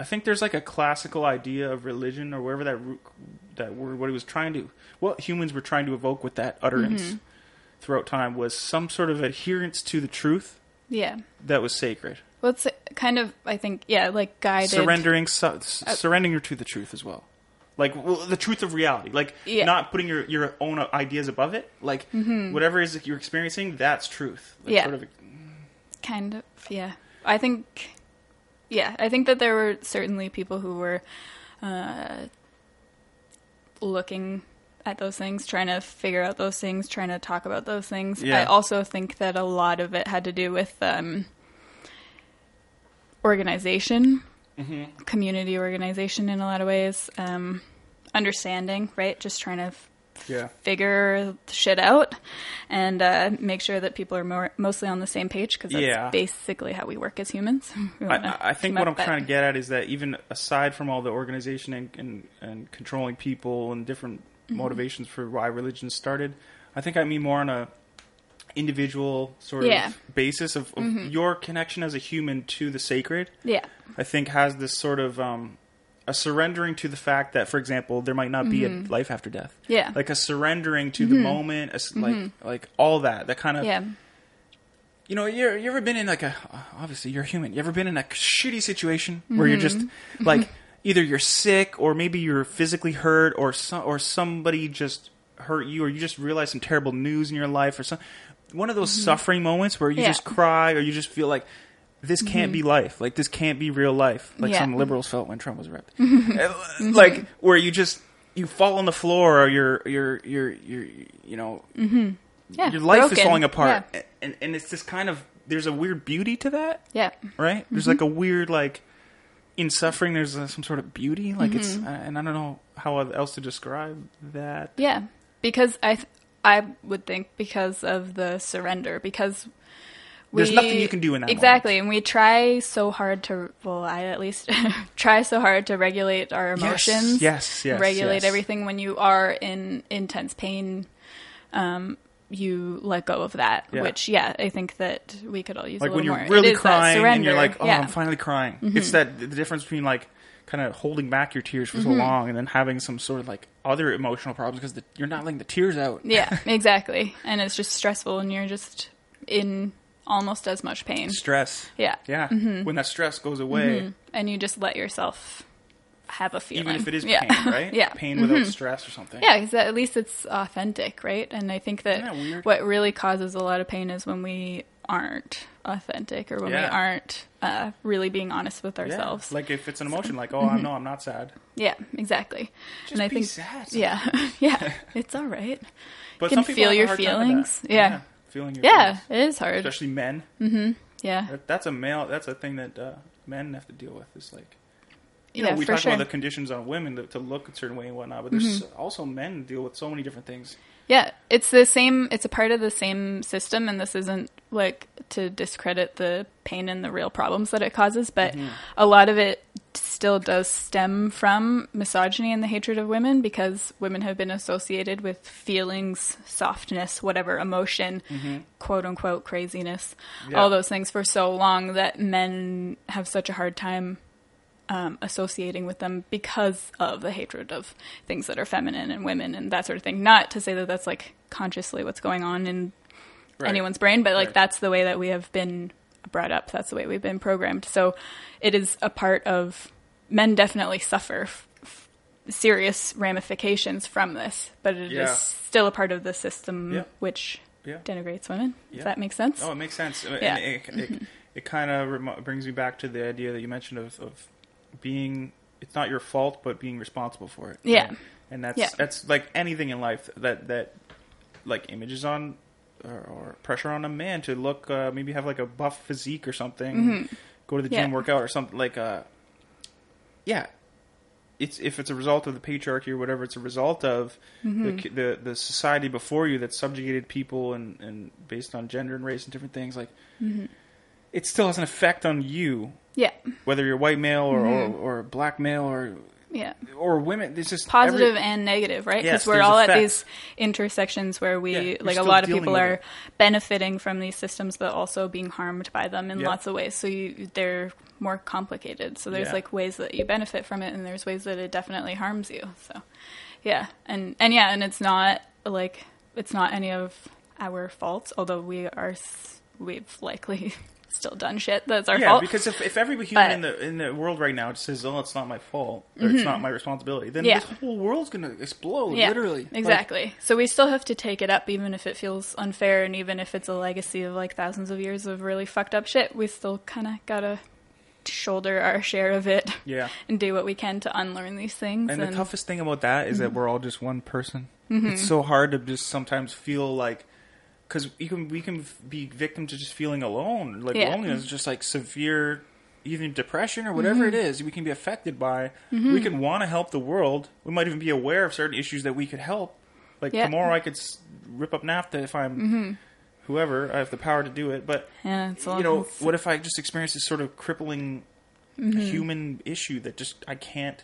I think there's like a classical idea of religion or wherever that that word, what he was trying to, what humans were trying to evoke with that utterance Mm-hmm. throughout time was some sort of adherence to the truth Yeah. that was sacred. Well, it's kind of I think yeah like guided. surrendering su- Uh, surrendering to the truth as well like well, the truth of reality like Yeah. not putting your, your own ideas above it like whatever it is that you're experiencing that's truth Like, Mm-hmm. Yeah. sort of, kind of yeah i think yeah i think that there were certainly people who were uh, looking at those things trying to figure out those things trying to talk about those things Yeah. i also think that a lot of it had to do with um, organization Mm-hmm. community organization in a lot of ways um, understanding right just trying to yeah figure shit out and uh, make sure that people are more, mostly on the same page because that's Yeah. basically how we work as humans. I, I think what I'm that- trying to get at is that even aside from all the organization and, and, and controlling people and different Mm-hmm. motivations for why religion started, I think I mean more on a individual sort Yeah. of basis of, of your connection as a human to the sacred. Yeah, I think has this sort of um, a surrendering to the fact that, for example, there might not be a life after death. Mm-hmm. Yeah. like a surrendering to the moment, a like like all that. That kind of yeah, you know. You you ever been in like a obviously you're human. You ever been in a shitty situation where you're just Mm-hmm. like either you're sick or maybe you're physically hurt or some or somebody just hurt you or you just realize some terrible news in your life or some one of those suffering moments where you Mm-hmm. Yeah. Mm-hmm. just cry or you just feel like this can't be life. Like this can't be real life. Like Yeah. some liberals felt when Trump was elected. Uh, like where you just you fall on the floor or you're you're you're you're you know yeah. your life is falling apart. Yeah, And and it's this kind of there's a weird beauty to that, yeah. right? There's Mm-hmm. like a weird like in suffering there's uh some sort of beauty like it's Mm-hmm. and I don't know how else to describe that. Yeah, because I th- I would think because of the surrender because we, There's nothing you can do in that exactly, and we try so hard to well, I at least try so hard to regulate our emotions. Yes, yes, regulate yes. everything when you are in intense pain. Um, you let go of that. Yeah. Which, yeah, I think that we could all use like a when little you're more. really it is that crying and you're like, oh, yeah. I'm finally crying. Mm-hmm. It's that the difference between like kind of holding back your tears for so Mm-hmm. long and then having some sort of like other emotional problems because you're not letting the tears out. yeah, exactly. And it's just stressful, and you're just in almost as much pain. Stress. Yeah, Yeah. Mm-hmm. When that stress goes away, and you just let yourself have a feeling, even if it is yeah. pain, right? yeah, Mm-hmm. Pain without stress or something. Yeah, because at least it's authentic, right? And I think that, that what really causes a lot of pain is when we aren't authentic or when we aren't uh, really being honest with Yeah. ourselves. Like if it's an emotion, like, oh, I know I'm not sad. yeah, exactly. Just and I think, sad. yeah, yeah, it's all right. But can some people feel your hard time with feelings. that. Yeah. Feeling your Yeah, feelings. it is hard. Especially men. Mm-hmm. Yeah, That- That's a male. That's a thing that uh, men have to deal with. Is like, you yeah, know, we talk sure. Mm-hmm. about the conditions on women to, to look a certain way and whatnot, but there's also men deal with so many different things. Yeah, it's the same. It's a part of the same system, and this isn't like to discredit the pain and the real problems that it causes, but Mm-hmm. a lot of it still does stem from misogyny and the hatred of women because women have been associated with feelings, softness, whatever emotion, quote unquote craziness, Mm-hmm. Yeah. all those things for so long that men have such a hard time um, associating with them because of the hatred of things that are feminine and women and that sort of thing. Not to say that that's like consciously what's going on in Right. anyone's brain, but like Right. that's the way that we have been brought up. That's the way we've been programmed. So it is a part of men definitely suffer f- f- serious ramifications from this, but it is Yeah. still a part of the system Yeah. which Yeah. denigrates women. Yeah. Does that make sense? Oh, it makes sense. And Yeah. it, it, it kind of rem- brings me back to the idea that you mentioned of, of being. It's not your fault, but being responsible for it. Yeah. And, and that's Yeah. that's like anything in life that that like images on or, or pressure on a man to look uh, maybe have like a buff physique or something, go to the gym, Mm-hmm. Yeah. work out or something like uh yeah. It's if it's a result of the patriarchy or whatever, it's a result of Mm-hmm. the, the the society before you that subjugated people and, and based on gender and race and different things. Like, Mm-hmm. it still has an effect on you, Yeah. whether you're white male or, Mm-hmm. or, or black male or Yeah. or women. It's just positive every- and negative, right? Yes, Because we're there's all at these intersections where we, Yeah, like, a lot of people are it. benefiting from these systems, but also being harmed by them in lots of ways. So you, they're more complicated. So there's Yeah. like ways that you benefit from it, and there's ways that it definitely harms you. So, yeah, and and yeah, and it's not like it's not any of our faults, although we are we've likely still done shit that's our yeah, fault. because if, if every human But- in the in the world right now just says, "Oh, it's not my fault," or "It's not my responsibility," then Mm-hmm. Yeah. this whole world's gonna explode. Yeah, literally, Like, Exactly. so we still have to take it up, even if it feels unfair, and even if it's a legacy of like thousands of years of really fucked up shit. We still kind of gotta shoulder our share of it. Yeah. and do what we can to unlearn these things. And the toughest thing about that is Mm-hmm. that we're all just one person. It's so hard to just sometimes feel like because you can we can be victim to just feeling alone, like Yeah. Mm-hmm. loneliness, just like severe even depression or whatever it is. We can be affected by. Mm-hmm. We can want to help the world. We might even be aware of certain issues that we could help. Like Yeah. Mm-hmm. tomorrow, I could s- rip up NAFTA if I'm whoever. I have the power to do it, but Yeah, you know, what if I just experience this sort of crippling Mm-hmm. human issue that just I can't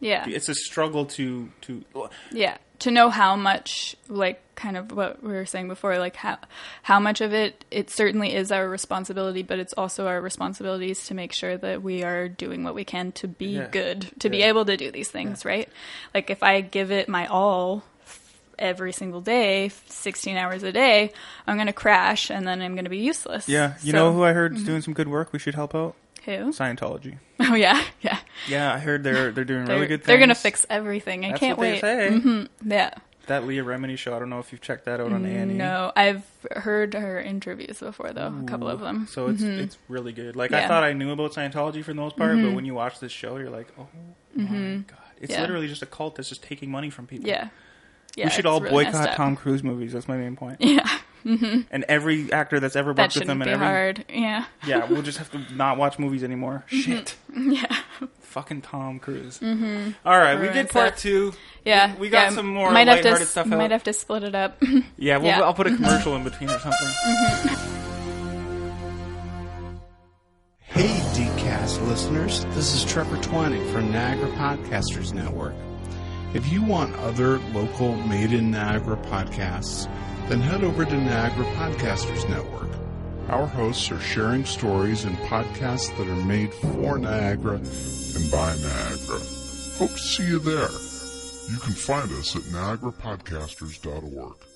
yeah, it's a struggle to to yeah, to know how much, like, kind of what we were saying before, like how how much of it it certainly is our responsibility, but it's also our responsibilities to make sure that we are doing what we can to be Yeah. good, to be able to do these things, right? Like, if I give it my all every single day, 16 hours a day, I'm going to crash and then I'm going to be useless. yeah. You So- know who i heard is mm-hmm. doing some good work we should help out Who? scientology Oh, yeah, yeah. yeah i heard they're they're doing They're, really good things they're going to fix everything. I That's can't what wait. they say Mhm, Yeah. that leah remini show i don't know if you've checked that out on A&E No, I've heard her interviews before, though, a couple of them. so it's mm-hmm. it's really good like i thought i knew about scientology for the most part but mm-hmm. when you watch this show you're like oh my mm-hmm. god it's Yeah. literally just a cult that's just taking money from people Yeah. Yeah, we should all really boycott tom cruise movies that's my main point Yeah, Mm-hmm. and every actor that's ever that worked with shouldn't them be and every hard. Yeah. Yeah, we'll just have to not watch movies anymore. Mm-hmm. Shit. Yeah. Fucking Tom Cruise. Mm-hmm. All right, we did part it. two. Yeah. We got yeah, some more might have to, lighthearted s- stuff Might have to split it up. Yeah, we'll, Yeah. I'll put a commercial in between or something. Mm-hmm. Hey, DCast listeners, this is Trevor Twining from Niagara Podcasters Network. If you want other local made in Niagara podcasts, then head over to Niagara Podcasters Network. Our hosts are sharing stories and podcasts that are made for Niagara and by Niagara. Hope to see you there. You can find us at niagarapodcasters.org.